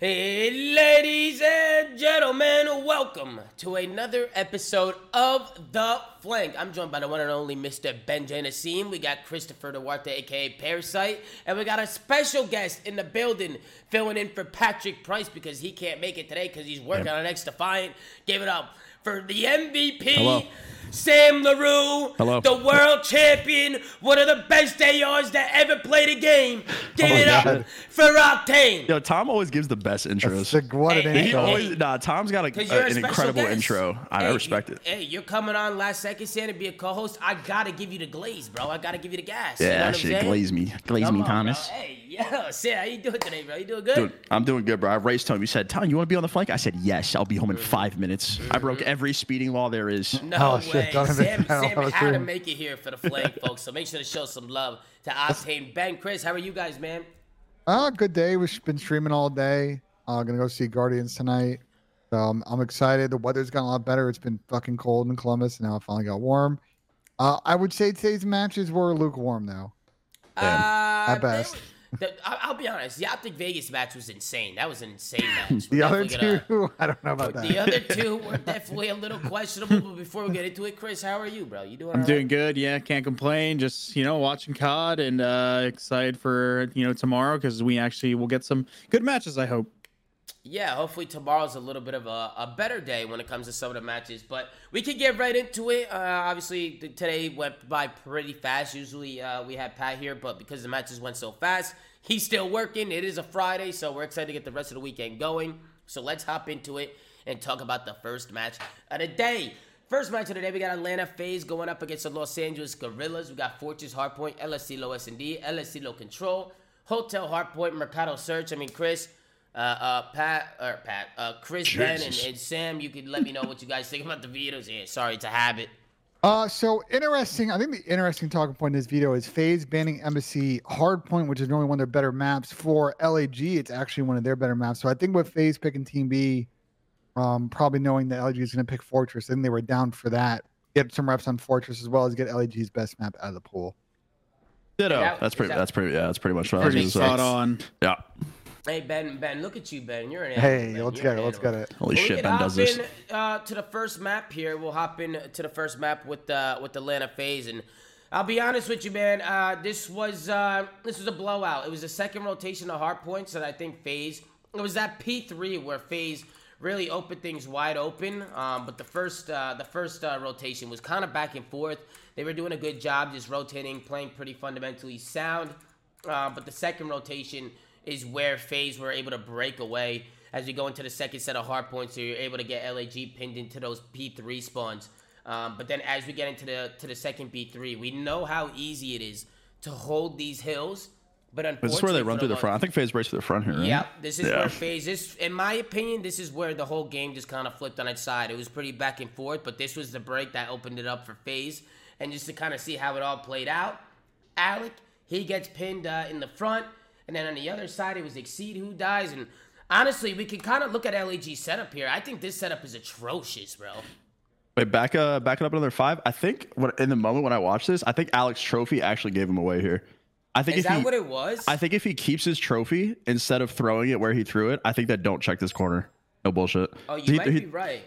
Hey, ladies and gentlemen, welcome to another episode of The Flank. I'm joined by the one and only Mr. Ben Nassim. We got Christopher Duarte, aka Parasite, and we got a special guest in the building filling in for Patrick Price because he can't make it today because he's working on XDefiant. Give it up for the MVP. Hello. Sam Larew, Hello. the world champion, one of the best ARs that ever played a game. Give Oh my it up God. for Octane. Yo, Tom always gives the best intros. Sick, what an Hey, he intro. always nah. Tom's got a, Because a an incredible guest. intro. I Hey, respect you- it. Hey, you're coming on last second, Sam, to be a co-host. I gotta give you the glaze, bro. I gotta give you the gas. you know Yeah, what that I'm shit saying? glaze me, glaze Come me, on, bro. Thomas. Hey, yo, Sam, how you doing today, bro? You doing good? Dude, I'm doing good, bro. I raced home. You said, Tom, you want to be on the flank? I said, yes. I'll be home in Mm-hmm. five minutes. I broke every speeding law there is. No Oh, way. Shit, don't Sam, I don't Sam have a had to make it here for the flank, folks. So make sure to show some love to Octane. Ben, Chris, how are you guys, man? Uh, good day. We've been streaming all day. I'm uh, gonna go see Guardians tonight. So I'm, I'm excited. The weather's gotten a lot better. It's been fucking cold in Columbus, and now it finally got warm. Uh, I would say today's matches were lukewarm, though. Uh, at best. they were- the- I- I'll be honest. The Optic Vegas match was insane. That was an insane match. The We're other two, gonna- I don't know about that. The other two were definitely a little questionable. But before we get into it, Chris, how are you, bro? You doing? I'm all doing right? good. Yeah, can't complain. Just you know, watching COD and uh, excited for you know tomorrow because we actually will get some good matches. I hope. Yeah, hopefully tomorrow's a little bit of a, a better day when it comes to some of the matches. But we can get right into it. Uh, obviously, th- today went by pretty fast. Usually uh, we had Pat here, but because the matches went so fast, he's still working. It is a Friday, so we're excited to get the rest of the weekend going. So let's hop into it and talk about the first match of the day. First match of the day, we got Atlanta FaZe going up against the Los Angeles Guerrillas. We got Fortress Hardpoint, El Asilo S&D, El Asilo Control, Hotel Hardpoint, Mercado Search. I mean, Chris, uh, uh, Pat, or Pat, uh, Chris, Ben, and, and Sam, you could let me know what you guys think about the videos here. Sorry, it's a habit. Uh, so interesting. I think the interesting talking point in this video is FaZe banning Embassy Hardpoint, which is normally one of their better maps. For LAG, it's actually one of their better maps. So I think with FaZe picking Team B, um, probably knowing that LAG is going to pick Fortress, I think they were down for that. Get some reps on Fortress as well as get LAG's best map out of the pool. Ditto. that- that's pretty. that- That's pretty. Yeah, that's pretty much what I was Pretty gonna say. spot on. Yeah. Hey Ben, Ben, look at you, Ben. You're an animal. Hey, Ben. let's You're get it. Let's get it. Holy Well, shit, Ben does this. in, uh, to the first map here. We'll hop in to the first map with the with Atlanta FaZe, and I'll be honest with you, man. Uh, this was uh, this was a blowout. It was the second rotation of hard points, and I think FaZe. It was that P three where FaZe really opened things wide open. Um, but the first uh, the first uh, rotation was kind of back and forth. They were doing a good job just rotating, playing pretty fundamentally sound. Uh, but the second rotation is where FaZe were able to break away as we go into the second set of hard points. So you're able to get LAG pinned into those P3 spawns. Um, but then as we get into the to the second P3, we know how easy it is to hold these hills. But unfortunately, This is where they run through the front. I think FaZe breaks through the front here. Right? Yep, this is Yeah. where FaZe this in my opinion, this is where the whole game just kind of flipped on its side. It was pretty back and forth, but this was the break that opened it up for FaZe. And just to kind of see how it all played out, Alec, he gets pinned uh, in the front, and then on the other side it was Exceed who dies. And honestly, we can kind of look at LAG setup here. I think this setup is atrocious, bro. Wait, back uh, back it up another five. I think what in the moment when I watched this, I think Alex Trophy actually gave him away here. I think Is if that he, what it was? I think if he keeps his trophy instead of throwing it where he threw it, I think that don't check this corner. No bullshit. oh, you he, might he, be right.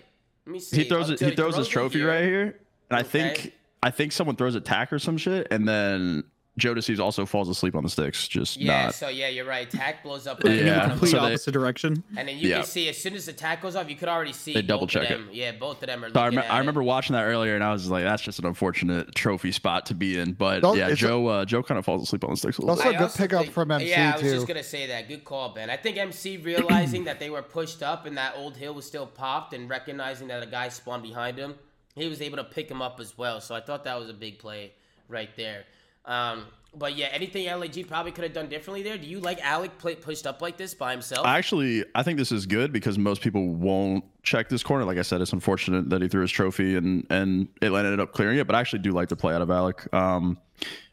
Let me see. he throws Oh, it. He throws his it trophy right here, and I think I think someone throws a tack or some shit, and then Jodeci also falls asleep on the sticks. Just Yeah, not. so yeah, you're right. Tack blows up. Yeah. right in In the complete So they- opposite direction. And then you Yeah. can see as soon as the tack goes off, you could already see They double check of them. Yeah, both of them are So I, rem- at I it. remember watching that earlier, and I was like, "That's just an unfortunate trophy spot to be in." But Don't- yeah, it's a- Joe uh, Joe kind of falls asleep on the sticks a little Also- bit. a good pickup think- from MC Yeah, I was too. just gonna say that. Good call, Ben. I think MC realizing that they were pushed up and that old hill was still popped, and recognizing that a guy spawned behind him, he was able to pick him up as well. So I thought that was a big play right there. Um, but yeah, anything LAG probably could have done differently there. Do you like Alec play, pushed up like this by himself? Actually, I think this is good because most people won't check this corner. Like I said, it's unfortunate that he threw his trophy and and it ended up clearing it. But I actually do like the play out of Alec. Um,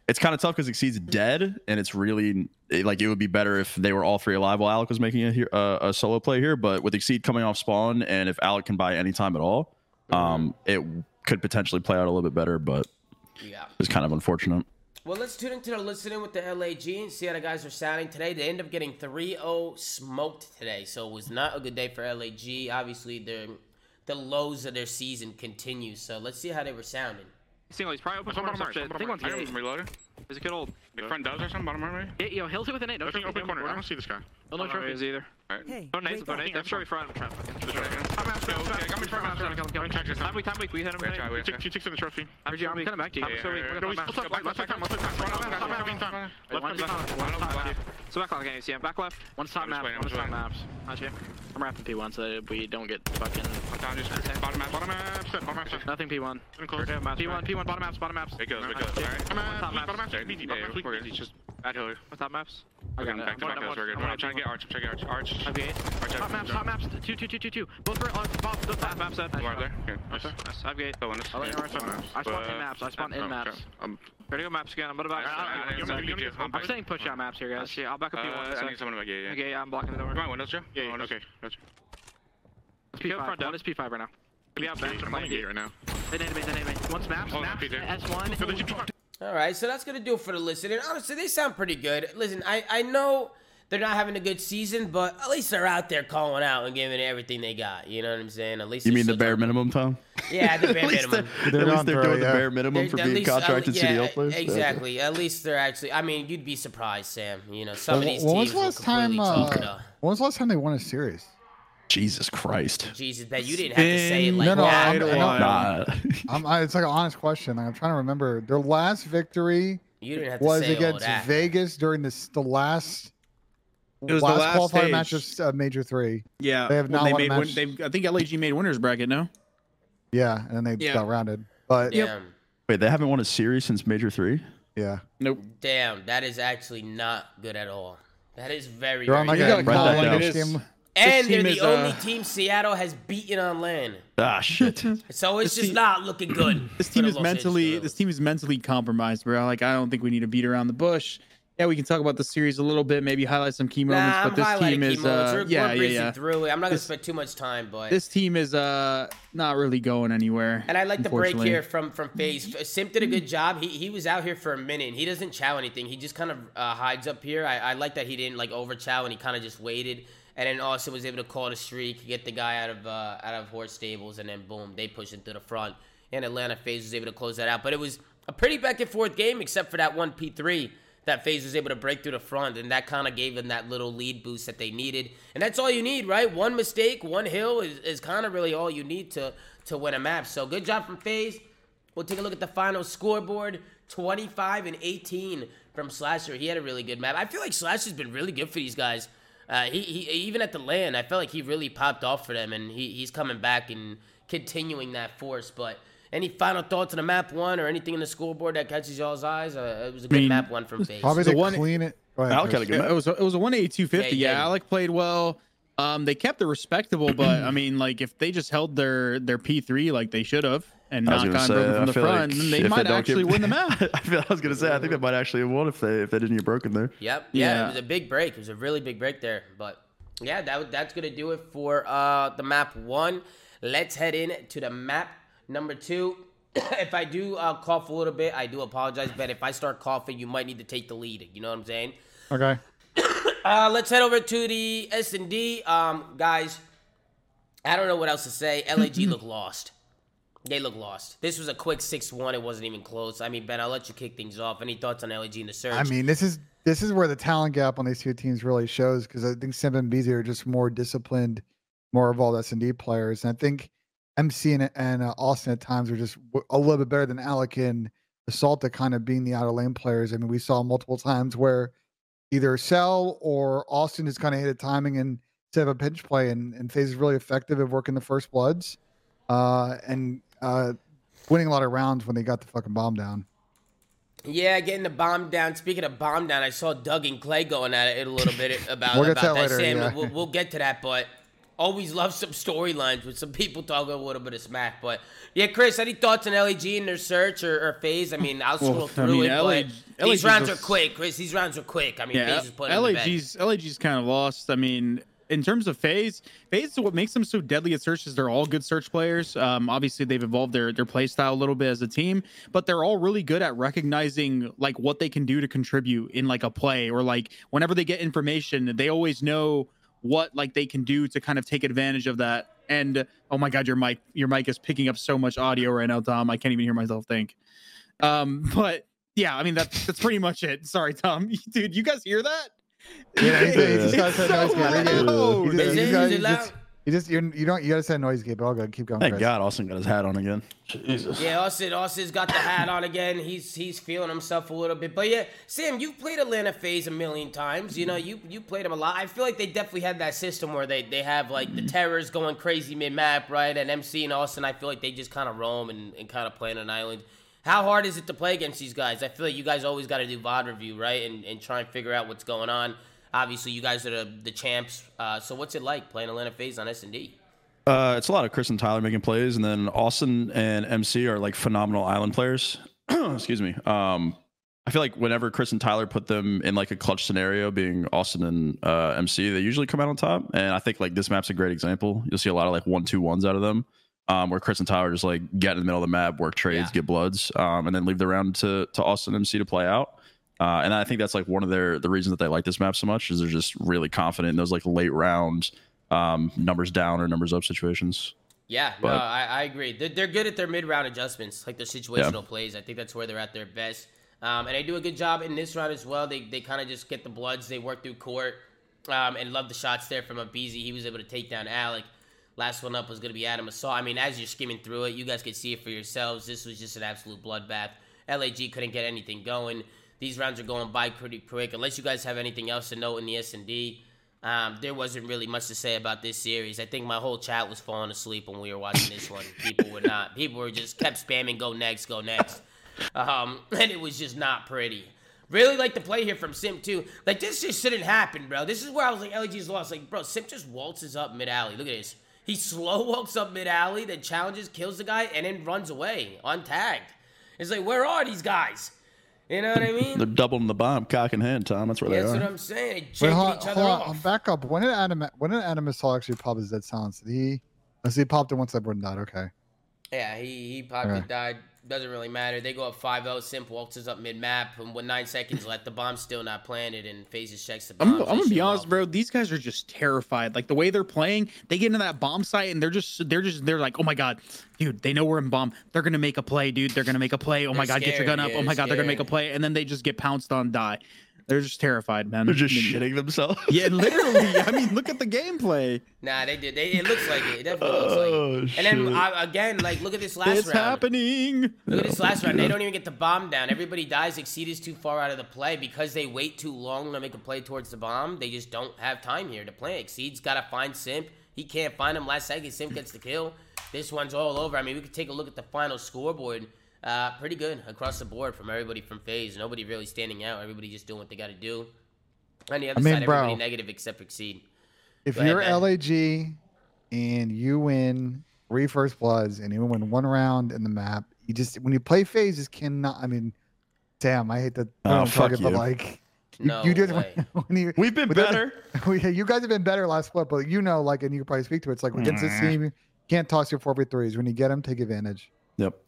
it's kind of tough because Exceed's dead, and it's really it- like it would be better if they were all three alive while Alec was making a, uh, a solo play here. But with Exceed coming off spawn, and if Alec can buy any time at all, um, it could potentially play out a little bit better. But yeah. it's kind of unfortunate. Well, let's tune into the listening with the LAG and see how the guys are sounding today. They end up getting 3-0 smoked today, so it was not a good day for LAG. Obviously, the the lows of their season continue. So let's see how they were sounding. Single, he's probably open Bottom corner or right, some shit. bottom Think right. one's I'm reloaded. Is it good old? Big front does or something, bottom right? Yeah, yo, heals it with an 8. No trophy. Open corner. I don't see this guy. Oh, no trophy. either. Alright. Hey, no nades, no nades. I'm sure we front. I'm trapped. I'm out. Go, okay. Got me front. I'm out. Got me front. Time week, time week. We hit him. Two ticks in the trophy. I'm kind of back to you. I'm still weak. No, we still back. Left time. Left time. Left time. So back on the game, yeah. Back left. One's top map. One's top maps. Gotcha. I'm wrapping P1 so that we don't get fucking. I'm down, just bottom map. Bottom map. Bottom map. Nothing P1. P1. P1. Bottom maps. Bottom maps. It goes. It goes. Alright. Bottom maps maps. Sorry, yeah, we're easy. Just add hill. What's that maps? I'm back to back hills. We're good. I'm trying to get arch. I'm arch. Arch. Top maps. Top maps. Two, two, two, two, two. Both were on. Bob. Both top maps. That. There. Okay. I've got. I spawned in maps. I spawned in oh, maps. Ready um, to go maps again. I'm about to. back. I'm saying push out maps here, guys. Yeah, I'll back up you uh, one. I think someone back. gate. yeah. Okay, I'm blocking the door. My windows, Joe. Yeah. Oh, okay. Gotcha. P5. One is P5 right now. We have maps gate right now. An enemy, an enemy. One's maps, oh, maps, S1. All right, so that's gonna do it for the listening. Honestly, they sound pretty good. Listen, I I know they're not having a good season, but at least they're out there calling out and giving everything they got. You know what I'm saying? At least You mean the bare talking- minimum, Tom? Yeah, the bare at least minimum. they're, They're at least they're throw, doing the bare minimum They're- for being least- uh, contracted yeah, CDL players. Exactly. At least they're actually. I mean, you'd be surprised, Sam. You know, some of these when teams was the last time? completely Uh, it up. when was the last time they won a series? Jesus Christ. Jesus, that you didn't have to say it Been like No, no, that. I'm- quite a I know- while. Nah. I'm, it's like an honest question. Like, I'm trying to remember. Their last victory You didn't have to was say all against that. Vegas during this the last. It was the last, last qualifier stage. match of uh, Major Three. Yeah, They have not they won a made win- match. they've- I think LAG made winners bracket. No. Yeah, and then they Yeah. got rounded. But Damn. Wait, they haven't won a series since Major Three? yeah, Nope. Damn, that is actually not good at all. That is very, they're on very like You a gotta write call that it like down. it is. game. And they're the is, only uh, team Seattle has beaten on LAN. Ah, shit. So it's This just team- not looking good. This team is Los Angeles mentally. This team is mentally compromised, bro. Like I don't think we need to beat around the bush. Yeah, we can talk about the series a little bit, maybe highlight some key moments, Nah, I'm but this team is. moments. Uh, We're, yeah, we're yeah, yeah. through it. I'm not gonna This- spend too much time, but This team is uh not really going anywhere. and I like the break here from from FaZe. Simp did a good job. He he was out here for a minute. And he doesn't chow anything. He just kind of uh, hides up here. I, I like that he didn't like over chow and he kind of just waited. And then Austin was able to call the streak, get the guy out of uh, out of horse stables, and then boom, they push it to the front. And Atlanta FaZe was able to close that out. But it was a pretty back and forth game, except for that one P3 that FaZe was able to break through the front, and that kind of gave them that little lead boost that they needed. And that's all you need, right? One mistake, one hill is, is kind of really all you need to to win a map. So good job from FaZe. We'll take a look at the final scoreboard. 25 and 18 from Slasher. He had a really good map. I feel like Slasher's been really good for these guys. Uh, he, he even at the LAN, I felt like he really popped off for them, and he, he's coming back and continuing that force. But any final thoughts on the map one or anything in the scoreboard that catches y'all's eyes? Uh, it was a good mean, map one from FaZe. probably the one- clean it. Go ahead, Alec had a Chris. good Yeah, map. it was a, it was a 182 50. Yeah, Yeah, yeah. Alec played well. Um, they kept it respectable, but I mean, like if they just held their their P3 like they should have and I was not gonna say, broken I from the front, like then they might don't actually get- win the map. I, feel, I was gonna say I think they might actually have won if they if they didn't get broken there. Yep. Yeah, Yeah. it was a big break. It was a really big break there. But yeah, that that's gonna do it for uh the map one. Let's head in to the map number two. if I do uh, cough a little bit, I do apologize. But if I start coughing, you might need to take the lead. You know what I'm saying? Okay. Uh, let's head over to the S and D. Um, guys, I don't know what else to say. LAG look lost. They look lost. This was a quick six-one. It wasn't even close. I mean, Ben, I'll let you kick things off. Any thoughts on LAG in the search? I mean, this is this is where the talent gap on these two teams really shows because I think Simp and BZ are just more disciplined, more evolved S and D players, and I think MC and, and uh, Austin at times are just w- a little bit better than Alec and Assault at kind of being the outer lane players. I mean, we saw multiple times where either Sell or Austin just kind of hit a timing and instead of a pinch play, and and FaZe is really effective at working the first bloods, uh, and uh, winning a lot of rounds when they got the fucking bomb down. Yeah, getting the bomb down. Speaking of bomb down, I saw Doug and Clay going at it a little bit about, We'll about that. that later, Sam, yeah. we'll, we'll get to that, but always love some storylines with some people talking a little bit of smack. But yeah, Chris, any thoughts on LAG and their search or, or FaZe? I mean, I'll scroll Well, I through mean, it, LAG but these LAG rounds are quick, Chris. These rounds are quick. I mean, Yeah, FaZe is putting them to bed. LAG's LAG's kind of lost. I mean, in terms of FaZe, FaZe is what makes them so deadly at search is they're all good search players. Um, obviously they've evolved their their play style a little bit as a team, but they're all really good at recognizing like what they can do to contribute in like a play or like whenever they get information, they always know what like they can do to kind of take advantage of that. And oh my god, your mic your mic is picking up so much audio right now, Tom. I can't even hear myself think. Um, but yeah, I mean that's that's pretty much it. Sorry, Tom. Dude, you guys hear that? Yeah, he's, he's just gotta It's set so noise gate. He loud. just- Is he just- is he it just- loud? You just you're, you don't you gotta set noise gate, but I'll go keep going. Thank Chris. God Austin got his hat on again. Jesus. Yeah, Austin. Austin's got the hat on again. He's he's feeling himself a little bit. But yeah, Sam, you've played Atlanta FaZe a million times. You know, you you played them a lot. I feel like they definitely had that system where they they have like the terrors going crazy mid map, right? And MC and Austin, I feel like they just kind of roam and, and kind of play on an island. How hard is it to play against these guys? I feel like you guys always got to do VOD review, right? And, and try and figure out what's going on. Obviously, you guys are the, the champs. Uh, so what's it like playing Atlanta FaZe on S&D? Uh, it's a lot of Chris and Tyler making plays, and then Austin and MC are like phenomenal island players. Excuse me. Um, I feel like whenever Chris and Tyler put them in like a clutch scenario, being Austin and uh, MC, they usually come out on top. And I think like this map's a great example. You'll see a lot of like one two ones out of them, um, where Chris and Tyler just like get in the middle of the map, work trades, Yeah. get bloods, um, and then leave the round to to Austin and MC to play out. Uh, and I think that's like one of their the reasons that they like this map so much is they're just really confident in those like late round um, numbers down or numbers up situations. Yeah, no, But- I, I agree. They're, they're good at their mid round adjustments, like their situational plays. I think that's where they're at their best. Um, and they do a good job in this round as well. They, they kind of just get the bloods. They work through court um, and love the shots there from aBeZy. He was able to take down Alec. Last one up was going to be Adam Assault. I mean, as you're skimming through it, you guys could see it for yourselves. This was just an absolute bloodbath. LAG couldn't get anything going. These rounds are going by pretty quick. Unless you guys have anything else to note in the S&D, um, there wasn't really much to say about this series. I think my whole chat was falling asleep when we were watching this one. People were not. People were just kept spamming "Go next, go next," um, and it was just not pretty. Really like the play here from Sim too. Like this just shouldn't happen, bro. This is where I was like, LG's lost. Like, bro, Sim just waltzes up mid alley. Look at this. He slow walks up mid alley, then challenges, kills the guy, and then runs away untagged. It's like, where are these guys? You know what I mean? They're doubling the bomb, cock in hand, Tom. That's where That's they what are. I'm saying. They Wait, shaking hold, each other hold on, off. Back up. When did Adam? When did Adam Assault actually pop his dead silence? Did he? I see he popped it once that one died. Okay. Yeah, he, he popped Okay. it, died. Doesn't really matter. They go up 5 0. Simp waltzes up mid map. And with nine seconds left, the bomb's still not planted. And phases checks the bomb. I'm, I'm gonna be honest, bro. These guys are just terrified. Like the way they're playing, they get into that bomb site and they're just, they're just, they're like, oh my god, dude, they know we're in bomb. They're gonna make a play, dude. They're gonna make a play. Oh my They're god, get your gun up. yeah, oh my god, they're gonna make a play, and then they just get pounced on, die. They're just terrified, man. They're just shitting themselves. Yeah, literally. I mean, look at the gameplay. Nah, they did. They, it looks like it. It definitely looks like Oh, it. And then shit. uh, again, like, look at this last it's round. happening. Look at this last round. They don't even get the bomb down. Everybody dies. Exceed is too far out of the play because they wait too long to make a play towards the bomb. They just don't have time here to play. Exceed's got to find Simp. He can't find him. Last second, Simp gets the kill. This one's all over. I mean, we could take a look at the final scoreboard. Uh, pretty good across the board from everybody from FaZe. Nobody really standing out. Everybody just doing what they got to do. On the other mean, side, bro. everybody negative except Exceed. If Go you're man. LAG and you win three first bloods and you win one round in the map, you just when you play phases cannot. I mean, damn, I hate to Oh, fuck target, but you. like. You, No you did way. when you We've been But then- better. we, you guys have been better last split, but you know, like, and you can probably speak to it. It's like against this team, you can't toss your four v threes. When you get them, take advantage. Yep.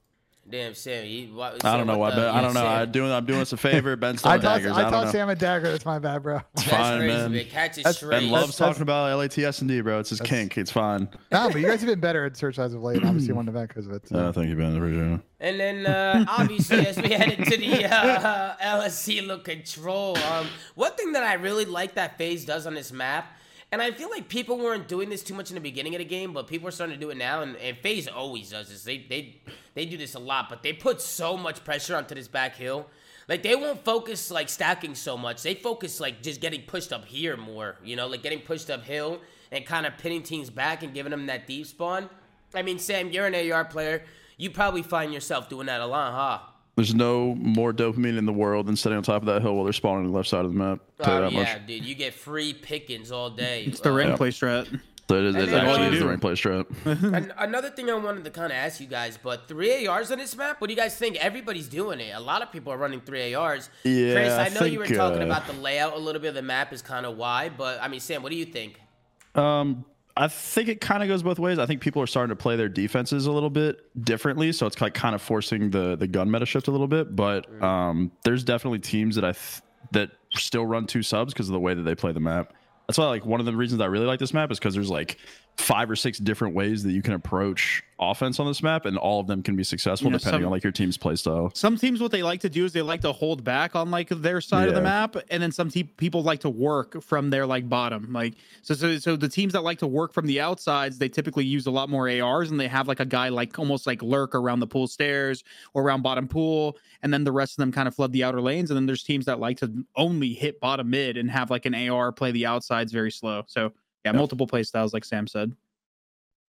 Damn, Sam. He, what, I don't know why. what Ben, I don't know. Sam- I'm doing. I'm doing us a favor. Ben's I throwing daggers. I I don't know. Sam a dagger. That's my bad, bro. It's That's fine, crazy, man. man. Catch is That's- straight. Ben loves that's- talking about LATS and D, bro. It's his kink. It's fine. nah, but you guys have been better at search as of late. Obviously, won the event because of it. so. Uh, thank you, Ben. Appreciate it. And then uh, obviously, as we headed to the uh, El Asilo control, um, one thing that I really like that FaZe does on this map, and I feel like people weren't doing this too much in the beginning of the game, but people are starting to do it now, and, and FaZe always does this. They they they do this a lot, but they put so much pressure onto this back hill. Like they won't focus like stacking so much. They focus like just getting pushed up here more. You know, like getting pushed uphill and kind of pinning teams back and giving them that deep spawn. I mean, Sam, you're an AR player. You probably find yourself doing that a lot, huh? There's no more dopamine in the world than sitting on top of that hill while they're spawning on the left side of the map. Tell Oh yeah, much. dude, you get free pickings all day. It's the Uh, rank Yeah. play strat. So it is. It And then all actually is the do- right play strat. An- another thing I wanted to kind of ask you guys, but three ARs on this map. What do you guys think? Everybody's doing it. A lot of people are running three ARs. Yeah, Chris, I I know you were talking uh, about the layout a little bit of the map is kind of why, but I mean, Sam, what do you think? Um, I think it kind of goes both ways. I think people are starting to play their defenses a little bit differently, so it's like kind of forcing the the gun meta shift a little bit. But um, there's definitely teams that I th- that still run two subs because of the way that they play the map. That's why like one of the reasons I really like this map is because there's like five or six different ways that you can approach offense on this map, and all of them can be successful Yeah, depending some- on like your team's play style. Some teams, what they like to do is they like to hold back on like their side of the map, and then some te- people like to work from their like bottom. Like so, so, so the teams that like to work from the outsides, they typically use a lot more ARs, and they have like a guy like almost like lurk around the pool stairs or around bottom pool, and then the rest of them kind of flood the outer lanes. And then there's teams that like to only hit bottom mid and have like an AR play the outsides very slow. So yeah, multiple play styles, like Sam said.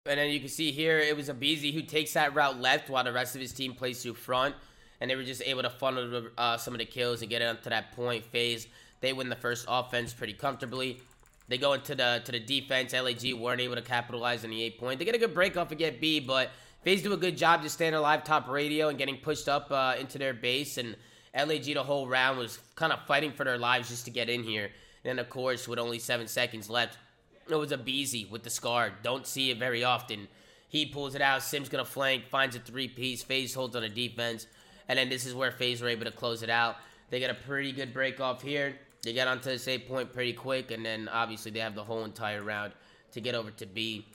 And then you can see here it was aBeZy who takes that route left while the rest of his team plays through front. And they were just able to funnel the, uh, some of the kills and get it up to that point FaZe. They win the first offense pretty comfortably. They go into the to the defense. LAG weren't able to capitalize on the eight point. They get a good break off and get B, but FaZe do a good job just staying alive top radio and getting pushed up uh, into their base. And LAG the whole round was kind of fighting for their lives just to get in here. And then of course, with only seven seconds left, it was aBeZy with the scar. Don't see it very often. He pulls it out. Sim's gonna flank, finds a three piece. FaZe holds on the defense, and then this is where FaZe were able to close it out. They get a pretty good break off here. They get onto the save point pretty quick, and then obviously they have the whole entire round to get over to B.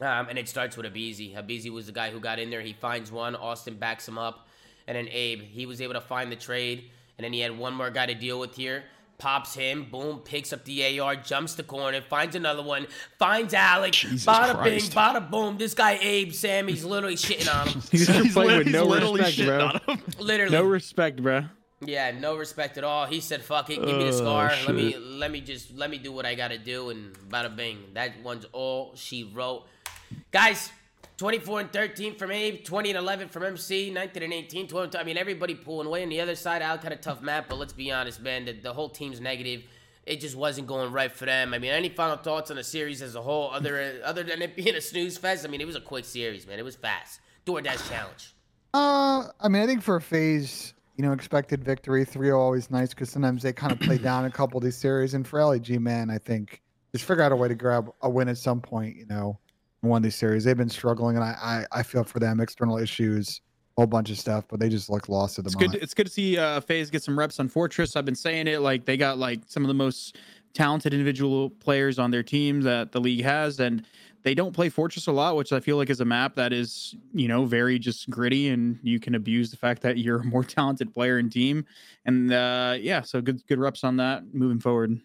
Um, and it starts with aBeZy. aBeZy was the guy who got in there. He finds one. Austin backs him up. And then Abe, he was able to find the trade. And then he had one more guy to deal with here. Pops him. Boom. Picks up the AR. Jumps the corner. Finds another one. Finds Alex. Jesus bada Christ. bing. Bada boom. This guy Abe, Sam, he's literally shitting on him. He's, He's playing lit- with he's no literally respect, shitting bro. on him. Literally. No respect, bro. Yeah, no respect at all. He said, "Fuck it, give me the Oh, scar. Let me, let me just, let me do what I gotta do." And bada bing, that one's all she wrote. Guys, 24 and 13 from Abe, 20 and 11 from MC, 19 and 18, 12. and- I mean, everybody pulling away. On the other side, Al had a tough map, but let's be honest, man, the, the whole team's negative. It just wasn't going right for them. I mean, any final thoughts on the series as a whole, other other than it being a snooze fest? I mean, it was a quick series, man. It was fast. DoorDash challenge. Uh, I mean, I think for a FaZe, you know, expected victory, 3 always nice because sometimes they kind of play down a couple of these series. And for LAG, man, I think just figure out a way to grab a win at some point, you know, in one of these series. They've been struggling, and I, I, I feel for them, external issues, a whole bunch of stuff, but they just look lost at the It's moment. good. It's good to see uh, FaZe get some reps on Fortress. I've been saying it. Like they got like some of the most talented individual players on their team that the league has, and they don't play Fortress a lot, which I feel like is a map that is you know very just gritty, and you can abuse the fact that you're a more talented player and team. And uh, yeah, so good good reps on that moving forward.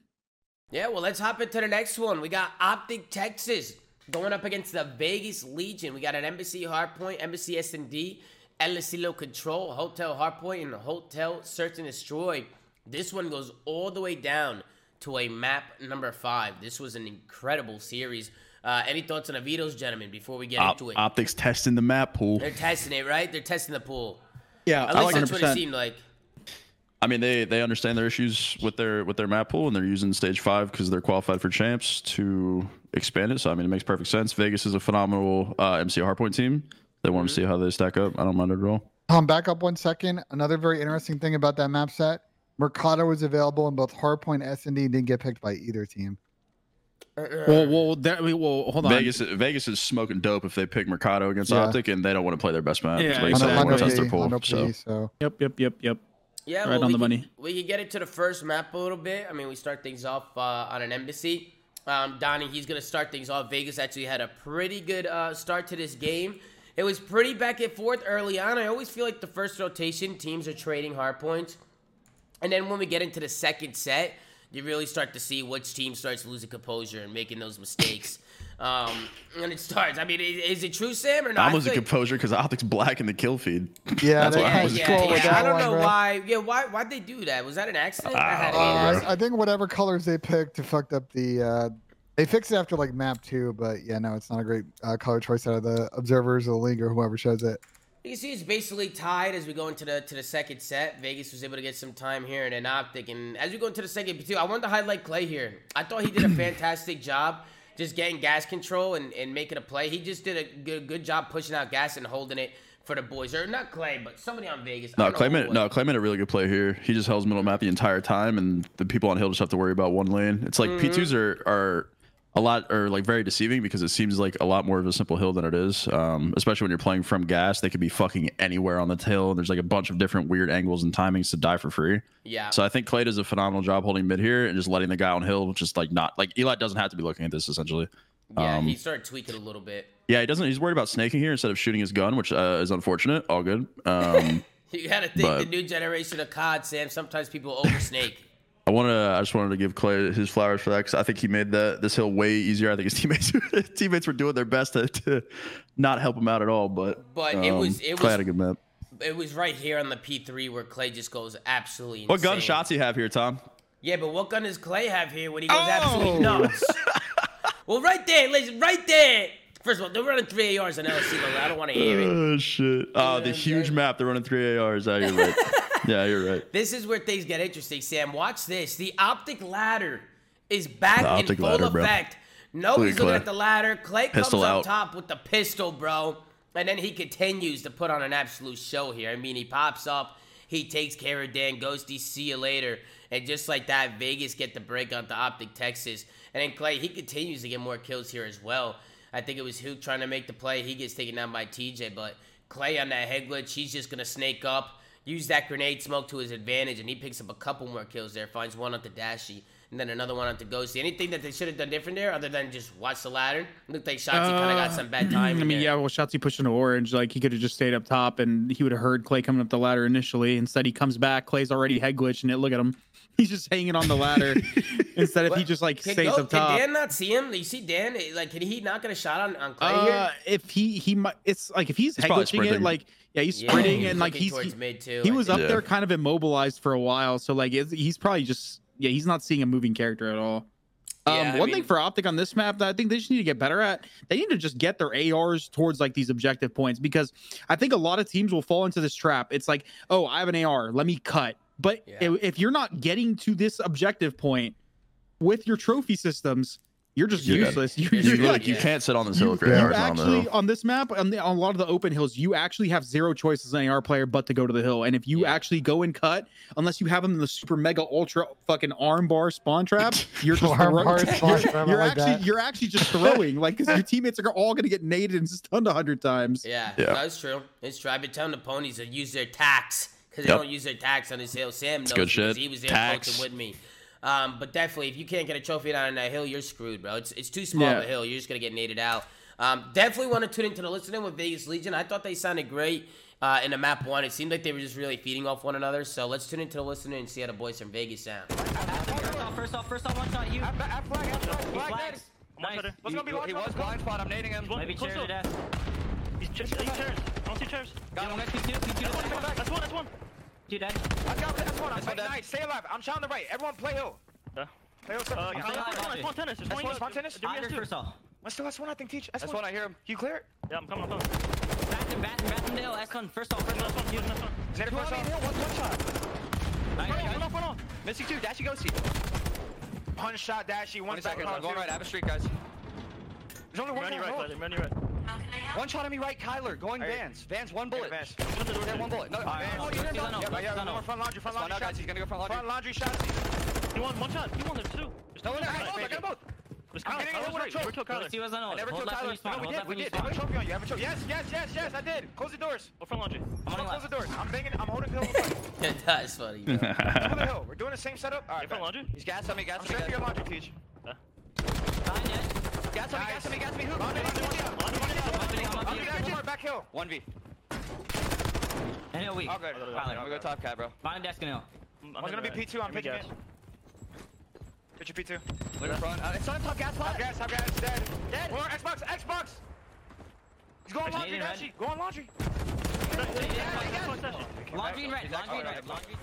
Yeah, well, let's hop into the next one. We got Optic Texas going up against the Vegas Legion. We got an Embassy Hardpoint, Embassy S&D, El Asilo Control, Hotel Hardpoint, and Hotel Search and Destroy. This one goes all the way down to a map number five. This was an incredible series. Uh, any thoughts on the Avito's, gentlemen, before we get Op- into it? optics testing the map pool. They're testing it, right? They're testing the pool. Yeah, At least that's what it seemed like. I mean, they they understand their issues with their with their map pool, and they're using stage five because they're qualified for champs to expand it. So I mean, it makes perfect sense. Vegas is a phenomenal uh, MC hardpoint team. They want to mm-hmm. see how they stack up. I don't mind it at all. Tom, back up one second. Another very interesting thing about that map set Mercado was available in both Hardpoint S and D, didn't get picked by either team. Uh, uh, well, well, that, well, hold on. Vegas Vegas is smoking dope if they pick Mercado against Yeah. Optic, and they don't want to play their best map. Yeah, like you On said, they on want to test their pool. on a P, So so Yep, yep, yep, yep. Yeah, Right well, on the can- money. We can get into the first map a little bit. I mean, we start things off uh, on an embassy. Um, Donnie, he's gonna start things off. Vegas actually had a pretty good uh, start to this game. It was pretty back and forth early on. I always feel like the first rotation teams are trading hard points, and then when we get into the second set, you really start to see which team starts losing composure and making those mistakes. Um, and it starts. I mean, is, is it true, Sam, or not? I'm a losing composure because Optic's black in the kill feed. yeah, That's they why I was of yeah, scroll yeah, with I don't one, know bro. why. Yeah, why? Why'd they do that? Was that an accident? I had Uh. I, I think whatever colors they picked to fucked up the. Uh, they fixed it after like map two, but yeah, no, it's not a great uh, color choice out of the observers or the league or whoever shows it. You can see it's basically tied as we go into the to the second set. Vegas was able to get some time here and an optic, and as we go into the second too, I wanted to highlight Clay here. I thought he did a fantastic job just getting gas control and, and making a play. He just did a good, good job pushing out gas and holding it for the boys, or not Clay, but somebody on Vegas. No, Clay made no Clay made a really good play here. He just holds middle map the entire time, and the people on hill just have to worry about one lane. It's like Mm-hmm. P2s are are a lot or like very deceiving because it seems like a lot more of a simple hill than it is. Um, especially when you're playing from gas, they could be fucking anywhere on the hill. And there's like a bunch of different weird angles and timings to die for free. Yeah. So I think Clay does a phenomenal job holding mid here and just letting the guy on hill just like not like Eli doesn't have to be looking at this essentially. Yeah, Um, he started tweaking a little bit. Yeah, he doesn't. He's worried about snaking here instead of shooting his gun, which uh, is unfortunate. All good. Um, You gotta think But- the new generation of COD, Sam. Sometimes people oversnake. I want to. I just wanted to give Clay his flowers for that because I think he made the this hill way easier. I think his teammates teammates were doing their best to, to not help him out at all. But But it um, was- it Clay was- had a good map. it was right here on the P3 where Clay just goes absolutely insane. What gun shots he have here, Tom? Yeah, but what gun does Clay have here when he goes Oh! absolutely nuts? well, right there, ladies, right there. First of all, they're running three ARs on LC. I don't want to hear it. Oh shit! Oh, the huge map. They're running three ARs. Yeah, you're right. yeah, you're right. This is where things get interesting, Sam. Watch this. The optic ladder is back in full ladder, bro. effect. Nobody's Look looking at the ladder. Clay comes Pistol up out. top with the pistol, bro. And then he continues to put on an absolute show here. I mean, he pops up, he takes care of Dan Ghosty, see you later. And just like that, Vegas get the break on the Optic Texas. And then Clay, he continues to get more kills here as well. I think it was Hook trying to make the play. He gets taken down by TJ, but Clay on that head glitch, he's just going to snake up, use that grenade smoke to his advantage, and he picks up a couple more kills there. Finds one on the Dashy, and then another one on the Ghosty. Anything that they should have done different there other than just watch the ladder? Looked like Shotzzy kind of got some bad time. Uh, I mean, yeah, well, Shotzzy pushed into orange. Like he could have just stayed up top, and he would have heard Clay coming up the ladder initially. Instead, he comes back. Clay's already head glitching it. Look at him. He's just hanging on the ladder instead of he just like Can, stays Go- up top. can Dan not see him? You see Dan? Like, can he not get a shot on, on Clay here? Uh, if he he might, it's like if he's, head glitching it, like yeah, he's Yeah, sprinting he's and like he's towards he, mid too. he I was think. up Yeah. there kind of immobilized for a while. So like he's probably just yeah, he's not seeing a moving character at all. Um, Yeah, I one mean- thing for Optic on this map that I think they just need to get better at, they need to just get their ARs towards like these objective points because I think a lot of teams will fall into this trap. It's like, oh, I have an AR, let me cut. But Yeah. if, if you're not getting to this objective point with your trophy systems, you're just You're useless. You, You're You, you're like, you can't sit on this you, hill if you your AR's not on the actually on this map on, the, on a lot of the open hills you actually have zero choice as an AR player but to go to the hill and if you Yeah. actually go and cut unless you have them in the super mega ultra fucking arm bar spawn trap you're just Arm throw- bar spawn you're, trap, you're like actually that. you're actually just throwing like because your teammates are all gonna get naded and stunned a hundred times Yeah, Yeah. that's true. It's true. I've been telling the ponies to use their tax because they Yep. don't use their tax on this hill. Sam knows good shit. he was there Tax. coaching with me. Um, but definitely, if you can't get a trophy down on that hill, you're screwed, bro. It's, it's too small of a hill. You're just gonna get naded out. Um, definitely want to tune into the listening with Vegas Legion. I thought they sounded great uh, in the map one. It seemed like they were just really feeding off one another. So let's tune into the listening and see how the boys from Vegas sound. First off, first off, first off, one shot you. At flag, at flag, flag, flags. Nice. What's He, gonna be large he was blind spot. I'm nading him. Maybe chair to death. He's ch- he chairs. I don't see chairs. Got him. Next P2, P2 to death. That's one. That's one. Two dead. I got this one. I'm That's one dead. nice. Stay alive. I'm shot on the right. Everyone play hill. Yeah. Play hill. Uh, yeah. I'm That's one. Tennis. There's one. one, one tennis? Do we Iron have two? first off. Let's do S1. I think teach. S1. That's one. I hear him. You clear it? Yeah, I'm coming. I'm coming. Bathroom, bathroom, bathroom, Dale. S1, first off, first off. one. Using this one. Nader Two first on off. Hill. One, one shot. Nice, Run nice. off, run off. Missy two. Dashy go see. One shot. Dashy. One 20 seconds. second. I'm going right. I have a streak, guys. There's only one Run guy. right, Hold. Clay. Run your right. One shot on me right. Kyler going Alright. Vans. Vans. One bullet. Vans. Open the door. Yeah, one bullet. No, Vans. Vans. Oh, you didn't He's on Yeah, yeah. he's more front laundry. Front laundry. now, guys. He's gonna go front laundry. Front laundry shots. He won one shot. He won. There's two. There's No, two. no, no. I got them both. There's I'm Kyler. getting Kyler's it with a choke. never killed Kyler. Let's on I never Hold killed Kyler. No, we did. We did. They have a spawn. trophy on you. Have a trophy. Yes, yes, yes, yes. I did. Close the doors. Go front laundry. I'm on Close the doors. I'm banging. I'm holding the hill. That's funny. Bro. The hill. We're doing the same setup. All You right. front laundry? He's gas on me, gas I'm on me, straight for your gas laundry, Teach. Fine, yeah. Gas on me, gas on me, gas on me. Up. one more back hill. 1v. And he'll weak. All good. Tyler. I'm gonna go top cat, bro. Find a desk and hill. I'm One's gonna be hitting P2. I'm right. Give me picking it. gas. Pitch your P2. Look in front. Uh, it's on top gas Top spot. gas, top gas, dead. Dead. More Xbox, Xbox. He's going laundry, Canadian red. Dashy. Go on laundry. Laundry and red. Laundry and red. Laundry.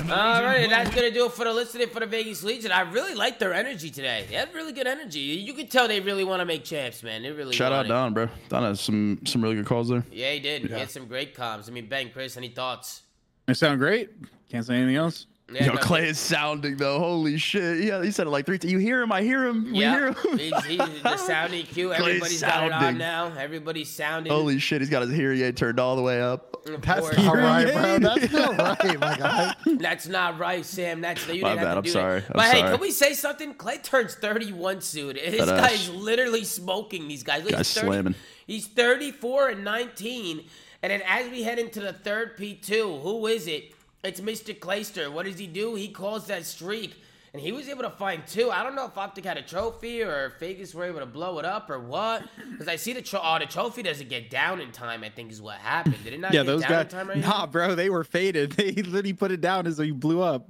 All right, that's gonna do it for the listening for the Vegas Legion. I really like their energy today. They had really good energy. You can tell they really want to make champs, man. They really Shout out it. Don, bro. Don has some some really good calls there. Yeah, he did. He had some great comms. I mean, Ben, Chris, any thoughts? they sound great can't say anything else Yeah, Yo, Clay is sounding though. Holy shit! Yeah, he said it like three times. You hear him? I hear him. We hear Yeah, him. he's, he's the sound EQ. Clay's Everybody's got it on sounding. now. Everybody's sounding. Holy shit! He's got his hearing aid turned all the way up. Of That's not right, bro. That's not right, my guy. That's not right, Sam. That's you My didn't have bad, to I'm do sorry, That. I'm But hey, sorry. can we say something? Clay turns 31 soon. This That guy ass. is literally smoking these guys. Look, Guy's he's 30 slamming. He's 34 and 19. And then as we head into the third P2, who is it? It's Mr. Clayster. What does he do? He calls that streak. And he was able to find two. I don't know if Optic had a trophy or if Vegas were able to blow it up or what. Because I see the, tro- oh, the trophy doesn't get down in time, I think is what happened. Did it not Yeah, get those down guys. in time right now? Nah, bro, they were faded. They literally put it down as he blew up.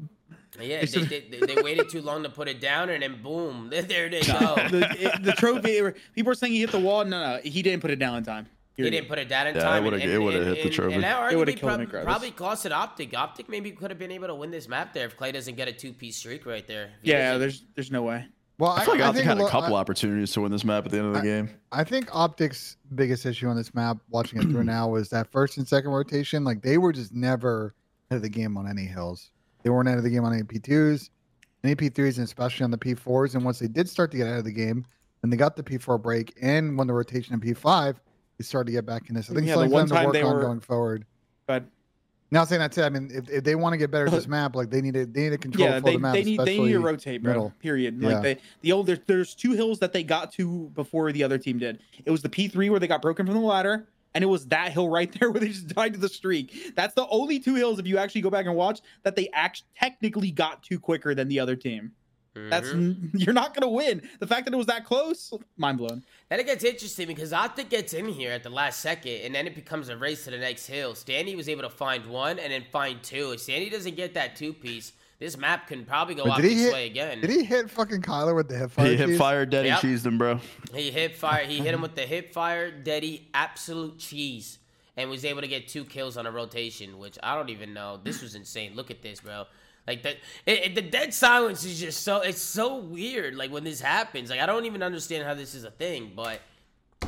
Yeah, they, they, they, they waited too long to put it down, and then boom, there, there they go. the, it- the trophy. People were saying he hit the wall. No, no, he didn't put it down in time. He didn't put it down in Yeah, time. would've- and- it would've and- hit the and- trophy. And that It would've arguably killed prob- probably cost it Optic. Optic maybe could have been able to win this map there if Clay doesn't get a two-piece streak right there. If he Yeah, there's there's no way. Well, I feel like Optic think had a couple I- opportunities to win this map at the end of the game. I think Optic's biggest issue on this map, watching it through now, was that first and second rotation. Like they were just never ahead of the game on any hills. They weren't ahead of the game on any P2s, any P3s, and especially on the P4s. And once they did start to get ahead of the game, and they got the P4 break and when the rotation in P5, they started to get back in this. I think Yeah, it's the something them to work they on were- going forward. But Not saying that's it. I mean, if, if they want to get better at this map, like they need to they need to control yeah, they, the map. they need they need to rotate, bro. middle. Period. Yeah. Like they the old there's, there's two hills that they got to before the other team did. It was the P3 where they got broken from the ladder, and it was that hill right there where they just died to the streak. That's the only two hills if you actually go back and watch that they act technically got to quicker than the other team. That's Mhm. you're not gonna win. The fact that it was that close, mind blown. Then it gets interesting because Optic gets in here at the last second, and then it becomes a race to the next hill. Standy was able to find one and then find two. If Standy doesn't get that two-piece, this map can probably go But did he Optic's hit- way again. Did he hit fucking Kyler with the hip fire? He hit fire dead Yep. and cheesed him, bro. He hit fire. He hit him with the hip fire, Deddy, absolute cheese, and was able to get two kills on a rotation, which I don't even know. This was insane. Look at this, bro. Like that, it, it- the dead silence is just so. It's so weird. Like when this happens, like I don't even understand how this is a thing. But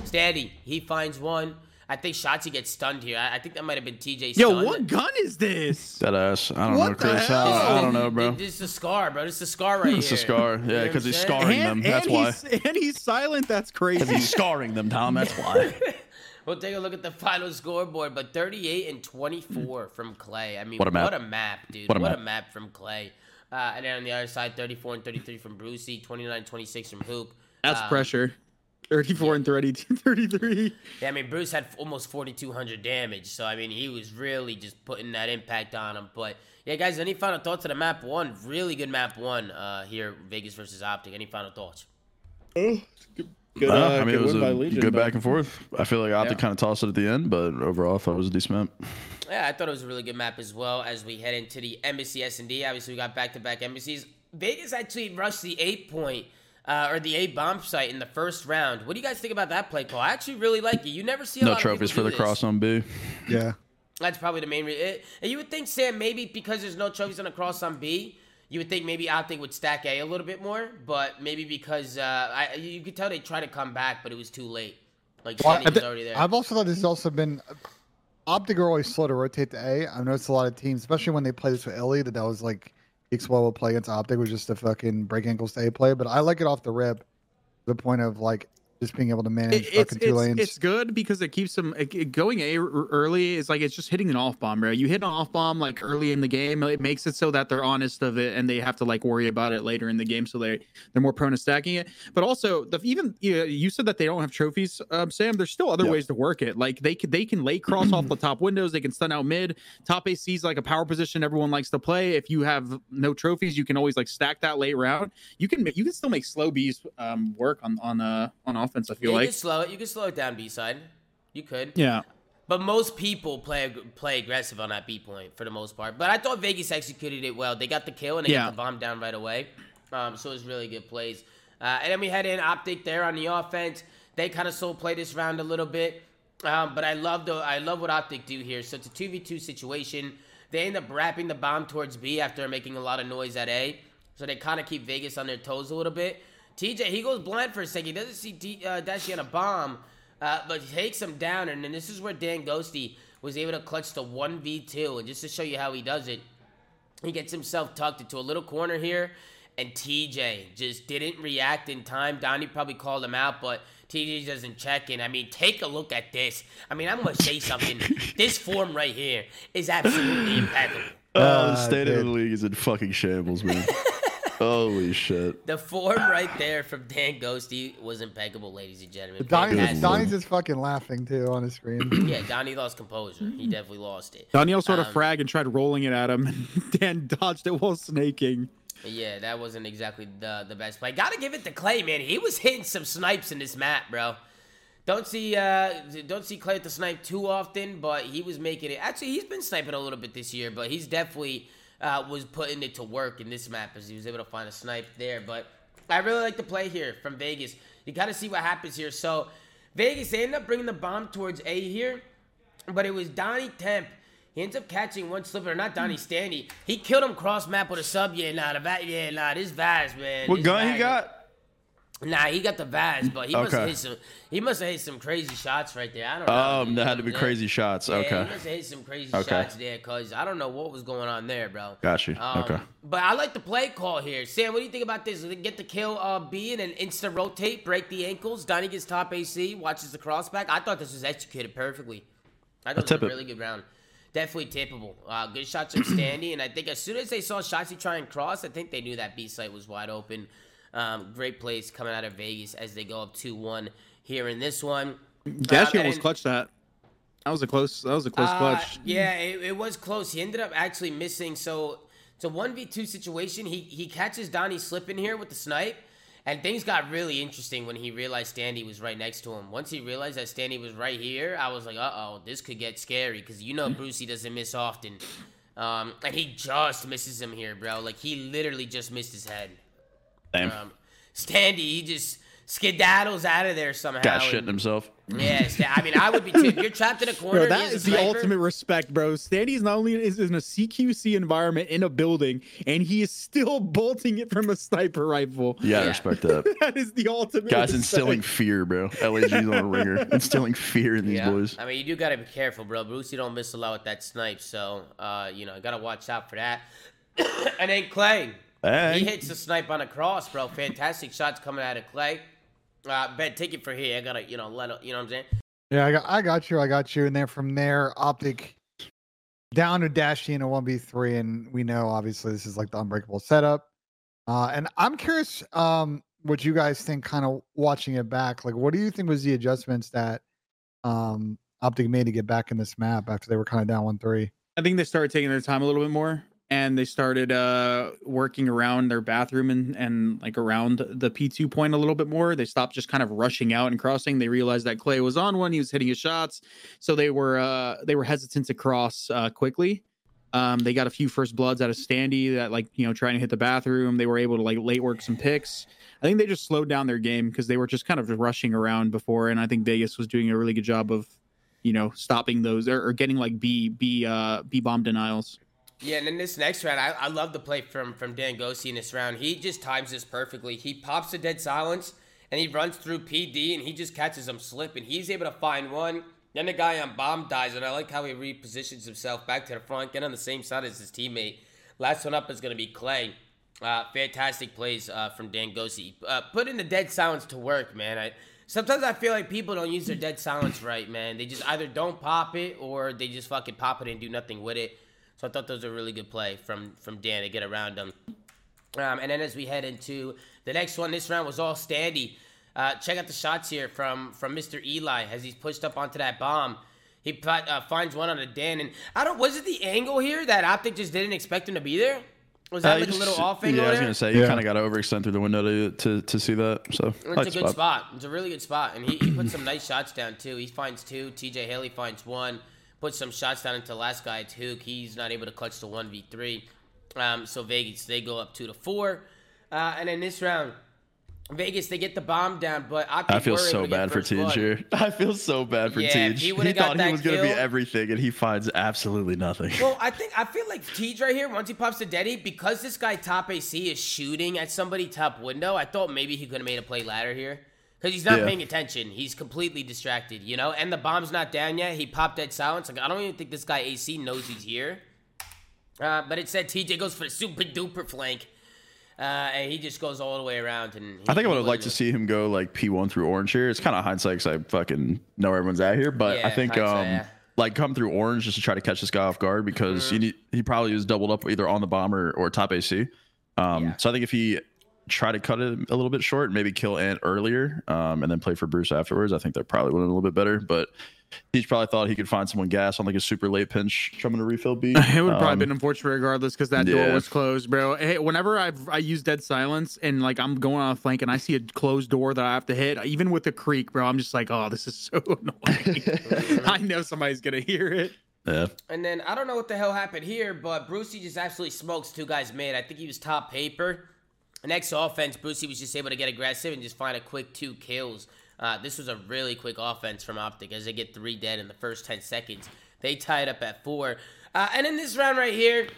Standy, he finds one. I think Shotzzy gets stunned here. I, I think that might have been TJ. Yo, stun. what gun is this? That ass. I don't What know, the Chris. hell? I, I don't know, bro. This is a scar, bro. This is a scar right It's here. a scar. Yeah, because I'm he's saying? scarring them. That's why. he's, and he's silent. That's Because crazy. he's scarring them, Tom. That's why. We'll take a look at the final scoreboard, but 38 and 24 from Clay. I mean, What a map. What a map, dude. What What a a, map. from Clay. Uh, and then on the other side, 34 and 33 from Brucey, 29 26 from Hoop. That's Um, pressure. 34 and 30, 33. Yeah, I mean, Bruce had almost 4,200 damage, so I mean, he was really just putting that impact on him. But yeah, guys, any final thoughts on the map one? Really good map one uh, here, Vegas versus Optic. Any final thoughts? Good, Uh, I mean, good it was win a by Legion, good but- back and forth. I feel like Optic Yeah. kind of toss it at the end, but overall, I thought it was a decent map. Yeah, I thought it was a really good map as well as we head into the Embassy S&D. Obviously, we got back-to-back embassies. Vegas actually rushed the eight point uh, or the eight bomb site in the first round. What do you guys think about that play call? I actually really like it. You never see a No lot of trophies for the this. cross on B. Yeah. That's probably the main reason. And you would think, Sam, maybe because there's no trophies on the cross on B, you would think maybe Optic would stack A a little bit more, but maybe because uh, I, you could tell they tried to come back, but it was too late. Like Well, I was already there. I've also thought this has also been Optic are always slow to rotate to A. I've noticed a lot of teams, especially when they play this with Ellie, that that was like the explosive play against Optic was just a fucking break ankles to A play. But I like it off the rip, to the point of like just being able to manage It- it's, fucking two it's, lanes. it's good because it keeps them it- going A early. Is like it's just hitting an off bomb, bro. You hit an off bomb like early in the game. It makes it so that they're honest of it and they have to like worry about it later in the game, so they they're more prone to stacking it. But also, the even you, you said that they don't have trophies, um, Sam. There's still other ways to work it. Like they can they can lay cross off the top windows. They can stun out mid. Top AC is like a power position everyone likes to play. If you have no trophies, you can always like stack that late round. You can you can still make slow bees um, work on on uh on offense. I yeah, feel you like. could slow it. You could slow it down B side. You could. Yeah. But most people play play aggressive on that B point for the most part. But I thought Vegas executed it well. They got the kill and they Yeah. got the bomb down right away. Um, so it was really good plays. Uh, and then we had in Optic there on the offense. They kind of soul play this round a little bit. Um, but I love the I love what Optic do here. So it's a two v two situation. They end up wrapping the bomb towards B after making a lot of noise at A. So they kind of keep Vegas on their toes a little bit. TJ he goes blind for a second. He doesn't see D, uh, Dashy on a bomb. Uh, but he takes him down, and then this is where Dan Ghosty was able to clutch the 1v2. And just to show you how he does it, He gets himself tucked into a little corner here, and TJ just didn't react in time. Donnie probably called him out, but TJ doesn't check in. I mean, take a look at this. I mean, I'm gonna say something. this form right here is absolutely impeccable. Oh, the Uh, state of the league is in fucking shambles, man. Holy shit. The form right there from Dan Ghosty was impeccable, ladies and gentlemen. Donnie's, Donnie's just fucking laughing too on the screen. Yeah, Donnie lost composure. He definitely lost it. Donnie also had a Um, frag and tried rolling it at him, and Dan dodged it while snaking. Yeah, that wasn't exactly the the best play. Gotta give it to Clay, man. He was hitting some snipes in this map, bro. Don't see uh don't see Clay at the snipe too often, but he was making it. Actually, he's been sniping a little bit this year, but he's definitely uh, was putting it to work in this map as he was able to find a snipe there. But I really like the play here from Vegas. You got to see what happens here. So Vegas they end up bringing the bomb towards A here, but it was Donnie Temp. He ends up catching one slipper, not Donnie Standy. He killed him cross map with a sub. Yeah, nah, the va- yeah, nah, this Vaz, man. What this gun he got? Nah, he got the Vaz, but he must have hit some. He must have hit some crazy shots right there. I don't know. Um, there had to be Yeah. crazy shots. Yeah, Okay. he must have hit some crazy Okay. shots there, cause I don't know what was going on there, bro. Got you. Um, Okay. But I like the play call here. Sam, what do you think about this? Get the kill uh, B and then insta rotate, break the ankles. Donnie gets top AC, watches the crossback. I thought this was executed perfectly. I thought it was a it. really good round. Definitely tippable. Uh, good shots from Standy, and I think as soon as they saw Shotzzy try and cross, I think they knew that B site was wide open. Um, great plays coming out of Vegas as they go up 2-1 here in this one. Dashy Um, almost and- clutched that. That was a close. That was a close uh, clutch. Yeah, it, it was close. He ended up actually missing. So it's a one v two situation. He he catches Donnie slipping here with the snipe, and things got really interesting when he realized Standy was right next to him. Once he realized that Standy was right here, I was like, uh oh, this could get scary because you know Brucey doesn't miss often. Um, and he just misses him here, bro. Like he literally just missed his head. Damn. Um, Standy, he just skedaddles out of there somehow. Got and- shitting himself. Yeah, I mean, I would be too. You're trapped in a corner, Bro, and he that has a is the sniper- ultimate respect, bro. Standy's not only is in a CQC environment in a building, and he is still bolting it from a sniper rifle. Yeah, I Yeah. respect that. That is the ultimate. Guys respect. instilling fear, bro. LAG's on a ringer. Instilling fear in these Yeah, boys. I mean, you do gotta be careful, bro. Brucey don't miss a lot with that snipe, so uh, you know, you gotta watch out for that. and then Clay, Hey. he hits the snipe on a cross, bro. Fantastic shots coming out of Clay. Uh, Ben, take it for here. I gotta, you know, let you know what I'm saying. Yeah, I got, I got you. I got you. And then from there, Optic down to Dashy in a 1v3. And we know, obviously, this is like the unbreakable setup. Uh, and I'm curious um, what you guys think, kind of watching it back. Like, what do you think was the adjustments that um, Optic made to get back in this map after they were kind of down 1 3? I think they started taking their time a little bit more and they started uh working around their bathroom and and like around the P2 point a little bit more. They stopped just kind of rushing out and crossing. They realized that Clay was on one, he was hitting his shots. So they were uh they were hesitant to cross uh quickly. Um they got a few first bloods out of Standy that like, you know, trying to hit the bathroom. They were able to like late work some picks. I think they just slowed down their game because they were just kind of rushing around before and I think Vegas was doing a really good job of you know, stopping those or, or getting like B B uh B bomb denials. Yeah, and then this next round, I, I love the play from from Dan Ghosty in this round. He just times this perfectly. He pops a dead silence and he runs through PD and he just catches him slipping. He's able to find one. Then the guy on bomb dies, and I like how he repositions himself back to the front, get on the same side as his teammate. Last one up is going to be Clay. Uh, fantastic plays uh, from Dan Ghosty. Uh, putting the dead silence to work, man. I, sometimes I feel like people don't use their dead silence right, man. They just either don't pop it or they just fucking pop it and do nothing with it. So I thought those were a really good play from from Dan to get around them. Um, and then as we head into the next one, this round was all standy. Uh, check out the shots here from from Mr. Eli as he's pushed up onto that bomb. He put, uh, finds one on a Dan, and I don't. Was it the angle here that Optic just didn't expect him to be there? Was that Uh, like you a little off angle Yeah, I was gonna say you Yeah. kind of got to overextend through the window to to, to see that. So It's like a good spot. It's a really good spot, and he, he put some nice shots down too. He finds two. T.J. Haley finds one. Puts some shots down into the last guy too. He's not able to clutch the one v three. Um, so Vegas they go up two to four, uh, and in this round, Vegas they get the bomb down, but Optic I feel so bad for first blood. Tej here. I feel so bad for Yeah, Tej. he He, thought he was gonna be everything, and he finds absolutely nothing. Well, I think I feel like Tej right here. Once he pops the Deddy, because this guy top AC is shooting at somebody top window. I thought maybe he could have made a play ladder here because he's not Yeah. paying attention. He's completely distracted, you know. And the bomb's not down yet. He popped dead silence. Like I don't even think this guy AC knows he's here. Uh, but it said TJ goes for the super duper flank. Uh, and he just goes all the way around. And I think I would have liked to see him go like P1 through orange here. It's kind of hindsight because I fucking know everyone's out here, but I think um yeah. like come through orange just to try to catch this guy off guard because Mm-hmm. he he probably was doubled up either on the bomber or top AC. Um, Yeah. so I think if he tried to cut it a little bit short, maybe kill Ant earlier, um, and then play for Bruce afterwards, I think that probably would have been a little bit better. But he's probably thought he could find someone gas on like a super late pinch coming to refill B. It would have probably Um, been unfortunate regardless because that door was closed, bro. Hey, whenever I've I use dead silence and like I'm going on a flank and I see a closed door that I have to hit, even with the creek, bro, I'm just like, oh, this is so annoying. I know somebody's gonna hear it. yeah. And then I don't know what the hell happened here, but Brucey just absolutely smokes two guys mid. I think he was top paper. Next offense, Brucey was just able to get aggressive and just find a quick two kills. Uh, this was a really quick offense from Optic as they get three dead in the first 10 seconds. They tied up at four. Uh, and in this round right here,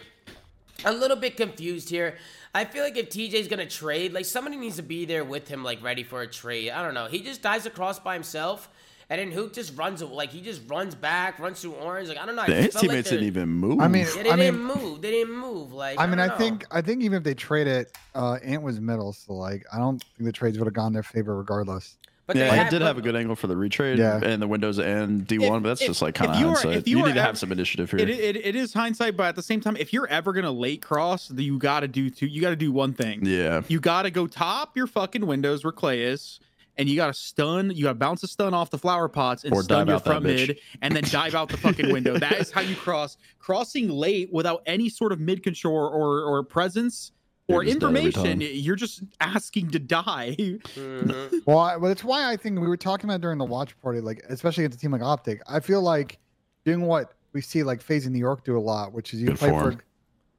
a little bit confused here. I feel like if TJ's gonna trade, like somebody needs to be there with him, like ready for a trade. I don't know. He just dies across by himself, and then Hook just runs like he just runs back, runs through orange. Like I don't know. I His felt like teammates they're- didn't even move. I mean, Yeah, they I didn't move. They didn't move. Like I mean, I don't think I think even if they trade it, uh, Ant was middle, so like I don't think the trades would have gone in their favor regardless. But yeah, they he had- did but- have a good angle for the retrade Yeah. and the windows and D1, but that's if- just like kind of you are- hindsight. if you You, are need to have some initiative here. It, it, it is hindsight, but at the same time, if you're ever gonna late cross, then you gotta do two. You gotta do one thing. yeah. You gotta go top your fucking windows where Clay is, and you gotta stun. You gotta bounce a stun off the flower pots and Or stun your front mid, and then dive out the fucking window. That is how you cross. Crossing late without any sort of mid control or or presence You're or just dead every information, you're just asking to die. Mhm. Well, I, well, that's why I think we were talking about during the watch party, like especially against a team like Optic. I feel like doing what we see like FaZe in New York do a lot, which is you Good play form. for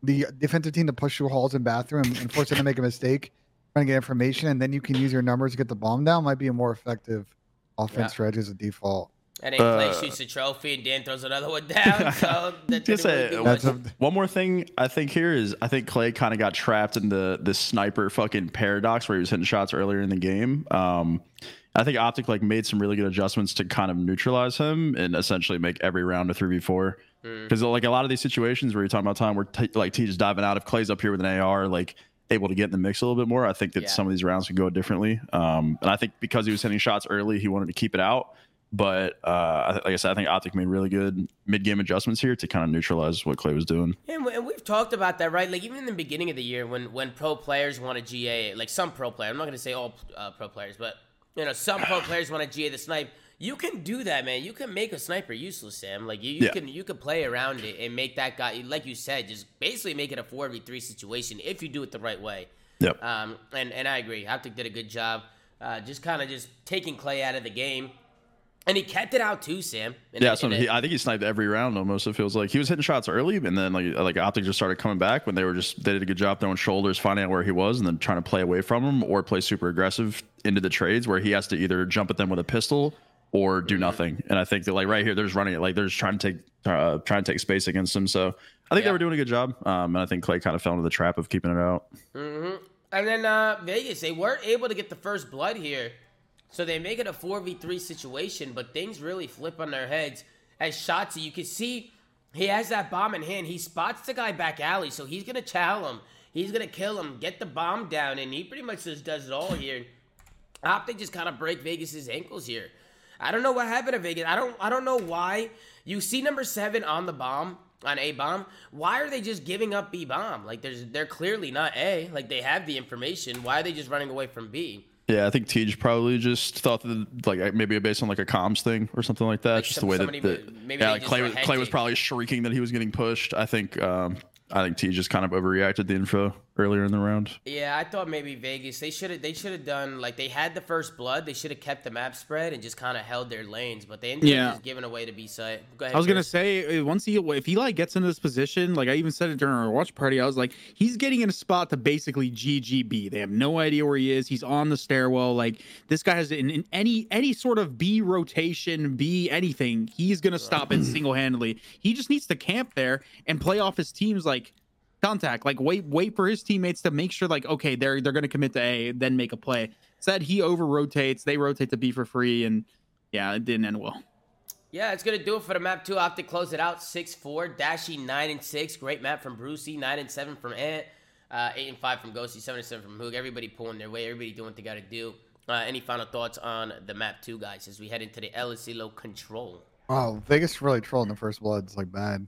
the defensive team to push through halls and bathroom and force them to make a mistake, trying to get information, and then you can use your numbers to get the bomb down. Might be a more effective offense Yeah. strategy as a default. And then Clay Uh, shoots a trophy, and Dan throws another one down. So that Just really That's a, One more thing I think here is I think Clay kind of got trapped in the the sniper fucking paradox where he was hitting shots earlier in the game. Um, I think Optic like made some really good adjustments to kind of neutralize him and essentially make every round a three v four. Mm. Because like a lot of these situations where you're talking about time where t- like T just diving out, if Clay's up here with an AR, like able to get in the mix a little bit more, I think that Yeah. some of these rounds could go differently. Um, and I think because he was hitting shots early, he wanted to keep it out. But uh, I like I said, I think Optic made really good mid game adjustments here to kind of neutralize what Clay was doing. And, we- and we've talked about that, right? Like even in the beginning of the year, when when pro players want to GA, like some pro player, I'm not going to say all uh, pro players, but you know some pro players want to GA the snipe. You can do that, man. You can make a sniper useless, Sam. Like you, you Yeah. can you can play around it and make that guy, like you said, just basically make it a four v three situation if you do it the right way. Yep. Um, and and I agree. Optic did a good job, uh, just kind of just taking Clay out of the game, and he kept it out too, Sam. Yeah, a- so he, I think he sniped every round almost. It feels like he was hitting shots early, and then like like Optic just started coming back when they were just they did a good job throwing shoulders, finding out where he was, and then trying to play away from him or play super aggressive into the trades where he has to either jump at them with a pistol or do nothing. And I think that like right here, they're just running it like they're just trying to take uh, trying to take space against him. So I think Yeah. they were doing a good job, um, and I think Clay kind of fell into the trap of keeping it out. Mhm. And then uh, Vegas, they weren't able to get the first blood here. So they make it a 4v3 situation, but things really flip on their heads. As Shotzzy, you can see he has that bomb in hand. He spots the guy back alley, so he's going to chow him. He's going to kill him, get the bomb down, and he pretty much just does it all here. Optic just kind of break Vegas's ankles here. I don't know what happened to Vegas. I don't I don't know why. You see number seven on the bomb, on A bomb. Why are they just giving up B bomb? Like there's they're clearly not A. Like they have the information. Why are they just running away from B? Yeah, I think Tej probably just thought that like maybe based on like a comms thing or something like that. Like just some- the way that, that maybe yeah, like Clay was Clay was probably shrieking that he was getting pushed. I think um I think Tej just kind of overreacted the info earlier in the round. Yeah, I thought maybe Vegas. They should have. They should have done like they had the first blood. They should have kept the map spread and just kind of held their lanes. But they ended Yeah. up just giving away to B site. Go ahead. I was gonna say uh, once he if he like gets into this position, like I even said it during our watch party, I was like, he's getting in a spot to basically GGB. They have no idea where he is. He's on the stairwell. Like this guy has in, in any any sort of B rotation, B anything, he's gonna stop it single handedly. He just needs to camp there and play off his team's like contact. Like wait wait for his teammates to make sure like okay they're they're gonna commit to A, then make a play. Said he over rotates. They rotate to B for free, and yeah, it didn't end well. Yeah, it's gonna do it for the map two. Optic close it out six four. Dashy nine and six. Great map from Brucey. Nine and seven from Ant. Uh, eight and five from Ghosty. Seven and seven from Hoog. Everybody pulling their way. Everybody doing what they got to do. Uh, any final thoughts on the map two, guys, as we head into the El Asilo control? Wow, Vegas really trolled in the first blood. It's like bad.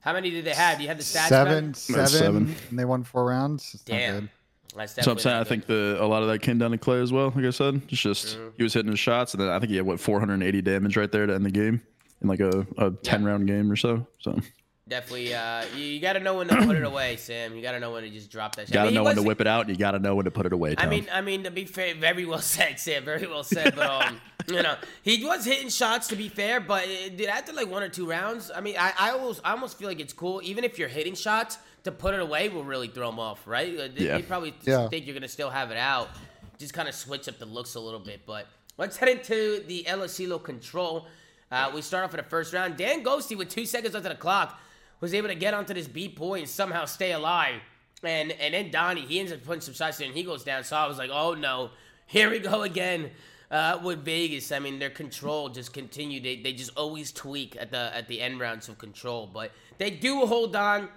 How many did they have? Do you have the stats? Seven, seven, seven. and they won four rounds. It's not Damn. good. That's So I'm saying I think the a lot of that came down to Clay as well. Like I said, it's just Mm-hmm. he was hitting his shots, and then I think he had what 480 damage right there to end the game in like a, a 10 round game or so. So Definitely, uh, you, you got to know when to put it away, Sam. You got to know when to just drop that. shit. got I to mean, know when to whip it out, and you got to know when to put it away. I mean, I mean, to be fair, very well said, Sam. Very well said. But um, you know, he was hitting shots to be fair. But it, did after like one or two rounds, I mean, I, I almost, I almost feel like it's cool, even if you're hitting shots, to put it away will really throw him off, right? Uh, They, Yeah. they probably Yeah. think you're gonna still have it out, just kind of switch up the looks a little bit. But let's head into the El Asilo control. Uh, we start off with the first round. Dan Ghosty with two seconds left on the clock was able to get onto this B point and somehow stay alive. And and then Donnie, he ends up putting some shots in and he goes down. So I was like, oh no, here we go again uh, with Vegas. I mean, their control just continued. They, they just always tweak at the at the end rounds of control, but they do hold on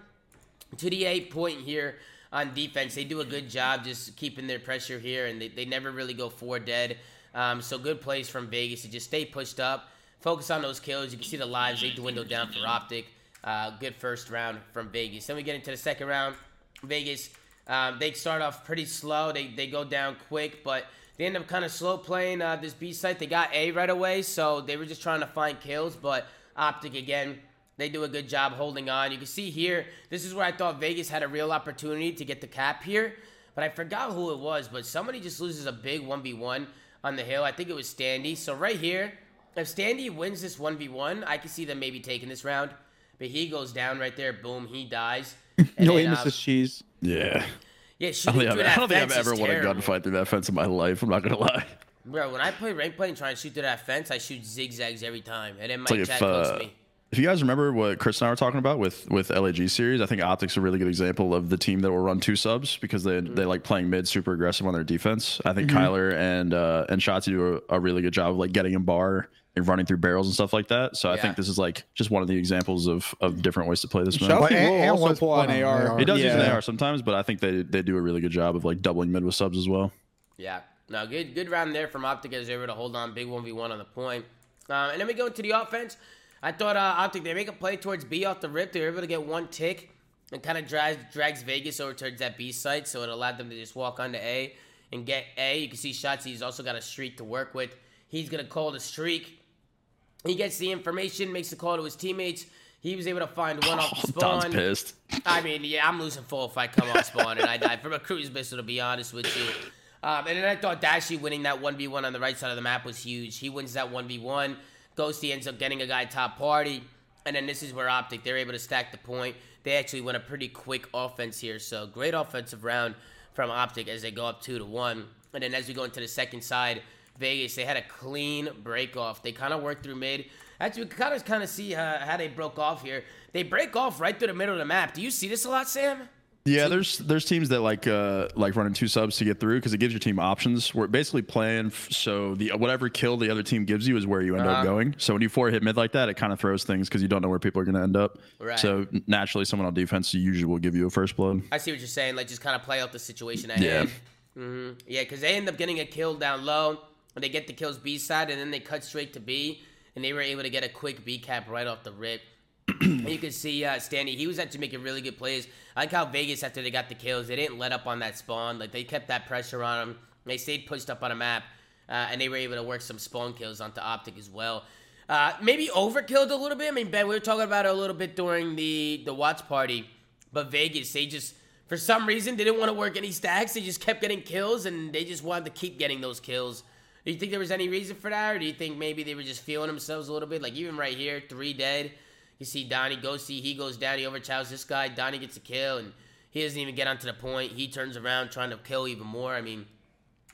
to the eight point here on defense. They do a good job just keeping their pressure here, and they, they never really go four dead. Um, so good plays from Vegas to just stay pushed up, focus on those kills. You can see the lives they dwindle down for Optic. Uh, good first round from Vegas. Then we get into the second round. Vegas, um, they start off pretty slow. They, they go down quick, but they end up kind of slow playing uh, this B site. They got A right away, so they were just trying to find kills. But Optic again, they do a good job holding on. You can see here, this is where I thought Vegas had a real opportunity to get the cap here, but I forgot who it was. But somebody just loses a big 1v1 on the hill. I think it was Standy. So right here, if Standy wins this 1v1, I can see them maybe taking this round. But he goes down right there. Boom, he dies. And No then, misses uh, cheese. yeah. yeah, I don't think, I've, through I don't think I've ever won a terrible. gunfight through that fence in my life. I'm not gonna lie. Bro, when I play rank play and try and shoot through that fence, I shoot zigzags every time. And then my like chat if uh, me. if you guys remember what Chris and I were talking about with with LAG series, I think Optics a really good example of the team that will run two subs because they Mm-hmm. they like playing mid super aggressive on their defense. I think Kyler and uh, and Shotzzy do a, a really good job of like getting in bar and running through barrels and stuff like that. So I think this is like just one of the examples of of different ways to play this map. Shotzzy But Ant- will Ant also pull out an AR. AR. He does use an AR sometimes, but I think they they do a really good job of like doubling mid with subs as well. Yeah. No, good good round there from Optic as they were able to hold on big 1v1 on the point. Um, and then we go into the offense. I thought uh, Optic, they make a play towards B off the rip. They were able to get one tick and kind of drags, drags Vegas over towards that B site. So it allowed them to just walk onto A and get A. You can see Shots, he's also got a streak to work with. He's going to call the streak. He gets the information, makes the call to his teammates. He was able to find one off the Don's spawn. pissed. I mean, yeah, I'm losing four if I come off spawn and I die from a cruise missile, to be honest with you. Um, and then I thought Dashy winning that 1v1 on the right side of the map was huge. He wins that 1v1. Ghosty ends up getting a guy top party. And then this is where Optic, they're able to stack the point. They actually win a pretty quick offense here. So great offensive round from Optic as they go up 2 to 1. And then as we go into the second side, Vegas, they had a clean break off. They kind of worked through mid. Actually, we kind of kind of see uh, how they broke off here. They break off right through the middle of the map. Do you see this a lot, Sam? Yeah, there's there's teams that like uh like running two subs to get through because it gives your team options. We're basically playing f- so the whatever kill the other team gives you is where you end Uh-huh. up going. So when you four hit mid like that, it kind of throws things because you don't know where people are going to end up. Right. So naturally, someone on defense usually will give you a first blood. I see what you're saying. Like just kind of play out the situation at Yeah. hand. hmm Yeah, because they end up getting a kill down low, they get the kills B side, and then they cut straight to B, and they were able to get a quick B cap right off the rip. you can see uh, Standy, he was actually making really good plays. I like how Vegas, after they got the kills, they didn't let up on that spawn. Like they kept that pressure on them. They stayed pushed up on a map, uh, and they were able to work some spawn kills onto Optic as well. Uh, maybe overkilled a little bit. I mean, Ben, we were talking about it a little bit during the the watch party, but Vegas, they just for some reason didn't want to work any stacks. They just kept getting kills, and they just wanted to keep getting those kills. Do you think there was any reason for that, or do you think maybe they were just feeling themselves a little bit? Like even right here, three dead. You see Donnie go see he goes down, he overchows this guy. Donnie gets a kill, and he doesn't even get onto the point. He turns around trying to kill even more. I mean,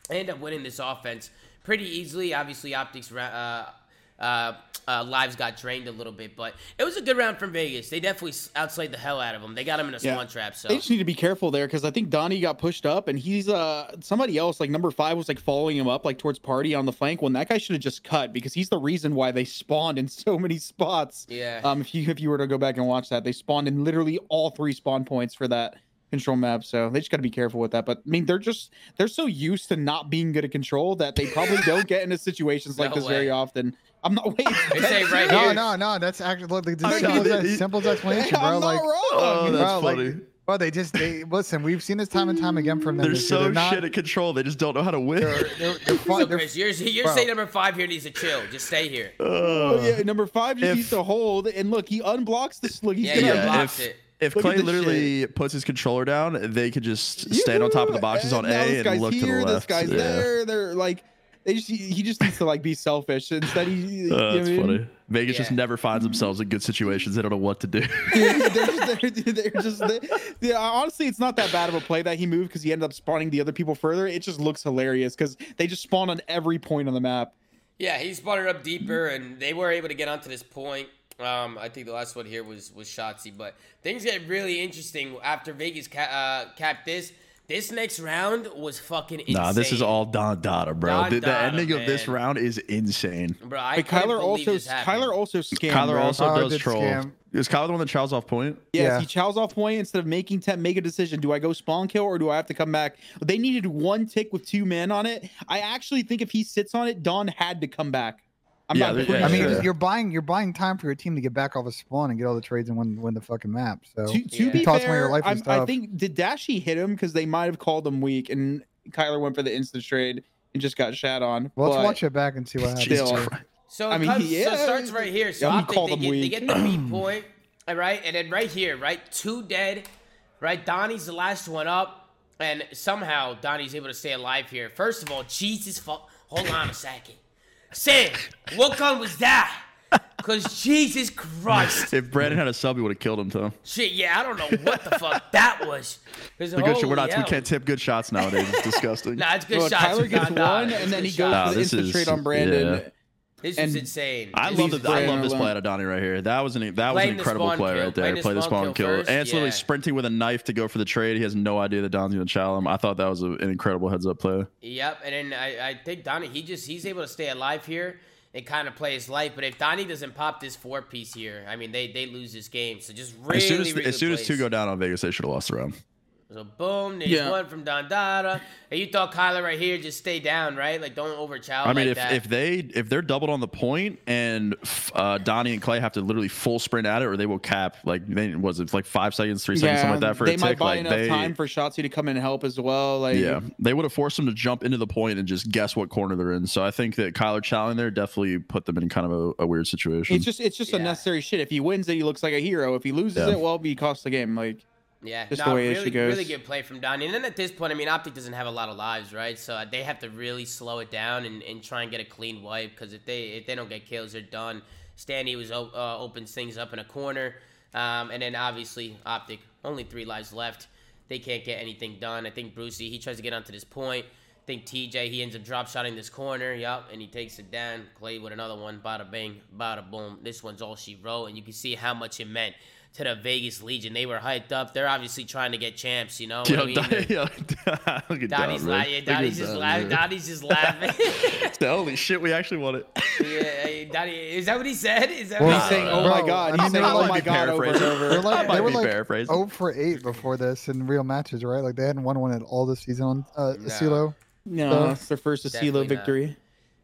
they end up winning this offense pretty easily. Obviously, Optics uh, uh, uh, lives got drained a little bit. But it was a good round from Vegas. They definitely outslayed the hell out of them. They got him in a Yeah. spawn trap. So They just need to be careful there because I think Donnie got pushed up and he's uh somebody else like number five was like following him up like towards party on the flank when that guy should have just cut because he's the reason why they spawned in so many spots. Yeah. Um, if you if you were to go back and watch that, they spawned in literally all three spawn points for that control map. So they just got to be careful with that. But I mean, they're just they're so used to not being good at control that they probably don't get into situations like No this way. very often. I'm not waiting. They say right No, here. no, no. That's actually look, the I simplest, mean, it- simplest explanation, bro. I'm like, not wrong. Oh, that's bro, like, funny. well, they just they listen. We've seen this time and time again from them. They're so They're not- shit at control. They just don't know how to win. They're, they're, they're, fun- Look, they're- Chris, you're, you're saying number five here needs to chill. Just stay here. Oh, yeah, number five just if- needs to hold. And look, he unblocks this. Look, he's Yeah, gonna yeah, yeah, unblocks if, it. if Look Clay this literally puts his controller down, they could just stand on top of the boxes on And now A this and guy's look here, to the left. This guy's yeah. there. They're like, they just he just needs to like be selfish. Instead, he. Uh, what that's I mean? funny. Vegas just never finds themselves in good situations. They don't know what to do. they're just, they're, they're just they, yeah, honestly, it's not that bad of a play that he moved because he ended up spawning the other people further. It just looks hilarious because they just spawn on every point on the map. Yeah, he spawned it up deeper, and they were able to get onto this point. Um, I think the last one here was was Shotzzy, but things get really interesting after Vegas ca- uh, capped this. This next round was fucking insane. nah, this is all Don Dada, bro. Don the, the Dada, ending of this round is insane. Bro, I Like couldn't Kyler believe also this happened. Kyler also scammed. Kyler bro. also Kyler does troll. scam. Is Kyler the one that chows off point? Yes, Yeah. he chows off point instead of making ten, make a decision. Do I go spawn kill or do I have to come back? They needed one tick with two men on it. I actually think if he sits on it, Don had to come back. I'm Yeah, not yeah, I mean, sure. you're buying you're buying time for your team to get back off a spawn and get all the trades and win win the fucking map. So To, to Yeah. be Toss your fair, life is I'm- I think did Dashy hit him because they might have called him weak, and Kyler went for the instant trade and just got shat on. well, let's watch it back and see what happens. Still. So, I mean, comes, so yeah, it starts right here. So yeah, we Optic, they, them get, they get the beat point, all right, and then right here, right, two dead, right. Donnie's the last one up, and somehow Donnie's able to stay alive here. First of all, Jesus, fu- hold on a second, Sam, what gun was that? Cause Jesus Christ, If Brandon had a sub, he would have killed him, Tom. shit, yeah, I don't know what the fuck that was. The good shot. We're not. We can't tip good shots nowadays. It's disgusting. Nah, it's good Well, shots. Tyler gets one, and then he goes shots. for the this instant is- on Brandon. yeah. This and was insane. I This love was the, I love this play out of Donnie right here. That was an that was an incredible play kill. right there. Playing Play the spawn spawn kill kill, and it's literally sprinting with a knife to go for the trade. He has no idea that Don's gonna chow him. I thought that was a, an incredible heads up play. Yep, and then I, I think Donnie he just he's able to stay alive here and kind of play his life. But if Donnie doesn't pop this four piece here, I mean they they lose this game. So just really, as soon as really as soon as two go down on Vegas, they should have lost the round. So boom, there's Yeah. one from Don Dada. And you thought Kyler right here just stay down, right? Like don't overchow I mean, like if, that. if they if they're doubled on the point and uh, Donnie and Clay have to literally full sprint at it, or they will cap like they was it like five seconds, three seconds, something like that for they a might tick. buy Like enough they, time for Shotzzy to come in and help as well. Like, yeah, they would have forced them to jump into the point and just guess what corner they're in. So I think that Kyler chowing there definitely put them in kind of a, a weird situation. it's just it's just Yeah. unnecessary shit. If he wins it, he looks like a hero. If he loses Yeah. it, well, he costs the game. Like, Yeah, Just no, the way really, goes. really good play from Donnie. And then at this point, I mean, Optic doesn't have a lot of lives, right? So they have to really slow it down and, and try and get a clean wipe because if they if they don't get kills, they're done. Standy was uh, opens things up in a corner, um, and then obviously Optic only three lives left. They can't get anything done. I think Brucey he tries to get onto this point. I think TJ he ends up drop shotting this corner, yup, and he takes it down. Clay with another one, bada bing, bada boom. This one's all she wrote, and you can see how much it meant to the Vegas Legion. They were hyped up. They're obviously trying to get champs, you know. what I mean? Don- yo, look at Donnie's Don, man. laughing. Look at Donnie's just Don, laughing. man. Donnie's just laughing. Holy shit, we actually won it. yeah, Donnie, is that what he said? Is that Well, what he's saying, "Oh my god," I he's mean, saying, "Oh my god," over and paraphrasing. over. They're I like might they were be like paraphrasing. 0 for 8 before this in real matches, right? Like they hadn't won one at all this season on uh, No. CeeLo. No, So- it's their first Definitely Asilo not.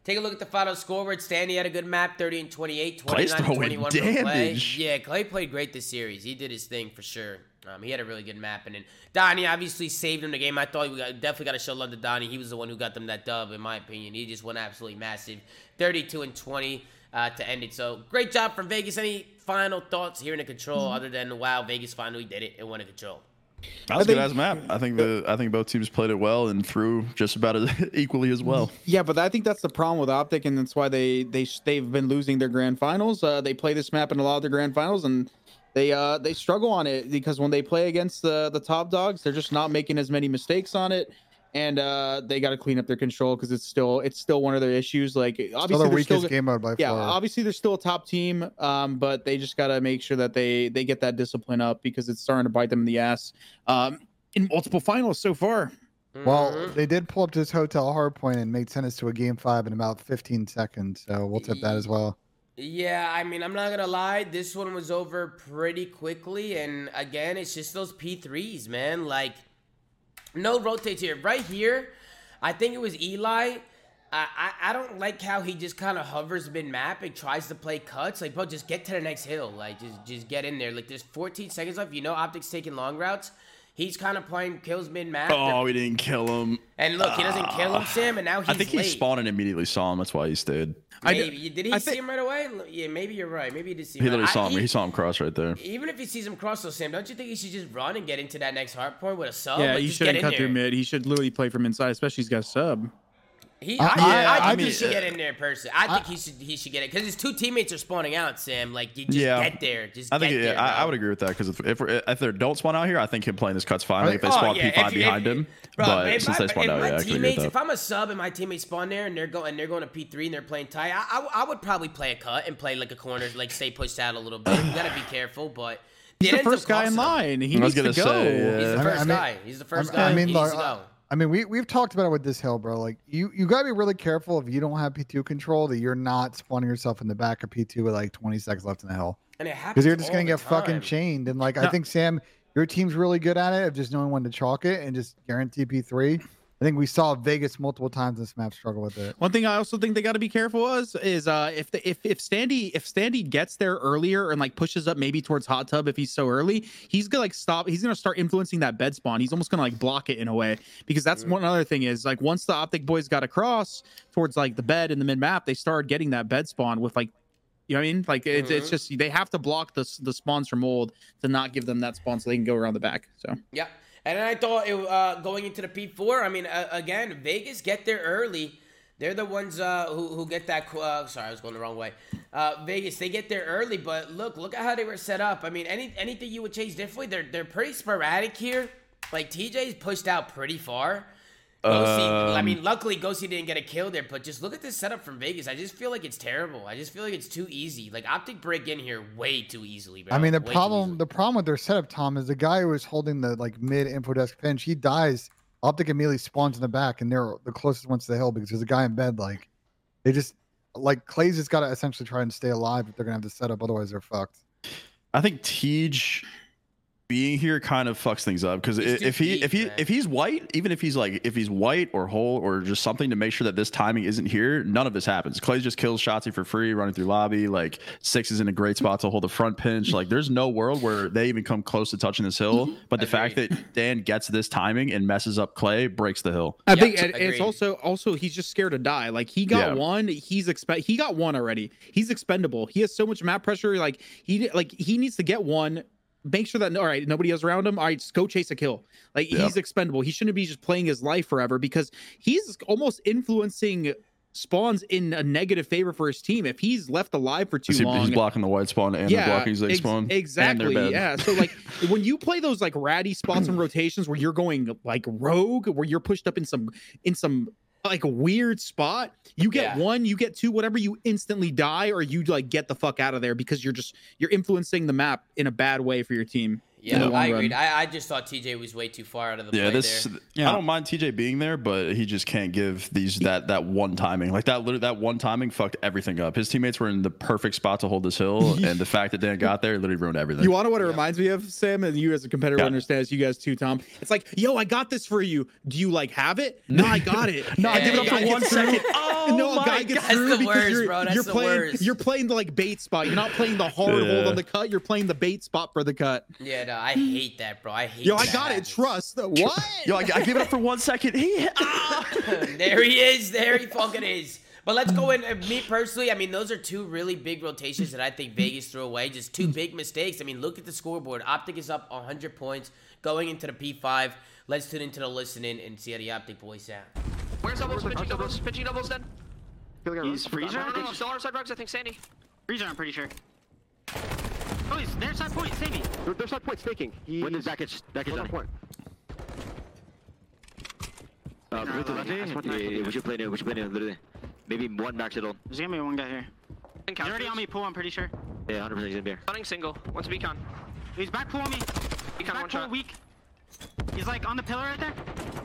Take a look at the final scoreboard. Standy had a good map, 30 and 28, 29 and throwing 21 from Clay. Yeah, Clay played great this series. He did his thing for sure. Um, he had a really good map, and then Donnie obviously saved him the game. I thought we got, definitely got to show love to Donnie. He was the one who got them that dub, in my opinion. He just went absolutely massive, 32 and 20 uh, to end it. So great job from Vegas. Any final thoughts here in the control, other than wow, Vegas finally did it and won a control. That was I a good as map. I think the I think both teams played it well and threw just about as equally as well. Yeah, but I think that's the problem with Optic, and that's why they they they've been losing their grand finals. Uh, they play this map in a lot of their grand finals, and they uh they struggle on it because when they play against the the top dogs, they're just not making as many mistakes on it. And uh, they got to clean up their control because it's still it's still one of their issues. Like Still obviously the they're weakest still, game mode by yeah, far. obviously they're still a top team, um, but they just got to make sure that they they get that discipline up because it's starting to bite them in the ass um, in multiple finals so far. Well, Mhm. they did pull up to this hotel hard point and made send us to a game five in about 15 seconds. So we'll tip that as well. Yeah, I mean, I'm not gonna lie. This one was over pretty quickly, and again, it's just those P3s, man. Like, no rotates here. Right here, I think it was Eli. I, I, don't like how he just kind of hovers mid map and tries to play cuts. Like, bro, just get to the next hill. Like, just just get in there. Like, there's 14 seconds left. You know, Optics taking long routes. He's kind of playing kills mid map. Oh, we didn't kill him. and look, he doesn't kill him, ah. Sam, and now he's I think he late. spawned and immediately saw him. That's why he stayed. I d- Maybe. Did he I see thi- him right away? Yeah, maybe you're right. Maybe he did see him. He literally I- saw him. he- He saw him cross right there. even if he sees him cross though, Sam, don't you think he should just run and get into that next hard point with a sub? yeah, Like, he just shouldn't get cut there. through mid. He should literally play from inside, especially he's got a sub. He, I- I, I- I, I think he just- should get uh, in there, person. I think he should he should get it because his two teammates are spawning out. Sam, like you just Yeah. get there, just I think get yeah, there. I, I would agree with that because if if, we're, if they don't spawn out here, I think him playing this cut's fine. Like if they Oh, spawn yeah, P5 behind if- him, Bro, but if since my, they spawned if out, my yeah, I can agree with teammates, that. if I'm a sub and my teammates spawn there and they're going and they're going to P3 and they're playing tight, I, I, I would probably play a cut and play like a corner, like stay pushed out a little bit. You gotta be careful, but He's it the first guy in line. He I needs to go. say, yeah. He's the first I mean- guy. He's the first I guy. mean, he like, needs to go. I mean, we we've talked about it with this hill, bro. Like you you gotta be really careful if you don't have P2 control that you're not spawning yourself in the back of P2 with like 20 seconds left in the hill And it happens because you're just gonna get the fucking chained. And like I think Sam, your team's really good at it of just knowing when to chalk it and just guarantee P3. I think we saw Vegas multiple times in this map struggle with it. One thing I also think they got to be careful of is uh if the, if if Standy if Standy gets there earlier and like pushes up maybe towards hot tub if he's so early he's gonna like stop he's gonna start influencing that bed spawn he's almost gonna like block it in a way because that's one other thing is like once the optic boys got across towards like the bed in the mid map they started getting that bed spawn with like you know what I mean like it's, it's Mhm. just they have to block the the spawns from old to not give them that spawn so they can go around the back so Yeah. And then I thought it, uh, going into the P4, I mean, uh, again, Vegas get there early. They're the ones uh, who, who get that. Uh, sorry, I was going the wrong way. Uh, Vegas, they get there early, but look, look at how they were set up. I mean, any anything you would change differently? They're they're pretty sporadic here. Like TJ's pushed out pretty far. Ghosty, I Um, mean, luckily Ghosty didn't get a kill there, but just look at this setup from Vegas. I just feel like it's terrible. I just feel like it's too easy. Like Optic break in here way too easily, bro. I mean, the Way problem the problem with their setup, Tom, is the guy who was holding the like mid info desk pinch, he dies. Optic immediately spawns in the back, and they're the closest ones to the hill because there's a guy in bed. Like they just like Clay's just got to essentially try and stay alive if they're gonna have the setup, otherwise they're fucked. I think Tej being here kind of fucks things up because if he deep, if he man. if he's white, even if he's like if he's white or whole or just something to make sure that this timing isn't here, none of this happens. Clay just kills Shotzzy for free, running through lobby. Like six is in a great spot to hold the front pinch. Like there's no world where they even come close to touching this hill. Mm-hmm. But the fact that Dan gets this timing and messes up Clay breaks the hill. I Yep, think and agreed. it's also also he's just scared to die. Like he got Yeah. one, he's expect he got one already. He's expendable. He has so much map pressure. Like he like he needs to get one. Make sure that all right, nobody else around him. All right, just go chase a kill. Like Yeah. he's expendable. He shouldn't be just playing his life forever because he's almost influencing spawns in a negative favor for his team. If he's left alive for too He's, long, he's blocking the white spawn and they're blocking Zig ex- spawn. Exactly. Yeah. So like when you play those like ratty spots and rotations where you're going like rogue, where you're pushed up in some in some like a weird spot, you get Yeah. one, you get two, whatever, you instantly die or you like get the fuck out of there because you're just you're influencing the map in a bad way for your team. In Yeah, I agreed. I, I just thought TJ was way too far out of the Yeah, play this there. Yeah. I don't mind TJ being there, but he just can't give these that that one timing. Like that literally that one timing fucked everything up. His teammates were in the perfect spot to hold this hill, and the fact that Dan got there literally ruined everything. You want to know what it reminds me of, Sam, and you as a competitor Yeah. understands. You guys too, Tom. It's like, yo, I got this for you. Do you like have it? No, I got it. no, I give it up for gotta one get second. through. Oh no, my guy gets God. through That's the because worst, you're, bro. That's you're the playing worst. you're playing the like bait spot. You're not playing the hard hold on the cut. You're playing the bait spot for the cut. Yeah, no, I hate that, bro. I hate. Yo, I got it. habit. Trust. What? Yo, I, I give it up for one second. He ah! there he is. There he fucking is. But let's go in. uh, Me personally, I mean, those are two really big rotations that I think Vegas threw away. Just two big mistakes. I mean, look at the scoreboard. Optic is up 100 points going into the P5. Let's tune into the listening and see how the Optic boys sound. Where's doubles? Pitching doubles? Pitching doubles then? He's freezer. No, no, no. Still on our side, Rugs. I think Sandy. Freezer, I'm pretty sure. Oh, he's their side point. Save me. There's not point staking. He, When he's is- that gets that gets on on. point. Uh, No, no, Levante? that's what Yeah, I yeah, yeah, we should play new. We should play new. Literally, maybe one max it all. There's gonna be one guy here. In He's already on me, pool. I'm pretty sure. Yeah, 100 percent he's gonna be here. Running single. One's beacon. He's back pool on me. Beacon back one pool shot. weak. He's like on the pillar right there.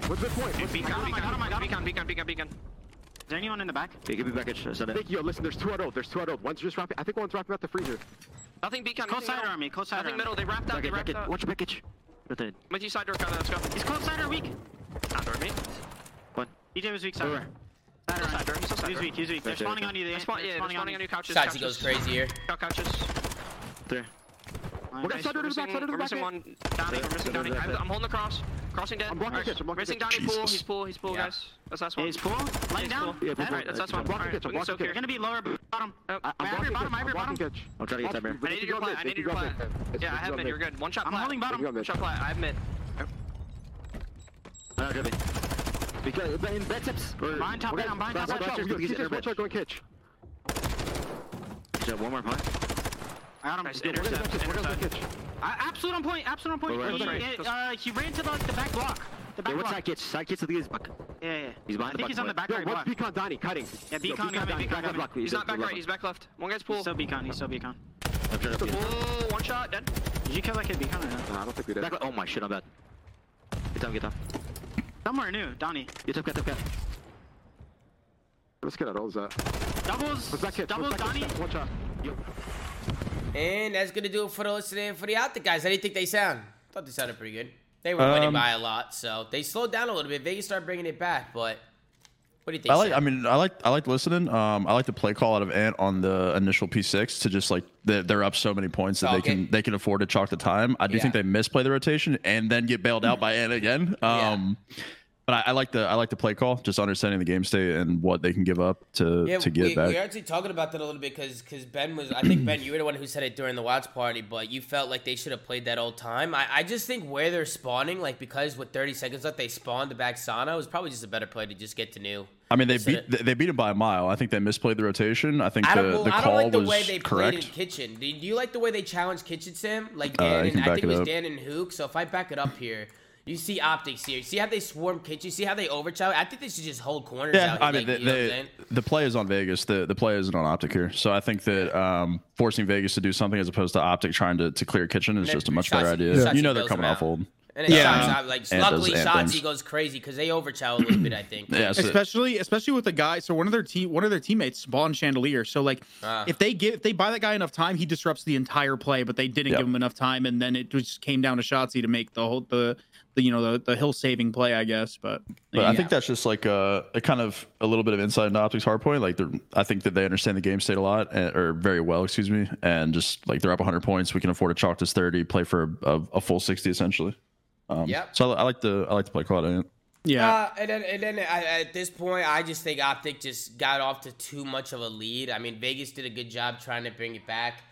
What's the point? What's Beacon, got him, I got him, I got him. beacon, beacon, beacon, beacon. Is there anyone in the back? Yeah, give me back edge. Send it. Yo, listen, there's two out old. There's two out old. One's just wrapping. I think one's wrapping out the freezer. Nothing beacon. Close side middle. on me. Close side Nothing on middle. They wrapped out. Back They wrapped out. Watch your back edge. Right there. Went to you side door, Kyle. Let's go. He's close side or weak. Side door, me. One. DJ was weak side. Over. Side Still side door. He's side He's weak. He's weak. They're spawning on you. They're They're yeah, they're spawning spawning on on you. you. Couches. Shotzzy couches. goes crazy here. Couches. There. Nice. What side door to the back? Side door to We're missing one. Donnie. We're missing Donnie. I'm I'm holding the cross. Crossing dead. I'm blocking Alright. kitchen, I'm blocking Missing kitchen. Donnie pool. He's pool. He's pool, guys. That's last one. he's pool. Laying down. Yeah, Dead. Alright, that's last one. I'm blocking Alright, kitchen, we can I'm still blocking clear. You're gonna be lower bottom. Oh, I I'm have your blocking bottom. I have kitchen. your I'm blocking bottom. kitchen. I'm trying to get that mirror. I needed your plat. I needed your plat. Yeah, I have mid. You're good. One shot I'm plat. holding bottom. Big on One mid. shot plat. I have mid. I'm not dribbling. Because in bed tips. or- Behind top Okay, mid, I'm behind last top one, mid. just Watch out. get Kitchen, air watch bed. out. Going kitchen. Just one more point. I got him. Nice. We're Intercept. kitchen. Intercept. kitchen. I- Absolute on point. Absolute on point. Go right, He, go right. uh, he ran to the, the back block. The back Yeah, what's block. side kitch? Side kitch to the back. Yeah, yeah. He's behind I the think he's back on the back Yo, right what's block. Beacon Donnie cutting? Yeah, Yo, Beacon coming, Donnie, Beacon back coming. block. He's not back level. right. He's back left. One guy's He's pool. still beacon. He's still beacon. I'm trying to Pool. One shot. Dead. Did you kill that kid beacon or not? Nah, I don't think we did. Back, oh my shit, I'm bad. Get down, get down. Somewhere new. Donnie. Get up, get up, get up. Let's get out all that. Doubles. What's that kid? Doubles. What's that Donnie. One shot. And that's gonna do it for the listening for the out guys. How do you think they sound? I Thought they sounded pretty good. They were winning Um, by a lot, so they slowed down a little bit. Vegas started bringing it back, but what do you think? I like. Sam? I mean, I like. I like listening. Um, I like the play call out of Ant on the initial P6 to just like they're, they're up so many points that Chalk they can they can afford to chalk the time. I do Yeah. think they misplay the rotation and then get bailed out by Ant again. Yeah. But I, I like the I like the play call, just understanding the game state and what they can give up to Yeah, to get we, back. we were actually talking about that a little bit because because Ben was. I think Ben, you were the one who said it during the watch party, but you felt like they should have played that old time. I, I just think where they're spawning, like because with 30 seconds left, they spawned the back Sana. It was probably just a better play to just get to new. I mean, they beat they beat him by a mile. I think they misplayed the rotation. I think I the, the I call like the was way they played in correct. Kitchen. Do you like the way they challenged Kitchen Sam? Like Uh, Dan you and I think it it was up. Dan and Hook. So if I back it up here, you see optics here. See how they swarm Kitchen. See how they overchallenge. I think they should just hold corners Yeah, out. I mean, like, the, you know what I'm the, play is on Vegas. The the play isn't on Optic here. So I think that um, forcing Vegas to do something as opposed to Optic trying to, to clear kitchen is then just a much better idea. Shotzzy You know they're coming off old. And then Yeah. Shots, like And luckily does- and Shots he goes crazy because they overchow a little bit. I think. Yeah, so- especially especially with the guy. So one of their team, one of their teammates spawned Chandelier. So like, Ah. if they give, if they buy that guy enough time, he disrupts the entire play. But they didn't Yep. give him enough time, and then it just came down to Shotzzy to make the whole the, the you know the, the hill saving play, I guess. But, But yeah. I think that's just like a, a kind of a little bit of insight into Optic's hard point. Like they're, I think that they understand the game state a lot, and, or very well, excuse me, and just like they're up 100 points, we can afford to chalk this 30, play for a, a, a full 60 essentially. Um, Yep. So I, I like the I like to play call it. yeah. Uh, and then, and then I, at this point, I just think Optic just got off to too much of a lead. I mean, Vegas did a good job trying to bring it back.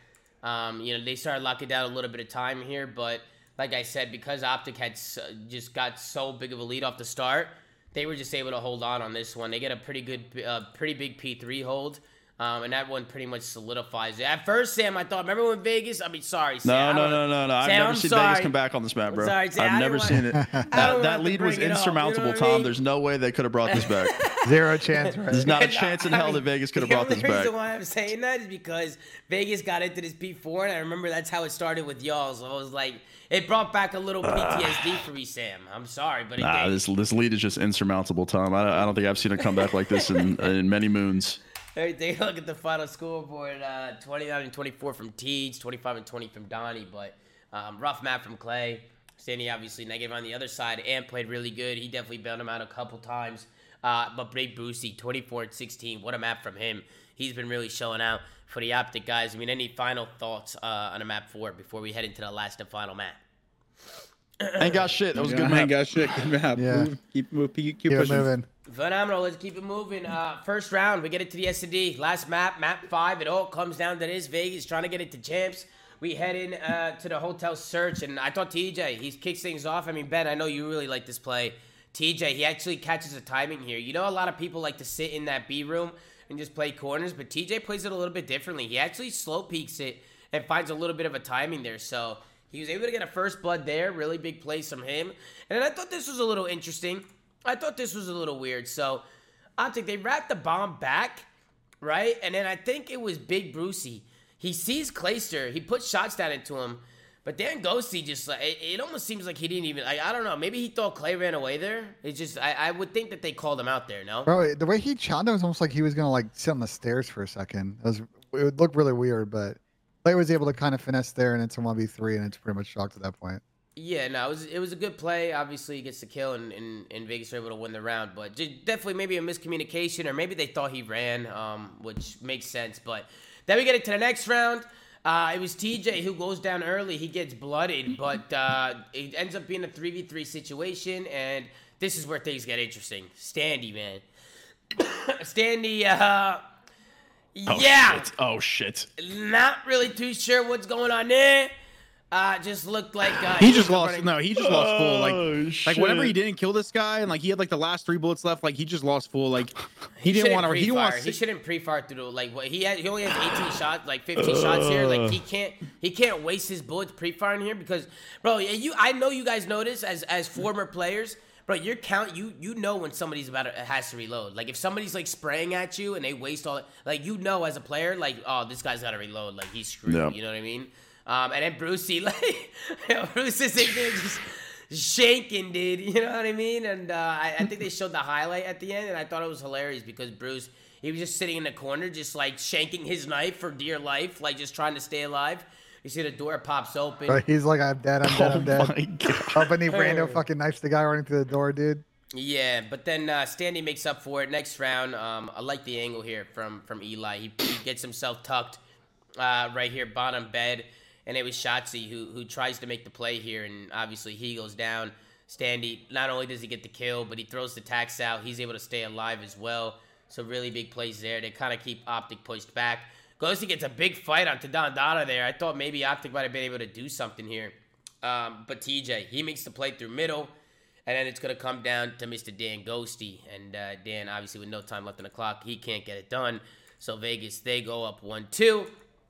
Um, you know, they started locking down a little bit of time here, but like I said, because Optic had s just got so big of a lead off the start, they were just able to hold on on this one. They get a pretty good, uh, pretty big P3 hold. Um, and that one pretty much solidifies it. At first, Sam, I thought, remember when Vegas? I mean, sorry, Sam. No, I no, no, no, no. I've Sam, never I'm seen sorry. Vegas come back on this map, bro. sorry, Sam, I I've never want- seen it. That, that lead was bring it up, you know insurmountable, I Tom. mean? There's no way they could have brought this back. Zero chance, right? There's not a chance in I hell mean, that Vegas could have brought this only back. reason why I'm saying that is because Vegas got into this P4, and I remember that's how it started with y'all. So I was like, it brought back a little PTSD for me, Sam. I'm sorry, but it Nah, did. this this lead is just insurmountable, Tom. I, I don't think I've seen a comeback like this in in many moons. Hey, take a look at the final scoreboard: uh, 29 and 24 from Teej, 25 and 20 from Donnie. But um, rough map from Clay. Standy obviously negative on the other side. Ant played really good. He definitely bailed him out a couple times. Uh, but Big Boosie, 24 and 16. What a map from him. He's been really showing out for the Optic guys. I mean, any final thoughts uh, on a map four before we head into the last and final map? Ain't got shit. That was a good I map. ain't got shit. Good map. Yeah. Move, keep move, keep, keep Keep pushing. moving. Phenomenal. Let's keep it moving. Uh, first round, we get it to the S&D. Last map, map five. It all comes down to this. Vegas trying to get it to champs. We head in uh, to the hotel search, and I thought TJ, he kicks things off. I mean, Ben, I know you really like this play. TJ, he actually catches a timing here. You know, a lot of people like to sit in that B room and just play corners, but TJ plays it a little bit differently. He actually slow peaks it and finds a little bit of a timing there. So he was able to get a first blood there. Really big plays from him. And I thought this was a little interesting. I thought this was a little weird. So, Optic, they wrapped the bomb back, right? And then I think it was Big Brucey. He sees Clayster. He puts shots down into him. But then Ghosty just like it, it almost seems like he didn't even like I don't know maybe he thought Clay ran away there. It just I, I would think that they called him out there. No, Bro, the way he shot it was almost like he was gonna like sit on the stairs for a second. It was it would look really weird, but Clay was able to kind of finesse there, and it's a one v three, and it's pretty much shocked at that point. Yeah, no, it was it was a good play. Obviously, he gets the kill, and, and, and Vegas were able to win the round. But definitely maybe a miscommunication, or maybe they thought he ran, um, which makes sense. But then we get into the next round. Uh, it was TJ who goes down early. He gets blooded, but uh, it ends up being a three v three situation, and this is where things get interesting. Standy, man, Standy. Uh, Oh, yeah, Shit. Oh shit. not really too sure what's going on there. Uh, just looked like uh, He was just lost. running- No, he just lost full. Like, Oh, like whenever he didn't kill this guy, and like he had like the last three bullets left, like he just lost full. Like he didn't want to. He didn't want. He shouldn't pre-fire through the like what he had. He only has 18 shots, like 15 shots here. Like he can't he can't waste his bullets pre-firing here because, bro, you I know you guys notice as as former players, bro. Your count you you know when somebody's about to has to reload. Like if somebody's like spraying at you and they waste all like you know as a player like oh this guy's got to reload like he's screwed. Yeah. You know what I mean? Um, and then Brucey like Bruce is in there just shanking, dude. You know what I mean? And uh, I, I think they showed the highlight at the end, and I thought it was hilarious because Bruce, he was just sitting in the corner, just like shanking his knife for dear life, like just trying to stay alive. You see the door pops open. Bro, he's like, I'm dead, I'm dead, I'm Oh dead. my god. Up and he rando fucking knifes the guy running through the door, dude. Yeah, but then uh, Standy makes up for it. Next round, um, I like the angle here from from Eli. He, he gets himself tucked uh, right here, bottom bed, and it was Shotzzy who who tries to make the play here, and obviously he goes down. Standy not only does he get the kill, but he throws the tax out. He's able to stay alive as well. So really big plays there. They kind of keep Optic pushed back. Ghosty gets a big fight on Dada there. I thought maybe Optic might have been able to do something here. Um, but TJ, he makes the play through middle. And then it's going to come down to Mr. Dan Ghosty. And uh, Dan, obviously, with no time left on the clock, he can't get it done. So Vegas, they go up 1 2.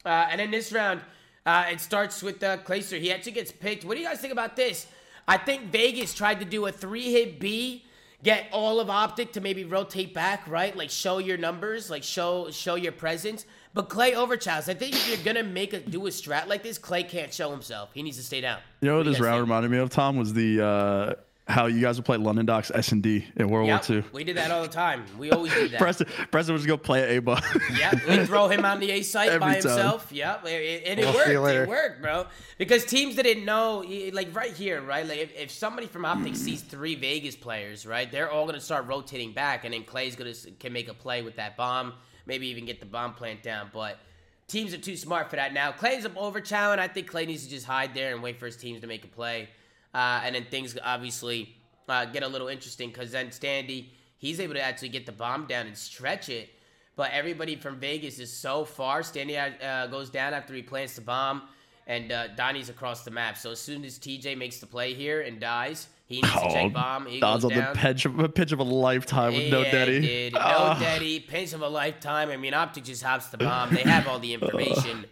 Uh, and then this round, uh, it starts with uh, Clayster. He actually gets picked. What do you guys think about this? I think Vegas tried to do a three hit B, get all of Optic to maybe rotate back, right? Like show your numbers, like show show your presence. But Clay overchows. I think if you're gonna make a do a strat like this, Clay can't show himself. He needs to stay down. You know what do this round think? reminded me of, Tom, was the uh, how you guys would play London Docks S and D in World Yep, War II. we did that all the time. We always did that. Preston, Preston would just go play at A bar. Yeah, we throw him on the A site Every by time. himself. Yeah, and it We'll worked. It worked, bro. Because teams didn't know, like right here, right? Like if, if somebody from Optic mm. sees three Vegas players, right, they're all gonna start rotating back, and then Clay's gonna can make a play with that bomb, maybe even get the bomb plant down. But teams are too smart for that now. Clay's up over challenge. I think Clay needs to just hide there and wait for his teams to make a play, uh, and then things obviously uh, get a little interesting because then Standy he's able to actually get the bomb down and stretch it. But everybody from Vegas is so far. Standy uh, goes down after he plants the bomb, and uh, Donnie's across the map. So as soon as TJ makes the play here and dies, he needs to check bomb. He Don's goes on down. the pitch of a pitch of a lifetime with no daddy. Dude. No Ah. daddy. Pinch of a lifetime. I mean, Optic just hops the bomb. They have all the information,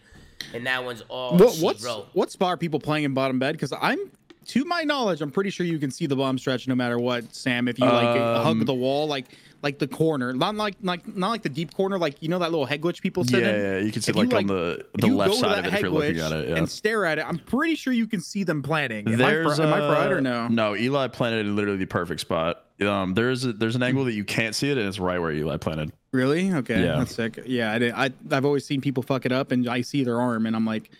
and that one's all What, she what's wrote. what spot are people playing in bottom bed? Because I'm, to my knowledge, I'm pretty sure you can see the bomb stretch no matter what. Sam, if you like Um, hug the wall, like like the corner, not like like not like the deep corner, like you know that little head glitch people sit Yeah, in. yeah, you can see If like, you, on the the left side of it if you're looking at it. Yeah. and stare at it. I'm pretty sure you can see them planting. Am, There's I, am I right uh, or no? No, Eli planted in literally the perfect spot. Um, there's a, there's an angle that you can't see it, and it's right where Eli planted. Really? Okay, Yeah. that's sick. Yeah, I did. I I've always seen people fuck it up, and I see their arm, and I'm like,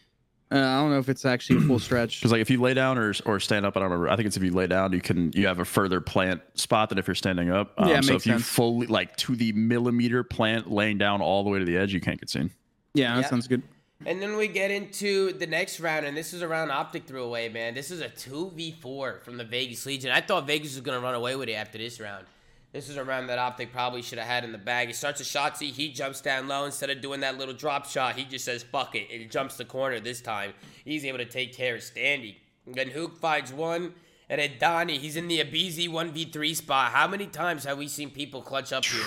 uh, I don't know if it's actually a full stretch. Because like if you lay down or or stand up, I don't remember. I think it's if you lay down, you can you have a further plant spot than if you're standing up. Um, Yeah, so makes if you fully like to the millimeter plant laying down all the way to the edge, you can't get seen. Yeah, that Yeah. sounds good. And then we get into the next round, and this is a round Optic threw away, man. This is a 2v4 from the Vegas Legion. I thought Vegas was going to run away with it after this round. This is a round that Optic probably should have had in the bag. He starts a Shotzzy, he jumps down low. Instead of doing that little drop shot, he just says, fuck it, and jumps the corner this time. He's able to take care of Standy. And then Hook finds one, and then Donnie, he's in the aBeZy 1v3 spot. How many times have we seen people clutch up here?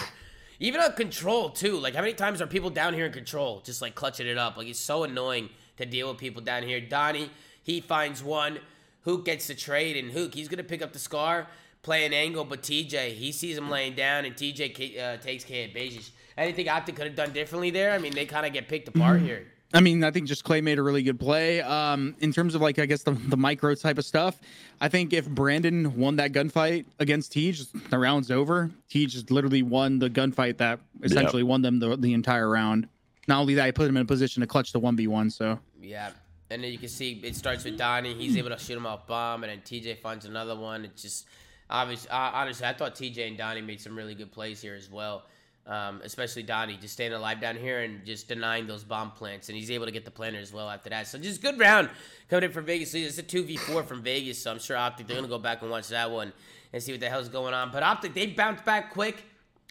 Even on control too. Like how many times are people down here in control, just like clutching it up? Like it's so annoying to deal with people down here. Donnie, he finds one. Hook gets the trade, and Hook, he's gonna pick up the scar, play an angle, but TJ he sees him laying down, and TJ uh, takes care of Bejic. Anything Optic could have done differently there? I mean, they kind of get picked apart here. I mean, I think just Clay made a really good play. Um, in terms of like, I guess the, the micro type of stuff, I think if Brandon won that gunfight against Tej, the round's over. Tej just literally won the gunfight that essentially won them the, the entire round. Not only that, I put him in a position to clutch the one v one. So Yeah. And then you can see it starts with Donnie. He's able to shoot him off bomb, and then TJ finds another one. It's just obviously, uh, honestly, I thought TJ and Donnie made some really good plays here as well. Um, especially Donnie, just staying alive down here and just denying those bomb plants, and he's able to get the planter as well after that. So just good round coming in from Vegas. It's a two v four from Vegas, so I'm sure Optic they're gonna go back and watch that one and see what the hell's going on. But Optic they bounced back quick.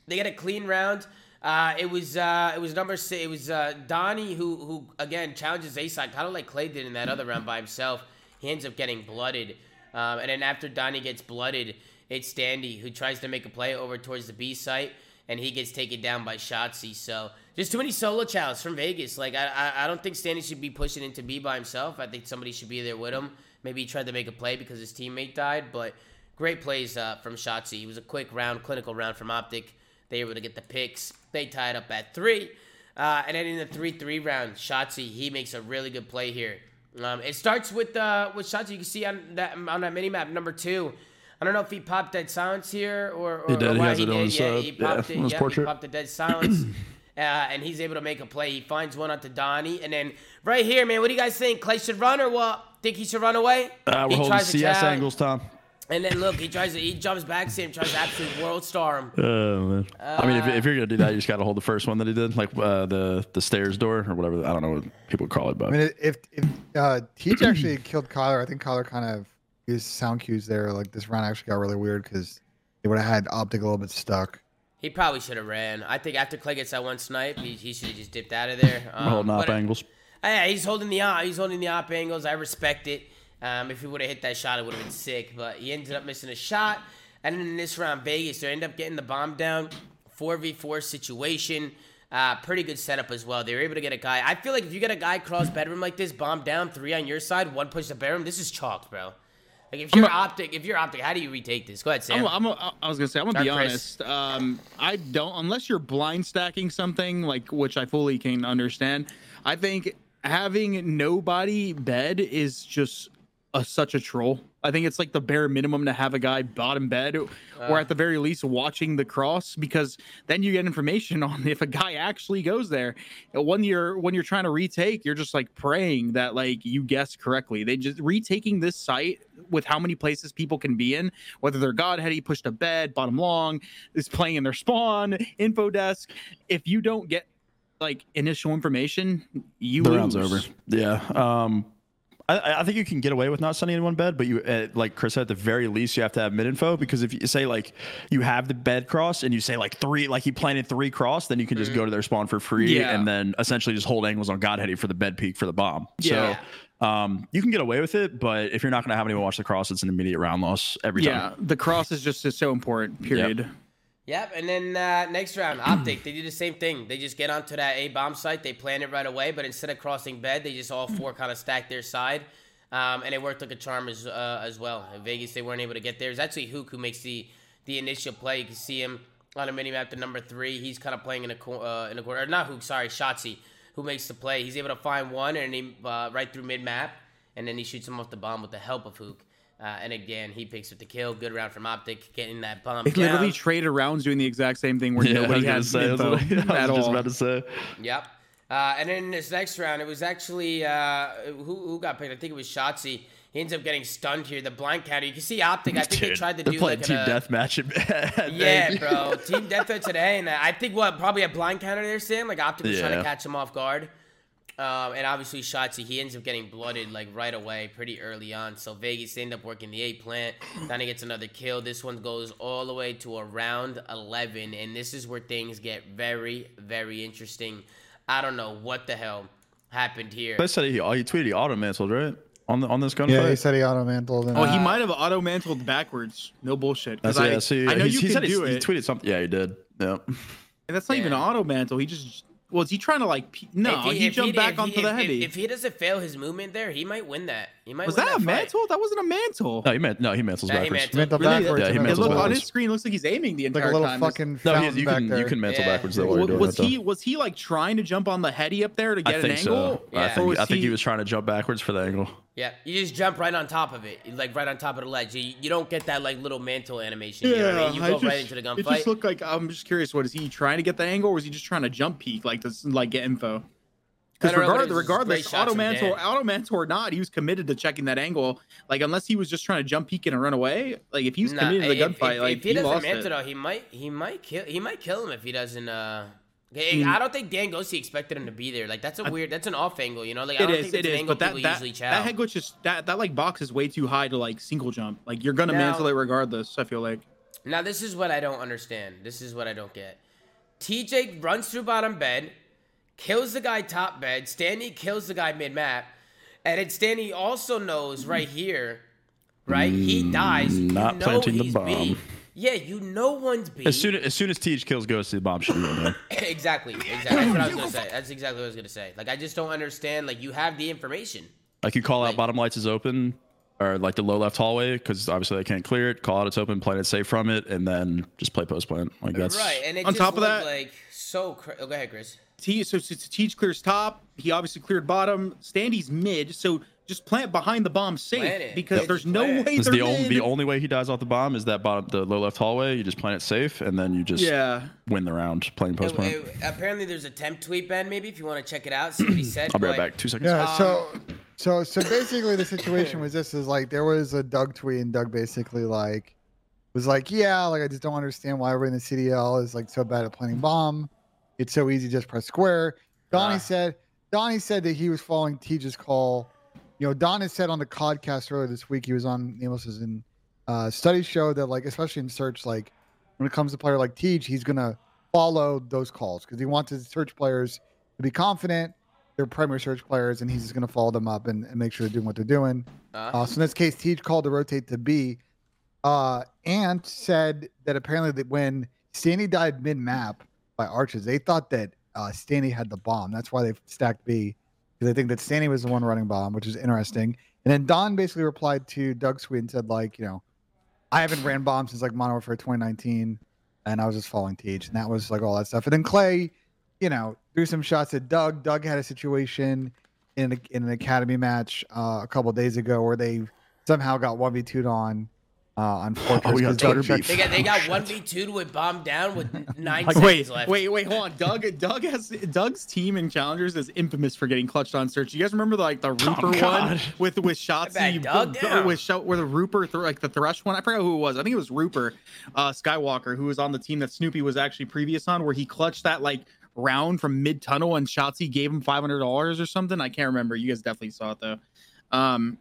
They get a clean round. Uh, it was uh, it was number six. It was uh, Donnie who who again challenges A side, kind of like Clay did in that other round by himself. He ends up getting blooded, um, and then after Donnie gets blooded, it's Dandy who tries to make a play over towards the B site, and he gets taken down by Shotzzy. So just too many solo challenges from Vegas. Like I, I I don't think Standy should be pushing into B by himself. I think somebody should be there with him. Maybe he tried to make a play because his teammate died, but great plays uh, from Shotzzy. He was a quick round, clinical round from Optic. They were able to get the picks. They tied up at three. Uh, and then in the 3 3 round, Shotzzy, he makes a really good play here. Um, it starts with uh, with Shotzzy. You can see on that on that mini map number two. I don't know if he popped dead silence here or, or He did. Or He why has it on his, yeah, he yeah, popped it. on his yeah, he popped the dead silence. uh, and he's able to make a play. He finds one onto Donnie. And then right here, man, what do you guys think? Clay should run or what? Think he should run away? Uh, we're he holding tries to CS angles, Tom. And then look, he tries to he jumps back to him, tries to absolute world star him. Oh man! I mean, if, Uh, if you're gonna do that, you just gotta hold the first one that he did, like uh, the the stairs door or whatever. I don't know what people call it, but I mean, if if uh, Teach actually killed Kyler, I think Kyler kind of used sound cues there. Like this round actually got really weird because they would have had optic a little bit stuck. He probably should have ran. I think after Clay gets that one snipe, he, he should have just dipped out of there. we're holding Um, up angles. Uh, Yeah, he's holding the op. He's holding the op angles. I respect it. Um, if he would have hit that shot, it would have been sick. But he ended up missing a shot. And then in this round, Vegas, they end up getting the bomb down. 4v4 situation. Uh, pretty good setup as well. They were able to get a guy. I feel like if you get a guy cross bedroom like this, bomb down, three on your side, one push the bedroom, this is chalked, bro. Like if you're optic, if you're optic, how do you retake this? Go ahead, Sam. I'm, I'm, I was gonna say I'm gonna be Chris. honest. Um, I don't unless you're blind stacking something like which I fully can understand. I think having nobody bed is just a, such a troll. I think it's like the bare minimum to have a guy bottom bed, or at the very least watching the cross, because then you get information on if a guy actually goes there. When you're when you're trying to retake, you're just like praying that like you guess correctly. They just retaking this site with how many places people can be in, whether they're Godheady, pushed a bed, bottom long, is playing in their spawn, info desk. If you don't get like initial information, you the lose. round's over. Yeah. Um, I, I think you can get away with not sending anyone bed, but you, uh, like Chris said, at the very least, you have to have mid info because if you say like you have the bed cross and you say like three, like he planted three cross, then you can just go to their spawn for free. Yeah. and then essentially just hold angles on Godheady for the bed peak for the bomb. Yeah. So um, you can get away with it, but if you're not going to have anyone watch the cross, it's an immediate round loss every Yeah, time. Yeah, the cross is just is so important. Period. Yep, and then uh, next round, Optic, they do the same thing. They just get onto that A bomb site, they plan it right away, but instead of crossing bed, they just all four kind of stack their side. Um, and it worked like a charm as, uh, as well. In Vegas, they weren't able to get there. It's actually Hook who makes the, the initial play. You can see him on a mini map number three. He's kind of playing in a, cor- uh, in a corner. Or not Hook, sorry, Shotzzy, who makes the play. He's able to find one and he uh, right through mid map, and then he shoots him off the bomb with the help of Hook. Uh, and again, he picks up the kill. Good round from Optic, getting that bomb They literally down. traded rounds doing the exact same thing where Yeah, I was nobody gonna had say, that's info what I- I was at just all. about to say. Yep. Uh, and then in this next round, it was actually uh, who, who got picked? I think it was Shotzzy. He ends up getting stunned here. The blind counter. You can see Optic. I think they tried to do playing like team a, deathmatch. at- Yeah, bro. Team deathmatch today, and I think what probably a blind counter there, Sam. Like Optic was trying to catch him off guard. Um, and obviously Shotzzy, he ends up getting blooded like right away, pretty early on. So Vegas they end up working the A plant. Then he gets another kill. This one goes all the way to around 11, and this is where things get very, very interesting. I don't know what the hell happened here. They said he, oh, he tweeted he auto mantled, right? On the on this gunfight. Yeah, he said he auto mantled. Oh, he might have auto mantled backwards. No bullshit. 'Cause That's, I, yeah, see, I know he, you he can said he, do he tweeted something. Yeah, he did. Yeah. And that's not even auto mantle. He just Was he trying to like? pe- No, If he, if jumped back if onto if, the if- heavy. If, he doesn't fail his movement there, he might win that. He might. was win that a fight. mantle? That wasn't a mantle. No, he meant no, he mantles Yeah, he backwards. mantled. Mantle Really? backwards. Yeah, he and It then mantles look, on his screen looks like he's aiming the entire like a little time. fucking No, he, fountain you back can there. you can mantle Yeah. backwards though while you're was, doing was that. though. he was he like trying to jump on the heady up there to get I an think angle? so. I think Or was I think he he- was trying to jump backwards for the angle. Yeah, you just jump right on top of it, like right on top of the ledge. You, you don't get that like little mantle animation. you know what I mean? You I go just, right into the It gunfight. just looked like I'm just curious. What is he trying to get the angle, or was he just trying to jump peek, like to like get info? Because know, regardless, auto mantle, auto mantle or not, he was committed to checking that angle. Like unless he was just trying to jump peek and run away. Like if he was Nah, committed to the gunfight, like if he, he, doesn't lost mantle it. though, he might he might kill he might kill him if he doesn't. uh I Hmm. I don't think Dan Ghosty expected him to be there. Like that's a weird, that's an off angle, you know. Like I It don't is, think it that's an is, angle but that people that, usually chow. that head glitch is that that like box is way too high to like single jump. Like you're gonna Now- mantle it regardless. I feel like. Now this is what I don't understand. This is what I don't get. TJ runs through bottom bed, kills the guy top bed. Stanley kills the guy mid map, and then Stanley also knows right here, right? he dies. you not know planting the bomb. B. Yeah, you know one's B. As soon as as soon as Teach kills Ghost, the bomb should be going in. exactly, exactly. That's what I was gonna say. That's exactly what I was gonna say. Like I just don't understand. Like you have the information. Like you call out Like- bottom lights is open, or like the low left hallway, because obviously they can't clear it. Call out it's open, plant it safe from it, and then just play post plant. Like that's right, and it On just top of that- like so. Cra- oh, go ahead, Chris. T so, so, so Teach clears top. He obviously cleared bottom. Standy's mid. So just plant behind the bomb safe because Yep. there's no Plant way It's they're the only the only way he dies off the bomb is that bottom the low left hallway. You just plant it safe, and then you just Yeah. win the round playing post plant. apparently, there's a temp tweet, Ben. Maybe if you want to check it out, see what he said. I'll be right back. Two seconds. Yeah. Um, so, so, so basically, the situation was this: is like there was a Doug tweet, and Doug basically like was like, "Yeah, like I just don't understand why everybody in the CDL is like so bad at planning bomb. It's so easy, just press square." Donnie Ah. said, Donnie said that he was following Teach's call. You know, Don has said on the podcast earlier this week he was on Needless in uh, studies show that like especially in search, like when it comes to player like Teach, he's gonna follow those calls because he wants his search players to be confident they're primary search players, and he's just going to follow them up and, and make sure they're doing what they're doing. Uh, Uh, so in this case, Teach called to rotate to B, uh, and said that apparently that when Stanley died mid map by arches, they thought that uh, Stanley had the bomb. That's why they stacked B because they think that Stanley was the one running bomb, which is interesting. And then Don basically replied to Doug Sweet and said like, you know, I haven't ran bomb since like Modern Warfare 2019, and I was just following Teach, and that was like all that stuff. And then Clay, you know, threw some shots at Doug. Doug had a situation in a, in an academy match uh, a couple days ago where they somehow got one v 2 on uh, on Fortress. Oh, we got 'cause Doug Twitter checked- beef. they got they got one v two with bomb down with nine Like, seconds wait, left. wait, wait, hold on. Doug, Doug has Doug's team in challengers is infamous for getting clutched on search. You guys remember like the Rooper one Oh, God. with with Shotzzy, bet Doug b- down. with Shot, where the Rooper, th- like the Thresh one. I forgot who it was. I think it was Rooper, uh, Skywalker, who was on the team that Snoopy was actually previous on, where he clutched that like round from mid tunnel and Shotzzy gave him five hundred dollars or something. I can't remember. You guys definitely saw it though. Um,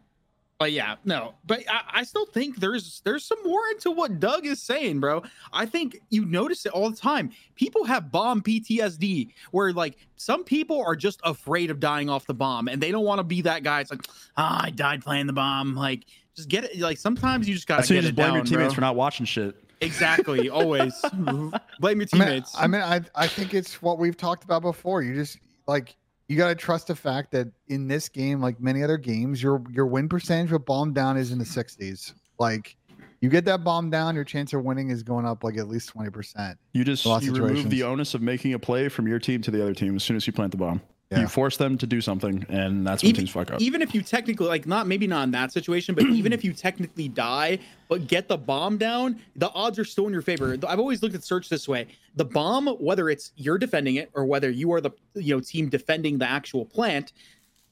but yeah, no, but I, I still think there's there's some more into what Doug is saying, bro. I think you notice it all the time. People have bomb PTSD, where like some people are just afraid of dying off the bomb, and they don't want to be that guy. It's like, ah, I died playing the bomb. Like, just get it. Like sometimes you just gotta So you get just it blame down, your teammates bro. for not watching shit. Exactly, always blame your I mean, teammates. I mean, I I think it's what we've talked about before. You just like you got to trust the fact that in this game, like many other games, your your win percentage with bomb down is in the 60s. Like you get that bomb down, your chance of winning is going up like at least 20%. You just A lot of you remove the onus of making a play from your team to the other team as soon as you plant the bomb. Yeah. You force them to do something, and that's when even, teams fuck up. even if you technically like not maybe not in that situation, but even if you technically die but get the bomb down, the odds are still in your favor. I've always looked at search this way: the bomb, whether it's you're defending it or whether you are the you know team defending the actual plant,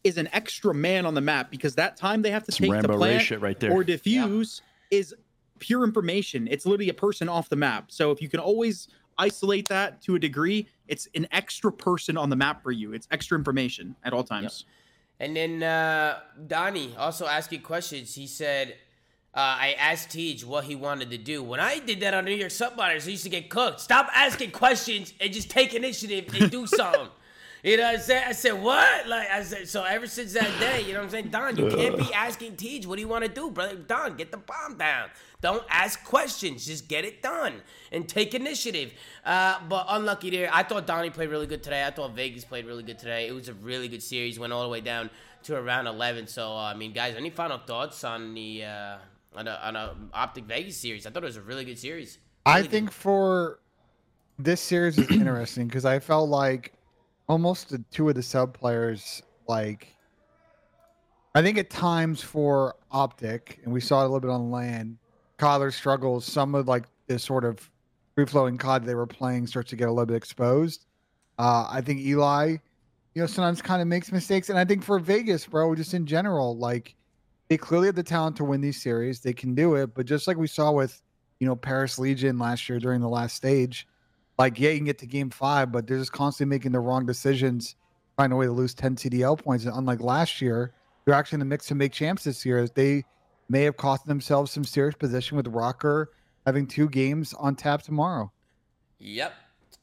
is an extra man on the map because that time they have to Some take Rambo the Ray plant shit right there. or defuse is pure information. It's literally a person off the map. So if you can always isolate that to a degree, it's an extra person on the map for you. It's extra information at all times. And then uh, Donnie also asking questions. He said, uh, I asked Tej what he wanted to do. When I did that on New York Subliners, I used to get cooked. Stop asking questions and just take initiative and do something. You know what I'm saying? I said, what? Like, I said, so ever since that day, you know what I'm saying? Don, you can't be asking Teach, what do you want to do, brother? Don, get the bomb down. Don't ask questions. Just get it done and take initiative. Uh, but unlucky there. I thought Donnie played really good today. I thought Vegas played really good today. It was a really good series. Went all the way down to around 11. So, uh, I mean, guys, any final thoughts on the uh, on a, on a Optic Vegas series? I thought it was a really good series. I Really good. think for this series is interesting because I felt like almost the two of the sub players, like I think at times for Optic, and we saw it a little bit on land, Kyler struggles. Some of like this sort of free flowing COD they were playing starts to get a little bit exposed. Uh, I think Eli, you know, sometimes kind of makes mistakes, and I think for Vegas, bro, just in general, like they clearly have the talent to win these series. They can do it, but just like we saw with you know Paris Legion last year during the last stage, like yeah, you can get to game five, but they're just constantly making the wrong decisions, finding a way to lose 10 CDL points. And unlike last year, they're actually in the mix to make champs this year. They may have cost themselves some serious position with ROKKR having two games on tap tomorrow. Yep.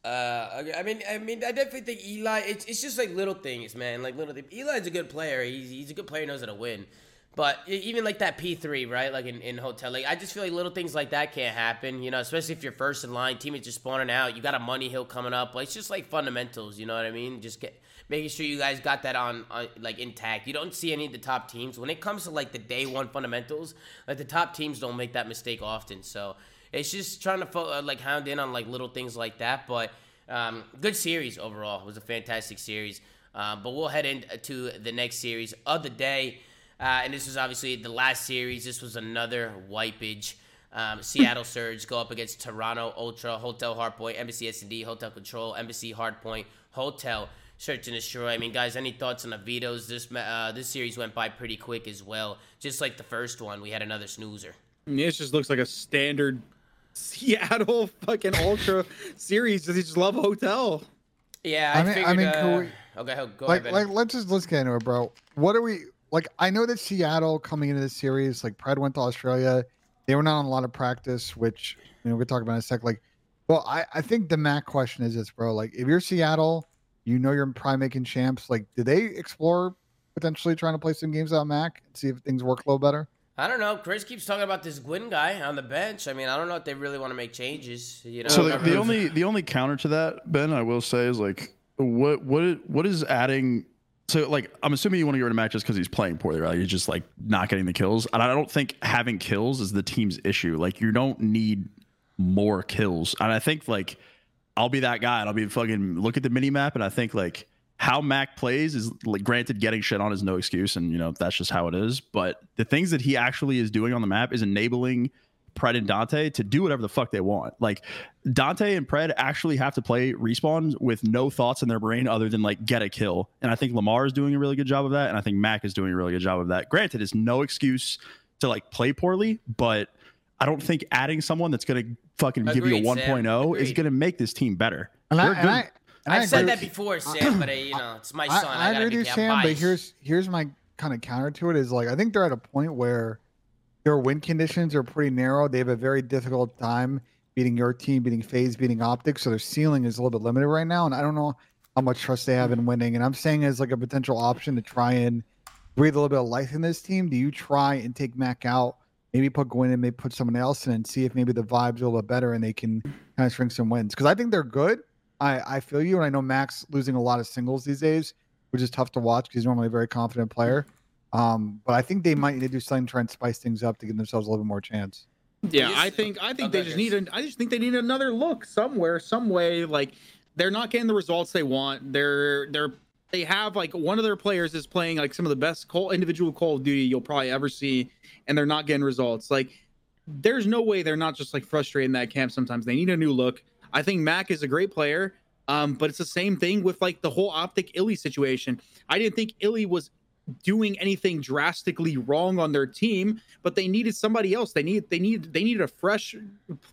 Uh, I mean, I mean, I definitely think Eli. It's, it's just like little things, man. Like little things. Eli's a good player. He's he's a good player. Knows how to win. But even like that P three, right? Like in, in hotel, like I just feel like little things like that can't happen. You know, especially if you're first in line, teammates just spawning out. You got a money hill coming up. Like it's just like fundamentals. You know what I mean? Just get making sure you guys got that on, on like intact. You don't see any of the top teams when it comes to like the day one fundamentals. Like the top teams don't make that mistake often. So it's just trying to fo- uh, like hound in on like little things like that. But um, good series overall. It was a fantastic series. Uh, but we'll head into the next series of the day. Uh, and this was obviously the last series. This was another wipage. Um, Seattle Surge go up against Toronto Ultra, Hotel Hardpoint, Embassy S&D, Hotel Control, Embassy Hardpoint, Hotel Search and Destroy. I mean, guys, any thoughts on the vetoes? This uh, this series went by pretty quick as well. Just like the first one, we had another snoozer. I mean, it just looks like a standard Seattle fucking Ultra series. They just love hotel. Yeah, I, I mean- I mean, uh, can we- okay, go- go like, ahead. like let's just let's get into it, bro. What are we like? I know that Seattle coming into this series, like Pred went to Australia, they were not on a lot of practice, which you know we're talking about in a sec. Like, well, I I think the Mac question is this, bro. Like, if you're Seattle, you know you're probably making champs. Like, do they explore potentially trying to play some games out Mac and see if things work a little better? I don't know. Chris keeps talking about this Gwyn guy on the bench. I mean, I don't know if they really want to make changes. You know, So the, the only the only counter to that, Ben, I will say is like what what what is adding. So like I'm assuming you want to get rid of Mac just because he's playing poorly, right? He's just like not getting the kills, and I don't think having kills is the team's issue. Like you don't need more kills, and I think like I'll be that guy, and I'll be fucking look at the mini map, and I think like how Mac plays is like granted getting shit on is no excuse, and you know that's just how it is. But the things that he actually is doing on the map is enabling Pred and Dante to do whatever the fuck they want. Like Dante and Pred actually have to play respawn with no thoughts in their brain other than like get a kill. And I think Lamar is doing a really good job of that, and I think Mac is doing a really good job of that. Granted, it's no excuse to like play poorly, but I don't think adding someone that's gonna fucking give you a Agreed, Sam. 1.0 is gonna make this team better. And They're I, good. And I- I I've said that before, Sam, but uh, you know, it's my son. I, I, I agree with you, I'm Sam, but here's here's my kind of counter to it is like I think they're at a point where their win conditions are pretty narrow. They have a very difficult time beating your team, beating FaZe, beating Optics, so their ceiling is a little bit limited right now. And I don't know how much trust they have in winning. And I'm saying as like a potential option to try and breathe a little bit of life in this team. Do you try and take Mac out? Maybe put Gwyn in, maybe put someone else in, and see if maybe the vibes a little bit better and they can kind of string some wins. Because I think they're good. I, I feel you, and I know Max losing a lot of singles these days, which is tough to watch because he's normally a very confident player. Um, but I think they might need to do something to try and spice things up to give themselves a little bit more chance. Yeah, I think I think they just Chris. need. I just think they need another look somewhere, some way. Like they're not getting the results they want. They're they're they have like one of their players is playing like some of the best Call, individual Call of Duty you'll probably ever see, and they're not getting results. Like there's no way they're not just like frustrated in that camp. Sometimes they need a new look. I think Mac is a great player, um, but it's the same thing with like the whole optic Illy situation. I didn't think Illy was doing anything drastically wrong on their team, but they needed somebody else. They need they need they needed a fresh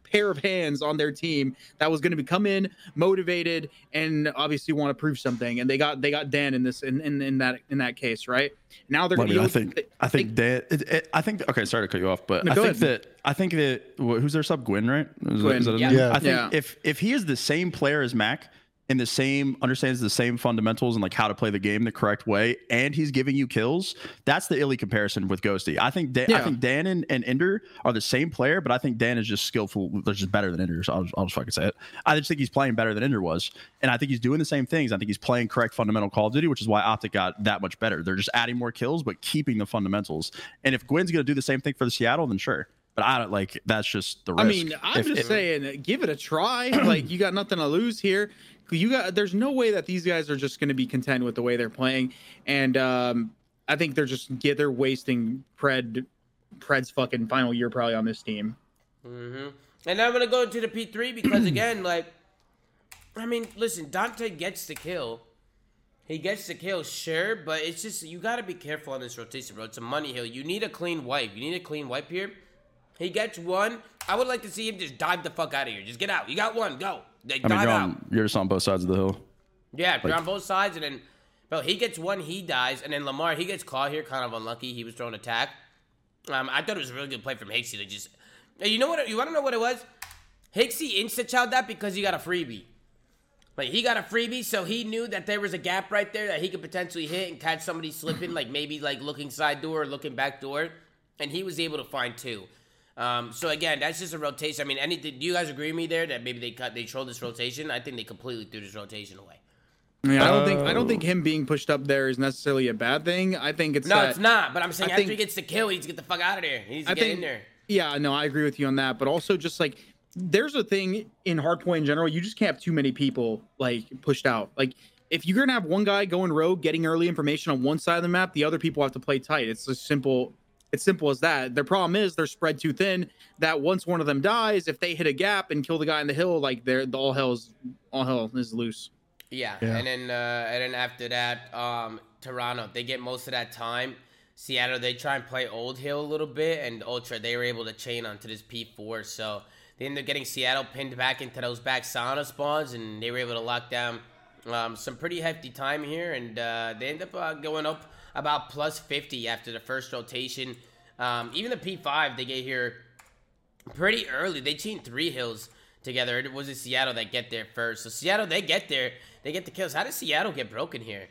pair of hands on their team that was going to be come in motivated and obviously want to prove something. And they got they got Dan in this in in, in that in that case, right? Now they're I mean, you I think they- I think that it, it, I think okay. Sorry to cut you off, but No, I think ahead. that I think that who's their sub Gwyn, right? Is Gwyn, is that yeah. Yeah. I think Yeah. if if he is the same player as Mac in the same understands the same fundamentals and like how to play the game the correct way, and he's giving you kills, that's the illy comparison with Ghosty. I think Dan, I think Dan and, and Ender are the same player, but I think Dan is just skillful. They're just better than Ender. So I'll, I'll just fucking say it. I just think he's playing better than Ender was, and I think he's doing the same things. I think he's playing correct fundamental Call of Duty, which is why Optic got that much better. They're just adding more kills, but keeping the fundamentals. And if Gwen's gonna do the same thing for the Seattle, then sure. But I don't like that's just the risk. I mean, I'm If- just if- saying, give it a try. like you got nothing to lose here. You got there's no way that these guys are just going to be content with the way they're playing, and um, I think they're just get they're wasting Pred Pred's fucking final year probably on this team. Mm-hmm. And I'm gonna go into the P3 because again, like, I mean, listen, Dante gets the kill. He gets the kill, sure, but it's just you gotta be careful on this rotation, bro. It's a money hill. You need a clean wipe. You need a clean wipe here. He gets one. I would like to see him just dive the fuck out of here. Just get out. You got one. Go. Like, I mean, dive you're, out. on, you're just on both sides of the hill. Yeah, you're on both sides, and then, bro, he gets one, he dies, and then Lamar, he gets caught here, kind of unlucky. He was throwing attack. Um, I thought it was a really good play from Hixie to just. You know what? You want to know what it was? Hixie insta chowed that because he got a freebie. Like he got a freebie, so he knew that there was a gap right there that he could potentially hit and catch somebody slipping, like maybe like looking side door or looking back door, and he was able to find two. Um, so again, that's just a rotation. I mean, anything? Do you guys agree with me there that maybe they cut, they trolled this rotation? I think they completely threw this rotation away. I don't think I don't think him being pushed up there is necessarily a bad thing. I think it's No, that- it's not. But I'm saying I after think- he gets the kill, he needs to get the fuck out of there. He needs to I get think, in there. Yeah, no, I agree with you on that. But also, just like there's a thing in hardpoint in general, you just can't have too many people like pushed out. Like if you're gonna have one guy going rogue, getting early information on one side of the map, the other people have to play tight. It's a simple. It's simple as that. Their problem is they're spread too thin. That once one of them dies, if they hit a gap and kill the guy in the hill, like they're the all hell's all hell is loose. Yeah. Yeah. and then uh, and then after that, um, Toronto they get most of that time. Seattle they try and play Old Hill a little bit, and Ultra they were able to chain onto this P4, so they ended up getting Seattle pinned back into those back sauna spawns, and they were able to lock down um, some pretty hefty time here, and uh, they end up uh, going up about plus 50 after the first rotation. Um, even the P5 they get here pretty early. They chained three hills together. It was in Seattle that get there first. So Seattle, they get there, they get the kills. How does Seattle get broken here?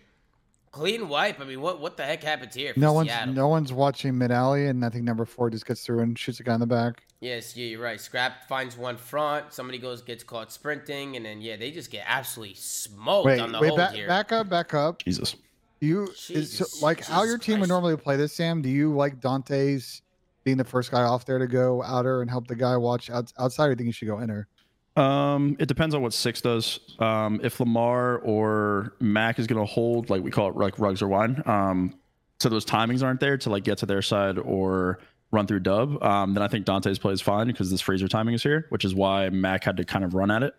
Clean wipe. I mean, what what the heck happens here? For No one's Seattle? no one's watching mid alley, and I think number four just gets through and shoots a guy in the back. Yes, yeah, you're right. Scrap finds one front. Somebody goes gets caught sprinting, and then yeah, they just get absolutely smoked Wait, on the wait, hold back, here. back up, back up. Jesus. Do you is so, like how your Jesus team would normally play this, Sam? Do you like Dante's being the first guy off there to go outer and help the guy watch out, outside? Or you think you should go inner? Um, it depends on what six does. Um, if Lamar or Mac is gonna hold, like we call it, like rugs or wine. Um, so those timings aren't there to like get to their side or run through dub. Um, then I think Dante's play is fine because this freezer timing is here, which is why Mac had to kind of run at it.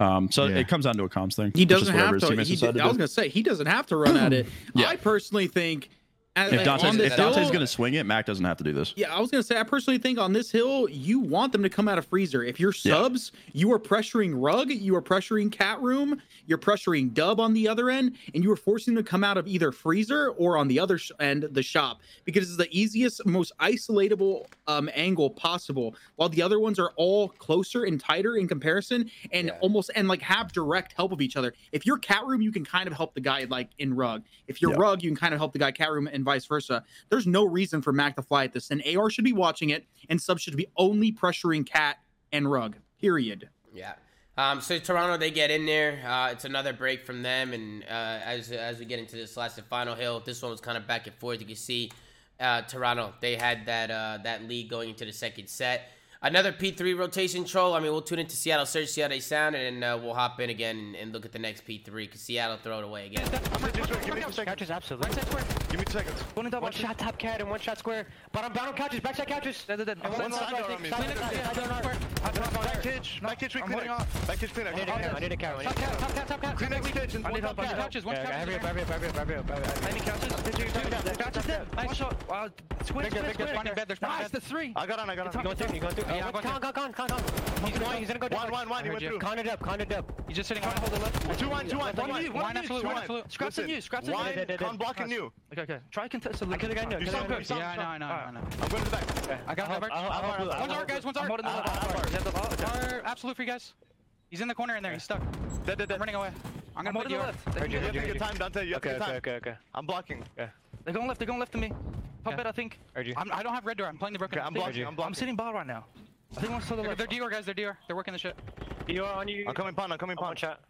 Um, so Yeah. it comes down to a comms thing. He doesn't have to. He, decide I was gonna say he doesn't have to run at it. Yeah. I personally think. At, If Dante's, if Dante's hill- gonna swing it, Mac doesn't have to do this. Yeah, I was gonna say I personally think on this hill you want them to come out of freezer. If you're Yeah. subs, you are pressuring rug, you are pressuring cat room, you're pressuring dub on the other end, and you are forcing them to come out of either freezer or on the other sh- end the shop because it's the easiest, most isolatable um, angle possible. While the other ones are all closer and tighter in comparison, and Yeah. almost and like have direct help of each other. If you're cat room, you can kind of help the guy like in rug. If you're Yeah. rug, you can kind of help the guy cat room, and vice versa there's no reason for Mac to fly at this. And AR should be watching it, and sub should be only pressuring Cat and Rug. Period. Yeah. Um, so Toronto, they get in there. Uh, it's another break from them, and uh, as as we get into this last and final hill, this one was kind of back and forth. You can see uh, Toronto, they had that uh, that lead going into the second set. Another P3 rotation troll. I mean, we'll tune into Seattle, search, see how they sound, and then uh, we'll hop in again and, and look at the next P3 because Seattle throw it away again. Give me two seconds. Couches, absolutely. Right side square. Give me seconds. One and double. One shot top cat and one shot square. Bottom bound on couches, backside couches. Dead, dead, dead. And one side door on me. Side door, side door, side door. Back kitch. Back kitch. I'm Clean holding it. Back kitch. Clean I need a it. I need a carry. Top cat, top cat, top cat. Clean next kitchen. I need help, I. Couches. One Yeah, couch. hurry up, hurry up, hurry up, hurry up, hurry up. Any couches? Couches dead. One shot. Wow. Square. Big, big, Square. big, Square. running bed, there's running Nice. bed. The three. I got on. I got You on. going through, you going through. Yeah, Con, con, con, con, con. He's going, he's gonna go down. One, one, one. He went through. Con it up, con it up. He's just sitting on hold the left. Two one, two one, two one. One absolute, one absolute. Scraps and you. Scraps and Dead, you. dead, dead, Con dead. block and you. Okay, okay. Try contest a little. I kill the guy, no, You kill the sound guy, good. You no. sound Yeah, I know, I know, I know. I'm going to the back. I got I'll- covered. One's art, guys, one's I'm art. holding the left. Bar. Is that the bar? Bar, absolute for you guys. He's in the corner in there. He's stuck. Dead, dead, I'm running away. I'm gonna I'm put the you. left. Heard you, You have to get time, Dante. You have to Okay, get okay, time. okay, okay. I'm blocking. Yeah. They're going left. They're going left to me. Pop Yeah. I think. Heard you. I'm, I don't have red door. I'm playing the broken. Okay, I'm blocking. I'm blocking. I'm sitting ball right now. I think one's to the left. They're Dior guys. They're Dior. They're working the shit. You are on you. I'm coming pond. I'm coming on one pond. shot.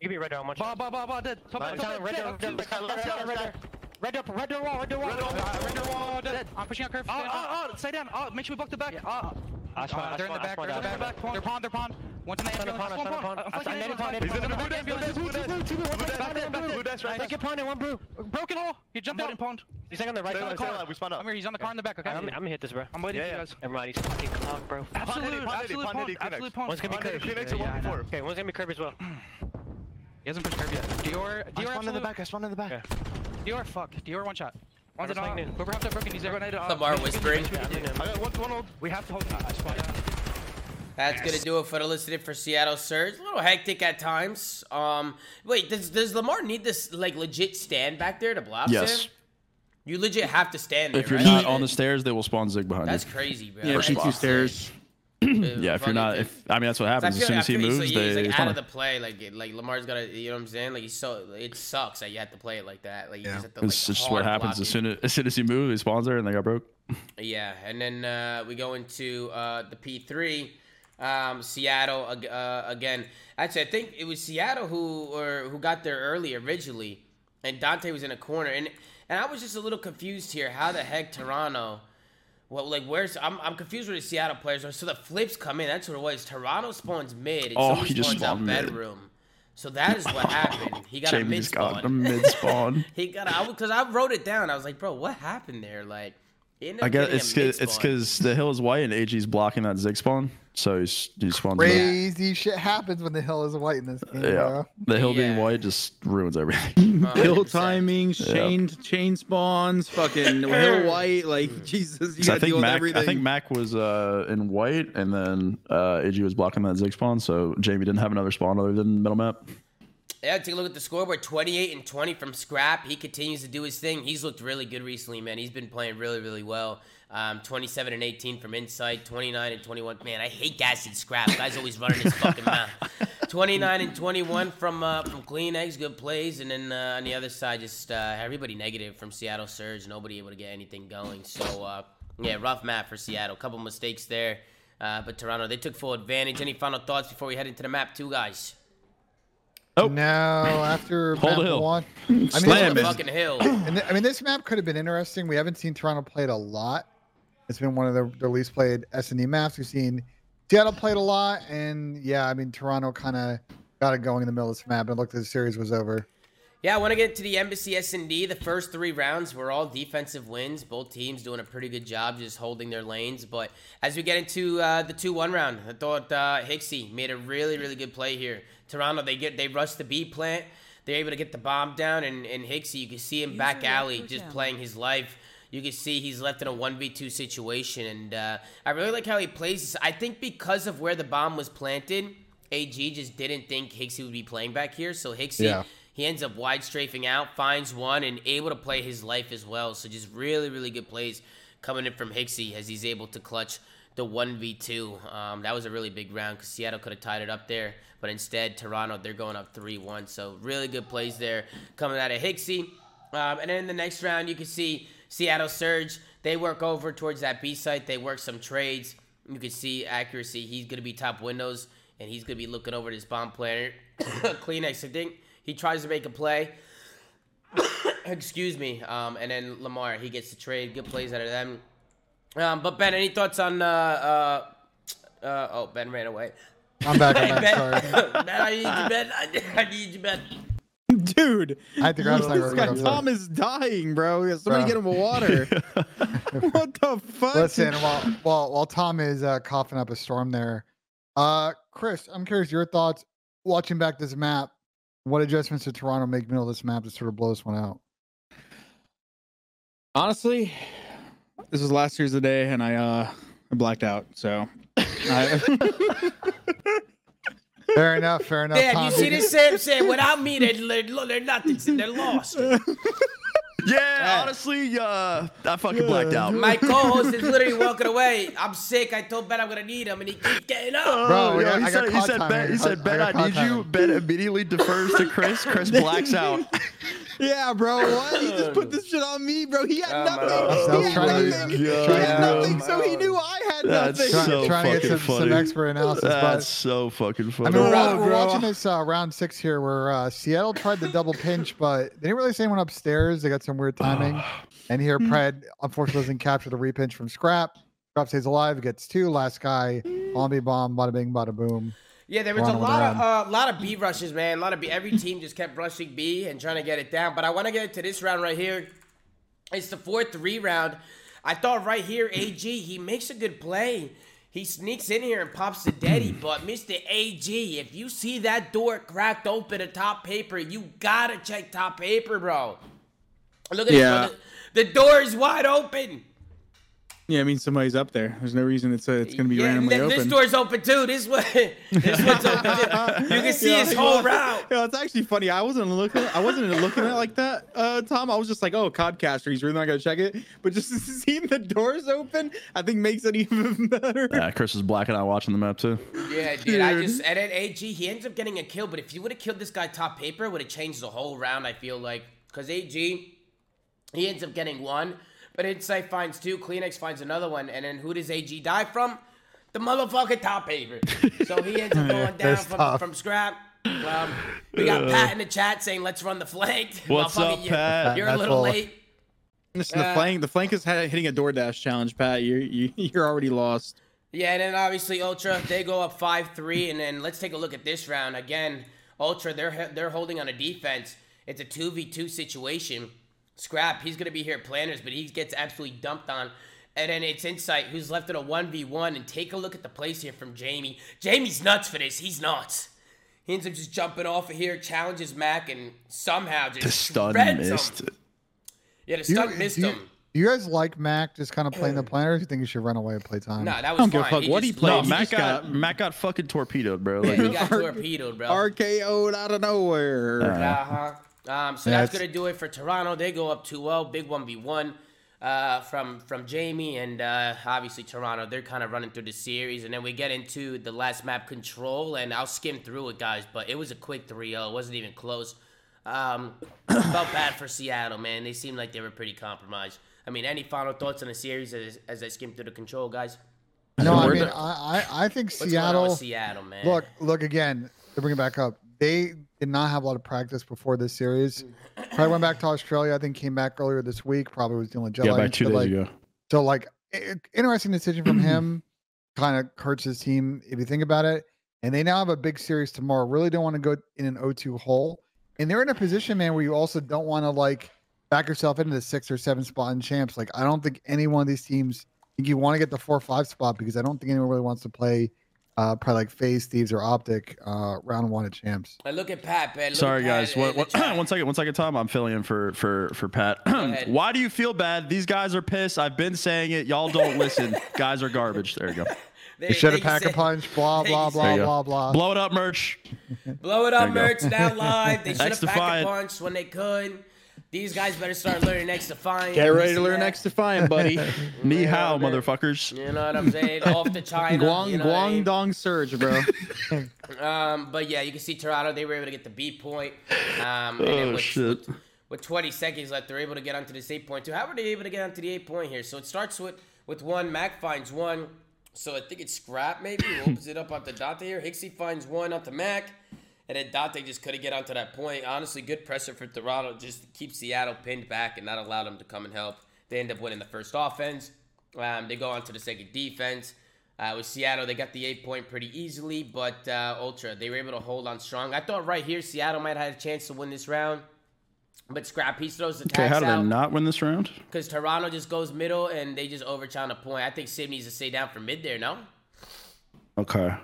You can be red door on one Ba shot. ba ba ba dead. Top Nice. left, top Red left, door, dead. red door, Top red door, left, red door, top red left. door. Red door, wall, red door wall. Red door wall. Uh, Red door wall dead. I'm pushing out curve. Oh, oh, oh, stay down. Oh, make sure we block the back. Oh, I spawned, they're in the back. They're in the back. They're pond. They're pond. One's in the Spawned a ambulance. pond, I Spawn spawned a pond. pond. I'm I flanking netted pond, ambulance. He's in the blue dash, blue dash, blue dash. Blue, one Blue back, dash, back, blue back, dash, blue back. dash, right Take your pond in one blue. Broken hole. He jumped I'm out in pond. He's like on the right Stay side. alive, stay alive. We spawn Come up. here. He's on the car in the back. Okay. I'm, I'm gonna hit this, bro. I'm waiting Yeah, for you yeah. guys. Never mind, he's fucking clock, bro. Absolute, Pond Eddy, absolute Pond pond. Eddy, Phoenix. Absolute pond. One's gonna be curved. Phoenix, Yeah, yeah, I before. know. Okay, one's gonna be curved as well. He hasn't pushed curve yet. Dior, I spawned in the back. I spawned in the back. Dior, fuck. Dior, one shot. One's just in like uh. Whoever has that broken, he's there. Lamar whispering. Yeah, I'm in him. I got one, one. We have to hold. I spawned. That's gonna do it for the listed for Seattle Surge. A little hectic at times. Um, wait, does does Lamar need this like legit stand back there to block Yes. him? You legit have to stand there. If you're right? not on the stairs, they will spawn zig behind That's you. That's crazy, bro. Yeah, That's shoot two stairs. Yeah, if you're not, if I mean that's what happens. As soon I as he feel he's, moves, so, he's they like spawn out of the play. Like it- like Lamar's got to, you know what I'm saying? Like he's so it sucks that you have to play it like that. Like you Yeah. just have to, like, It's just what happens as soon as, as soon as he moves, he spawns there and they got broke. Yeah, and then uh, we go into uh, the P3, um, Seattle uh, again. Actually, I think it was Seattle who or who got there early originally, and Dante was in a corner, and and I was just a little confused here. How the heck Toronto? Well, like where's I'm I'm confused where the Seattle players are. So the flips come in. That's what it was. Toronto spawns mid, and Oh, he just spawns out spawned mid. bedroom. So that is what happened. He got a Jamie mid just got a spawn. mid spawn. he got a, because I wrote it down. I was like, bro, what happened there? Like, I guess it's cause, it's because the hill is white and AG's blocking that zig spawn, so he's he spawns. mid. Crazy shit happens when the hill is white in this game, Yeah, bro. the hill being white just ruins everything. Hill 100%. timing, chain chain spawns, fucking hill white. Like Jesus, you I gotta think deal with Mac, everything. I think Mac was uh, in white, and then uh, AG was blocking that zig spawn, so Jamie didn't have another spawn other than middle map. Yeah, take a look at the scoreboard 28 and 20 from Scrap. He continues to do his thing. He's looked really good recently, man. He's been playing really, really well. Um, 27 and 18 from inside. 29 and 21. Man, I hate gassing Scrap. Guy's always running his fucking mouth. 29 and 21 from uh, from CleanX, good plays. And then uh, on the other side, just uh, everybody negative from Seattle Surge. Nobody able to get anything going. So, uh, yeah, rough map for Seattle. Couple mistakes there. Uh, but Toronto, they took full advantage. Any final thoughts before we head into the map, two guys? Oh. No, after Hold map the hill. one, I mean, Slam this- it. Fucking hill. and th- I mean, this map could have been interesting. We haven't seen Toronto play it a lot. It's been one of the, the least played S and D maps. We've seen Seattle played a lot, and yeah, I mean Toronto kind of got it going in the middle of this map. And it looked like the series was over. Yeah, I want to get to the Embassy S&D. The first three rounds were all defensive wins. Both teams doing a pretty good job just holding their lanes. But as we get into uh, the 2-1 round, I thought uh, Hixie made a really, really good play here. Toronto, they get they rush the B plant. They're able to get the bomb down, and, and Hixie, you can see him back alley just playing his life. You can see he's left in a 1v2 situation, and uh, I really like how he plays this. I think because of where the bomb was planted, AG just didn't think Hixie would be playing back here. So Hixie, Yeah. he ends up wide strafing out, finds one, and able to play his life as well. So just really, really good plays coming in from Hixie as he's able to clutch the 1v2. Um, that was a really big round because Seattle could have tied it up there. But instead, Toronto, they're going up 3 1. So really good plays there coming out of Hixie. Um, and then in the next round, you can see Seattle Surge. They work over towards that B site. They work some trades. You can see accuracy. He's going to be top windows, and he's going to be looking over this bomb planner. CleanX, I think he tries to make a play. Excuse me. Um, and then Lamar, he gets the trade. Good plays out of them. Um, but Ben, any thoughts on? Uh, uh, uh, oh, Ben ran away. I'm back. I'm back. Sorry. ben, I need you, Ben. I, I need you, Ben. Dude, I had to grab this guy I'm sorry. Tom is dying, bro. Somebody Bro. get him a water. what the fuck? Listen, while while while Tom is uh, coughing up a storm there, uh, Chris, I'm curious your thoughts watching back this map. What adjustments did Toronto make middle of this map to sort of blow this one out? Honestly, this was last year's the day, and I uh I blacked out. So, I, Fair enough. Fair enough. Dad, Tom, you see did this Sam said, without me, they're, they're, they're nothing. They're lost. Yeah, honestly, uh, I fucking blacked out. My co-host is literally walking away. I'm sick. I told Ben I'm gonna need him, and he keeps getting up. Bro, yo, I he said, he said, ben, he said, I Ben, got I, caught need you. Ben immediately defers to Chris. Chris blacks out. Yeah, bro. Why he just put this shit on me, bro? He had Oh, nothing. my I was He had trying to- nothing. He had nothing, so he knew I had That's nothing. Try- so trying to get fucking some, some funny. expert analysis, That's but so fucking funny. I funny. mean, we're, Bro, we're watching this uh, round six here where uh, Seattle tried the double pinch, but they didn't really say anyone upstairs. They got some weird timing. and here, Pred unfortunately doesn't capture the repinch from Scrap. Scrap stays alive, gets two. Last guy, bomb bomb, bada bing, bada boom. Yeah, there was a lot of around. uh, lot of B rushes, man. A lot of B. Every team just kept rushing B and trying to get it down. But I want to get into this round right here. It's the fourth three round. I thought right here, AG he makes a good play. He sneaks in here and pops the daddy. But Mr. AG, if you see that door cracked open at top paper, you gotta check top paper, bro. Look at Yeah. this. The, the door is wide open. Yeah, I mean somebody's up there. There's no reason it's uh, it's gonna be Yeah, randomly th- open. This door's open too. This way, this one's open too. You can see Yeah, his whole know, route. Yeah, it's actually funny. I wasn't looking. I wasn't looking at it like that, uh, Tom. I was just like, oh, Codcaster. He's really not gonna check it. But just seeing the doors open, I think makes it even better. Yeah, Chris is blacking out watching the map too. Yeah, dude. I just and then AG he ends up getting a kill, but if you would have killed this guy top paper, would have changed the whole round. I feel like because AG he ends up getting one, but Insight finds two, CleanX finds another one, and then who does AG die from? The motherfucking top paper. so he ends up going down from, tough. from scrap. Um, we got Pat in the chat saying, "Let's run the flank." What's Motherfucker, up, you're- Pat? You're a little all. late. Listen, the Uh, flank, the flank is hitting a DoorDash challenge, Pat. You're you, you're already lost. Yeah, and then obviously Ultra they go up five three, and then let's take a look at this round again. Ultra they're they're holding on a defense. It's a two v two situation. Scrap he's gonna be here at planners, but he gets absolutely dumped on. And then it's Insight who's left in a one v one, and take a look at the plays here from Jamie. Jamie's nuts for this. He's nuts. He ends up just jumping off of here, challenges Mac, and somehow just The stun missed. him. Yeah, the Do you- stun missed do you, him. do you guys like Mac just kind of playing the planners? You think he should run away and play time? Nah, that was don't give a fine. fuck what he just played. No, lost. Matt got, got- Matt got fucking torpedoed, bro. Yeah, Like, he got torpedoed, bro. RKO'd out of nowhere. Uh-huh. Um, so Yeah, that's gonna do it for Toronto. They go up 2-0, big 1v1 uh, from from Jamie and uh, obviously Toronto. They're kind of running through the series, and then we get into the last map control, and I'll skim through it, guys. But it was a quick 3-0. It wasn't even close. Um, felt bad for Seattle, man. They seemed like they were pretty compromised. I mean, any final thoughts on the series as, as I skim through the control, guys? No, I mean, I, I, I think What's going on Seattle. with Seattle, man? Look, look again to bring it back up. They did not have a lot of practice before this series. Mm. Probably went back to Australia. I think came back earlier this week. Probably was dealing with jet yeah, lag back and two shit, days like, ago. So like, i- interesting decision from him. Kind of hurts his team if you think about it. And they now have a big series tomorrow. Really don't want to go in an 0-2 hole. And they're in a position, man, where you also don't want to like back yourself into the six or seven spot in champs. Like I don't think any one of these teams think you want to get the four or five spot because I don't think anyone really wants to play uh probably like FaZe, Thieves, or Optic uh round one at champs. I look at Pat, man. Look Sorry, at Pat guys. What, what, one second, one second, Tom. I'm filling in for for for Pat. Why do you feel bad? These guys are pissed. I've been saying it. Y'all don't listen. guys are garbage. There you go. They- You should have pack a punch, blah they blah blah There you go. blah blah. Blow it up, merch. Blow it up, merch now live. They should have packed a punch when they could. These guys better start learning next to Defiant. Get ready to learn that? XDefiant, buddy. Ni Yeah, hao, man. motherfuckers. You know what I'm saying? Off to China. Guang you know what I mean? Guangdong Surge, bro. Um, but yeah, you can see Toronto. They were able to get the B point. Um, and Oh with, shit. with 20 seconds left, they're able to get onto this eight point two. How were they able to get onto the eight point here? So it starts with with one. Mac finds one. So I think it's Scrap maybe opens it up onto Dante here. Hixie finds one onto Mac. And then Dante just couldn't get onto that point. Honestly, good pressure for Toronto just to keep Seattle pinned back and not allow them to come and help. They end up winning the first offense. Um, they go on to the second defense. Uh, with Seattle, they got the eight point pretty easily, but uh, Ultra, they were able to hold on strong. I thought right here, Seattle might have had a chance to win this round. But Scrap, he throws the Okay, tax how do they out not win this round? because Toronto just goes middle and they just overchallenge a point. I think Sid needs to stay down for mid there, no? Okay.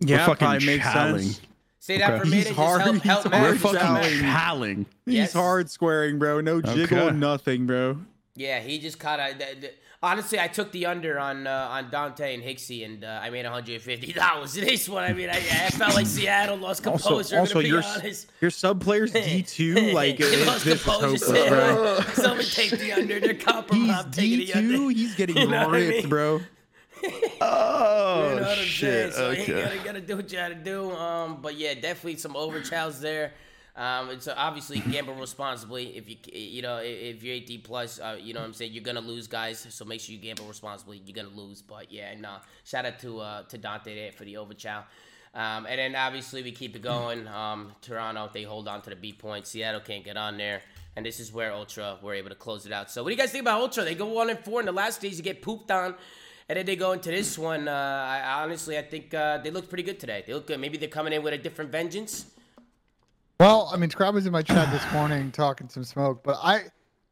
yeah, fucking probably makes challing. sense. Stay down Okay. for mid He's hard- just help, he's help hard We're fucking challenging. challing. He's Yes. hard squaring, bro. No jiggle, Okay. nothing, bro. Yeah, he just caught a. th- th- honestly, I took the under on uh, on Dante and Hixie, and uh, I made 150 dollars. This one, I mean, I, I felt like Seattle lost Also, composure. also to be your honest. your sub players D two like He lost this is composure. hopeless, bro. Someone take the under. They're compromised. He's D the two. He's getting You know what I ripped, mean? bro. Oh You know shit. So you gotta, gotta do what you gotta do. Um, but yeah, definitely some overcharges there. Um, it's uh, obviously gamble responsibly. If you you know if you're 18 plus, uh, you know what I'm saying you're gonna lose guys. So make sure you gamble responsibly. You're gonna lose. But yeah, no. Shout out to uh, to Dante there for the overchow. Um, and then obviously we keep it going. Um, Toronto they hold on to the B point. Seattle can't get on there. And this is where Ultra were able to close it out. So what do you guys think about Ultra? They go one and four in the last stage. You get pooped on. And then they go into this one. Uh, I honestly, I think uh, they look pretty good today. They look good. Maybe they're coming in with a different vengeance. Well, I mean, Scrap was in my chat this morning talking some smoke, but I,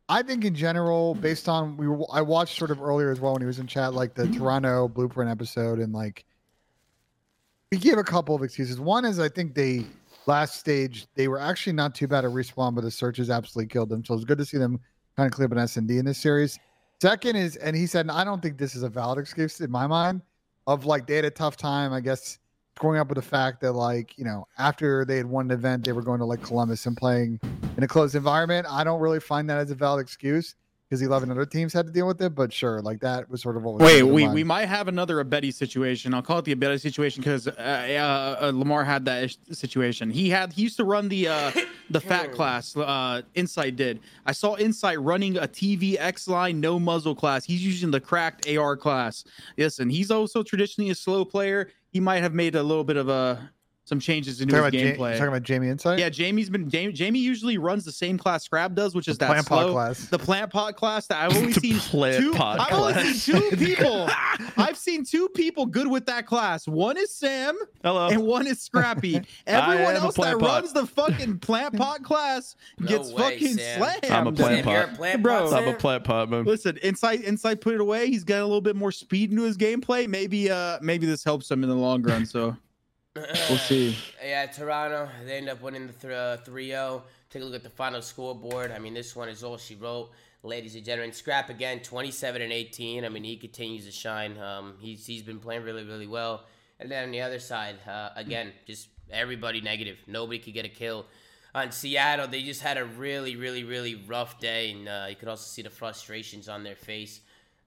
I think in general, based on we, were, I watched sort of earlier as well when he was in chat, like the Toronto Blueprint episode, and like we gave a couple of excuses. One is I think they last stage they were actually not too bad at respawn, but the searches absolutely killed them. So it's good to see them kind of clear up an S and D in this series. Second is, and he said, and I don't think this is a valid excuse in my mind, of like they had a tough time, I guess, growing up with the fact that like you know after they had won an event, they were going to like Columbus and playing in a closed environment. I don't really find that as a valid excuse because 11 other teams had to deal with it. But sure, like that was sort of what was Wait, we, we might have another Abedi situation. I'll call it the Abedi situation because uh, uh, uh, Lamar had that situation. He had he used to run the uh, the fat class. Uh, Insight did. I saw Insight running a TV X line no muzzle class. He's using the cracked AR class. Listen, he's also traditionally a slow player. He might have made a little bit of a some changes into talking his about, Ja- gameplay. talking about Jamie Insight. Yeah, Jamie's been Jamie, Jamie usually runs the same class Scrap does, which is The that plant pot slow, class. the plant pot class that I've only seen plant two. pot I've only seen two people. I've seen two people good with that class. One is Sam, Hello. and one is Scrappy. Everyone else that pot. runs the fucking plant pot class No gets way, fucking Sam. slammed. I'm a plant Sam, you're a pot. plant Bro, pot, I'm a plant pot, man. Listen, Insight Insight put it away. He's got a little bit more speed into his gameplay. Maybe uh maybe this helps him in the long run. So we'll see. Yeah, Toronto, they end up winning the th- uh, 3-0. Take a look at the final scoreboard. I mean, this one is all she wrote. Ladies and gentlemen, Scrap again, 27 and 18. I mean, he continues to shine. Um, he's he's been playing really, really well. And then on the other side, uh, again, just everybody negative. Nobody could get a kill. On Seattle, they just had a really, really, really rough day, and uh, you could also see the frustrations on their face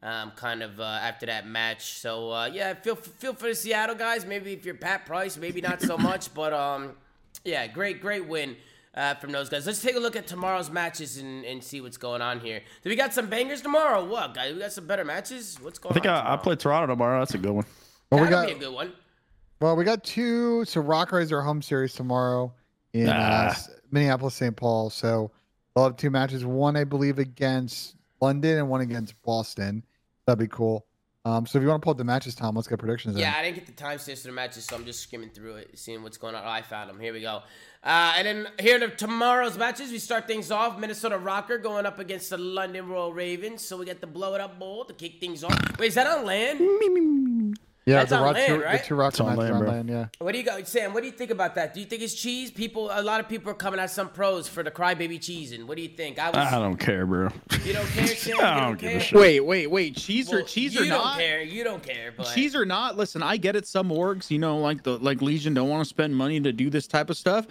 um, kind of uh, after that match. So uh, yeah, feel feel for the Seattle guys. Maybe if you're Pat Price, maybe not so much, but um, yeah, great great win uh, from those guys. Let's take a look at tomorrow's matches and, and see what's going on here. Do we got some bangers tomorrow? What guys? We got some better matches. What's going I think on? I, I tomorrow? play Toronto tomorrow. That's a good one. Well, we That'll got be a good one. well, we got two. So ROKKR is our home series tomorrow in uh, Ah. Minneapolis, St. Paul. So they'll have two matches. One, I believe, against London and one against Boston. That'd be cool. Um, so if you want to pull up the matches, Tom, let's get predictions. in. Yeah, I didn't get the time stamps to the matches, so I'm just skimming through it, seeing what's going on. Oh, I found them. Here we go. Uh, and then here are tomorrow's matches. We start things off. Minnesota ROKKR going up against the London Royal Ravens. So we got the blow it up bowl to kick things off. Wait, is that on LAN? Yeah, That's the, on rock, LAN, two, right? the two ROKKR It's on LAN, on bro. LAN. Yeah. What do you got, Sam? What do you think about that? Do you think it's cheese? People, a lot of people are coming at some pros for the crybaby cheese. And what do you think? I was. I don't care, bro. you don't care, Sam? I don't don't give a shit. Wait, wait, wait. Cheese or Well, cheese you or don't not? care. You don't care, but cheese or not listen i get it some orgs you know like the like legion don't want to spend money to do this type of stuff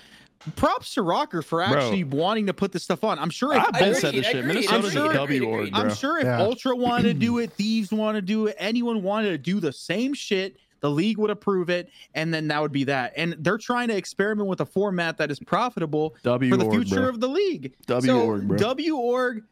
props to ROKKR for actually wanting to put this stuff on i'm sure if, I've been Agreed, said this shit. agreed, Minnesota's agreed, a W agreed, org, agreed. bro. i'm sure if Yeah. ultra wanted to do it thieves want to do it anyone wanted to do the same shit the league would approve it and then that would be that and they're trying to experiment with a format that is profitable W for the org, future bro. of the league W So, org, bro. w org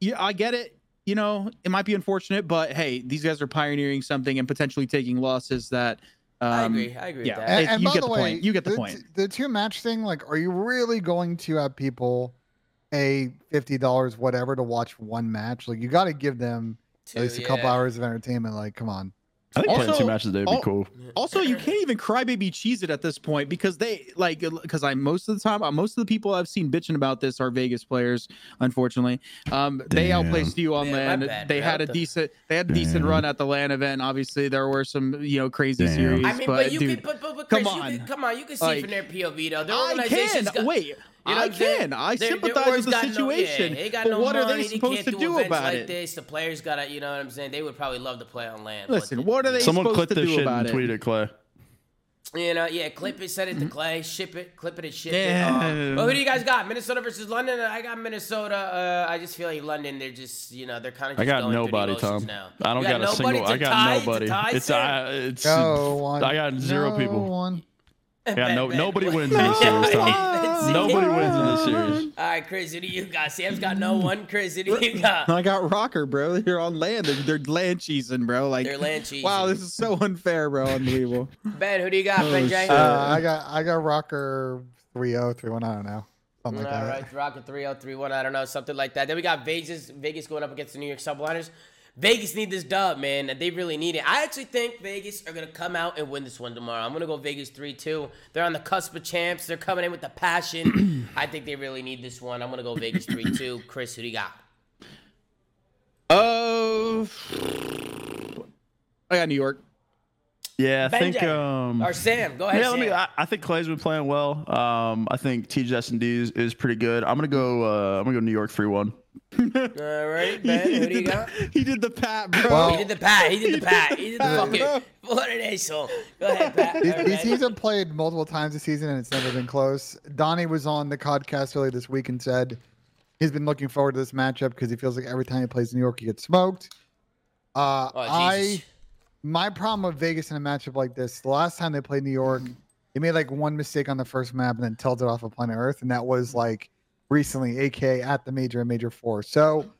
yeah i get it you know it might be unfortunate but hey these guys are pioneering something and potentially taking losses that um, I agree. I agree yeah. with that. And, and you by get the the way, point. You get the the, point. t- the two match thing, like, are you really going to have people pay fifty dollars, whatever, to watch one match? Like, you got to give them Two, at least a couple hours of entertainment. Like, come on. I think playing two matches a day would be al- cool. Also, you can't even crybaby cheese it at this point because they like because I most of the time uh, most of the people I've seen bitching about this are Vegas players. Unfortunately, um, they Damn. outplaced you on Yeah, LAN. bad, they had a The- decent they had a decent Damn. run at the LAN event. Obviously, there were some you know crazy Damn. series, I mean, but, but, you dude, can, but, but, but come Chris, you on. can, come on, you can see Like, from their POV though. Their I organization's can got, wait. You know I what I'm saying? can. I Their- their sympathize orgs with the got no- situation. yeah, they got but no what are they supposed can't to do, do events about like it? This. The players gotta, you know what I'm saying? They would probably love to play on LAN. Listen, what are they Someone supposed clip to this do shit about and it? tweet it, Clay. You know, yeah, clip it, send it to Clay, ship it, clip it and ship Yeah. it. Um, well, who do you guys got? Minnesota versus London? I got Minnesota. Uh, I just feel like London, they're just, you know, they're kind of I got going nobody, the Tom. now. I don't You got, a single. I got tie? Nobody. tie, It's Sam? I, it's. No one. I got zero no people. One. I got no. Bet, bet. Nobody wins in this series, Tom. Nobody wins in this series. All right, Chris, who do you got? Sam's got no one. Chris, who do you got? I got ROKKR, bro. They're on LAN. They're, they're LAN cheesing, bro. Like They're LAN cheesing. Wow, this is so unfair, bro. Unbelievable. Ben, who do you got, Oh, Ben shit. J? Uh, I got I got ROKKR 3-0, 3-1, I don't know. Something like All that. right, ROKKR 3031, I don't know, something like that. Then we got Vegas, Vegas going up against the New York Subliners. Vegas need this dub, man. They really need it. I actually think Vegas are gonna come out and win this one tomorrow. I'm gonna go Vegas 3-2. They're on the cusp of champs. They're coming in with the passion. I think they really need this one. I'm gonna go Vegas 3-2. Chris, who do you got? Oh, I got New York. Yeah, I think. Benjay. Um, Or Sam, go ahead. yeah, let me. I, I think Clay's been playing well. Um, I think TJS and D is, is pretty good. I'm gonna go. Uh, I'm gonna go New York three one. All right, Ben, who do you got? He did the pat, bro. Well- He did the pat. He did the pat. He did the fucking. What an asshole. Go ahead, Pat. These, All these right. teams have played multiple times this season and it's never been close. Donnie was on the podcast earlier this week and said he's been looking forward to this matchup because he feels like every time he plays New York, he gets smoked. Uh, Oh, I my problem with Vegas in a matchup like this, the last time they played New York, they made like one mistake on the first map and then tilted off of planet Earth, and that was like recently, AK at the major and major four. So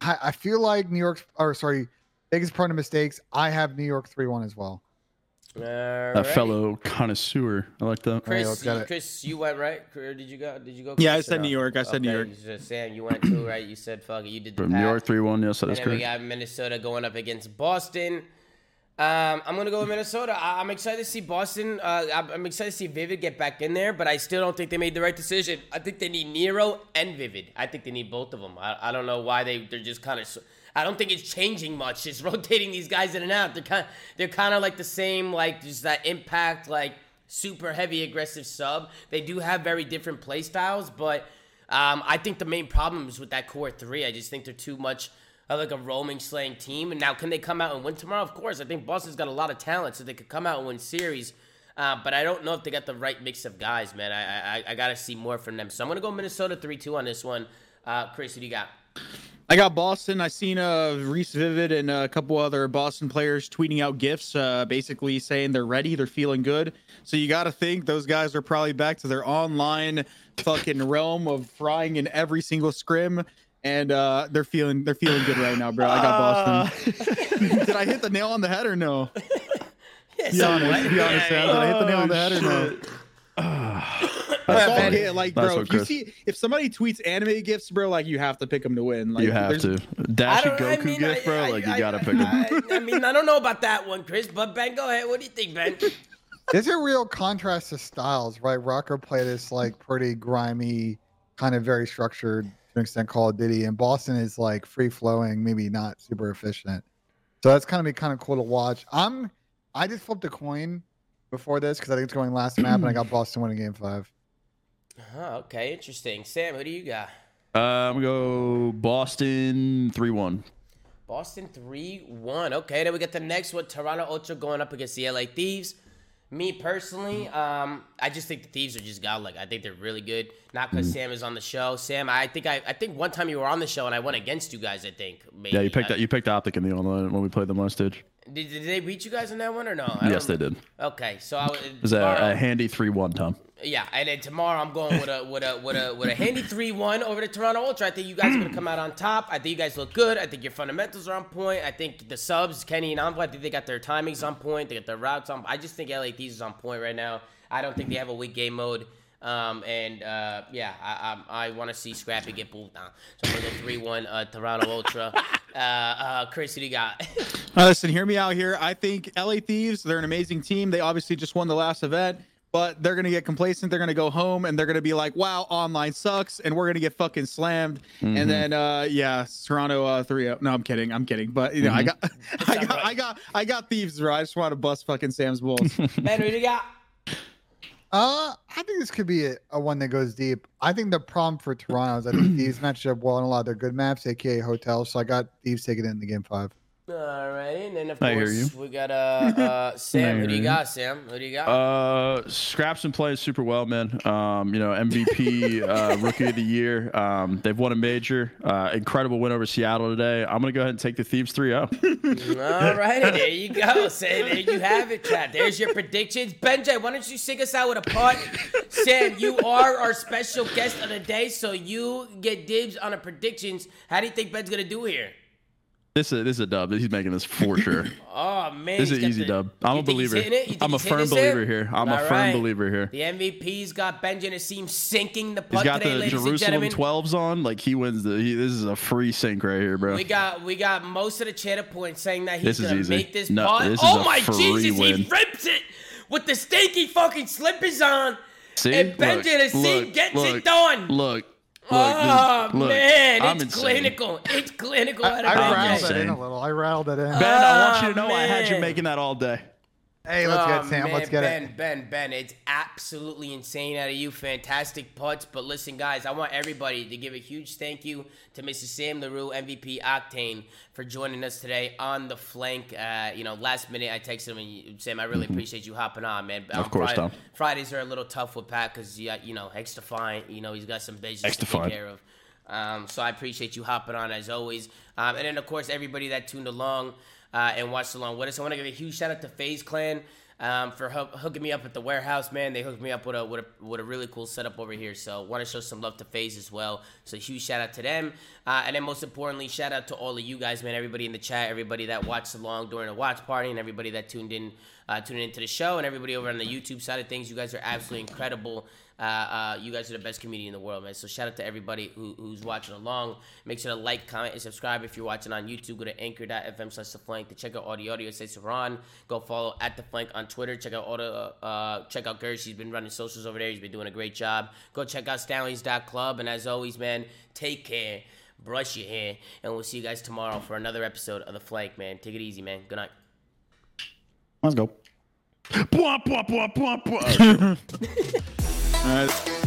I, I feel like New York's or sorry, Vegas prone to mistakes. I have New York three one as well. All That right. fellow connoisseur. I like that. Chris, let's you. Chris, you went right. Or did you go? Did you go? Yeah, I said? New York. I said New York. you said- Sam, you went too, right? You said fuck it. You did the From New. York three one. Yes, that And is then we correct. got Minnesota going up against Boston. Um, I'm gonna go with Minnesota. I- I'm excited to see Boston. Uh, I'm I'm excited to see Vivid get back in there, but I still don't think they made the right decision. I think they need Nero and Vivid. I think they need both of them. I, I don't know why they they're just kind of. I don't think it's changing much. It's rotating these guys in and out. They're kind they're kind of like the same like just that impact like super heavy aggressive sub. They do have very different play styles, but um, I think the main problem is with that core three. I just think they're too much like a roaming slaying team. And now, can they come out and win tomorrow? Of course. I think Boston's got a lot of talent, so they could come out and win series. Uh, but I don't know if they got the right mix of guys, man. I I, I got to see more from them. So I'm gonna go Minnesota three two on this one. Uh, Chris, who do you got? I got Boston. I seen uh, Reese Vivid and a couple other Boston players tweeting out gifts, uh, basically saying they're ready, they're feeling good. So you got to think those guys are probably back to their online fucking realm of frying in every single scrim, and uh, they're feeling they're feeling good right now, bro. I got Boston. Did I hit the nail on the head or no? Be honest, be honest, Sam. Did I hit the nail on the head or no? That's all Ben. yeah, like, Nice bro. If you Chris. see, if somebody tweets anime gifts, bro, like you have to pick them to win. Like, you have there's- to. dash a don't- I Goku mean, gift, I- bro. I- like you gotta pick him. I, I mean, I don't know about that one, Chris, but Ben, go ahead. What do you think, Ben? There's a real contrast to styles, right? ROKKR played this like pretty grimy, kind of very structured to an extent Call of Duty, and Boston is like free flowing, maybe not super efficient. So that's kind of be kind of cool to watch. I'm I just flipped a coin before this because I think it's going last map, and I got Boston winning game five. Oh, okay, interesting. Sam, who do you got? Uh, I'm gonna go Boston three one. Boston 3 1. Okay, then we get the next one Toronto Ultra going up against the LA Thieves. Me personally, um, I just think the Thieves are just godlike. I think they're really good. Not because Sam is on the show. Sam, I think I, I think one time you were on the show and I went against you guys. I think maybe. Yeah, you picked I- that. You picked Optic in the online when we played the stage. Did, did they beat you guys in that one or no? I Yes, they did. Okay, so I was. It was a, a handy three one, Tom. Yeah, and then tomorrow I'm going with a with a with a with a handy three one over to Toronto Ultra. I think you guys are gonna come out on top. I think you guys look good. I think your fundamentals are on point. I think the subs, Kenny and Envoy, I think they got their timings on point. They got their routes on. I just think LA Thieves is on point right now. I don't think they have a weak game mode. Um, and uh, yeah, I I, I want to see Scrappy get pulled down. So I'm gonna go three one uh, Toronto Ultra. Uh, uh, Chris, who do you got? Uh, listen, hear me out here. I think LA Thieves, they're an amazing team. They obviously just won the last event, but they're going to get complacent. They're going to go home and they're going to be like, wow, online sucks. And we're going to get fucking slammed. And then, uh, yeah, Toronto uh, 3 0. No, I'm kidding. I'm kidding. But, you know, I got, I got, I got, I got Thieves, bro. I just want to bust fucking Sam's balls. Ben, who do you got? Uh, I think this could be a, a one that goes deep. I think the problem for Toronto is I think Thieves matched up well on a lot of their good maps, aka hotels. So I got Thieves taking it in the game five. Alright, and then of I course we got uh, uh Sam. Who do you you. got, Sam? Who do you got? Uh, Scraps been playing super well, man. Um, you know, MVP, uh, rookie of the year. Um, they've won a major. Uh, incredible win over Seattle today. I'm gonna go ahead and take the Thieves oh. 3-0. All righty, there you go. Say there you have it, Chad. There's your predictions. Benjay, why don't you sing us out with a part? Sam, you are our special guest of the day, so you get dibs on the predictions. How do you think Ben's gonna do here? This is this is a dub. He's making this for sure. Oh man, This is an easy the- dub. I'm a believer. hitting it? You think I'm a firm believer here. I'm a firm right. believer here. The MVP's got Benjamin Nassim sinking the He's putt got today, the Jerusalem 12s on. Like he wins the. He, this is a free sink right here, bro. We got we got most of the cheddar points saying that he's This gonna make this No, putt. this is oh my Jesus, win. he rips it with the stinky fucking slippers on. See, and Benjamin look, Nassim look, gets look, it done. Look, oh look, this- look, man, I'm it's insane. clinical. It's clinical. I, out I of I'm rattled that in a little. I rattled it in. Ben, I want you to Oh, know I had you making that all day. Hey, let's Oh, get it, Sam. man, let's get ben, it. Ben, Ben, Ben, it's absolutely insane out of you. Fantastic putts. But listen, guys, I want everybody to give a huge thank you to Mr. Sam Larew, MVP Octane, for joining us today on the flank. Uh, you know, last minute I texted him and you- Sam, I really appreciate you hopping on, man. Of On course, Fri- Tom. Fridays are a little tough with Pat because, you know, extra fine. You know, he's got some business Extra to take fine. care of. Um, so I appreciate you hopping on as always. Um, and then, of course, everybody that tuned along uh, and watched along with us. I want to give a huge shout out to FaZe Clan um, for hoo- hooking me up at the warehouse, man. They hooked me up with a, with a, with a really cool setup over here. So want to show some love to FaZe as well. So huge shout out to them. Uh, and then most importantly, shout out to all of you guys, man. Everybody in the chat, everybody that watched along during the watch party, and everybody that tuned in, uh, tuned into the show, and everybody over on the YouTube side of things. You guys are absolutely incredible. Uh, uh, you guys are the best community in the world, man. So shout out to everybody who, who's watching along. Make sure to like, comment, and subscribe if you're watching on YouTube. Go to anchor.fm slash the flank to check out all the audio. Say Saran. Go follow at the flank on Twitter. Check out all the uh, check out Gersh. He's been running socials over there. He's been doing a great job. Go check out Stanley's.club. And as always, man, take care. Brush your hair. And we'll see you guys tomorrow for another episode of the flank, man. Take it easy, man. Good night. Let's go. Bwah, bwah, bwah, bwah, bwah. All right.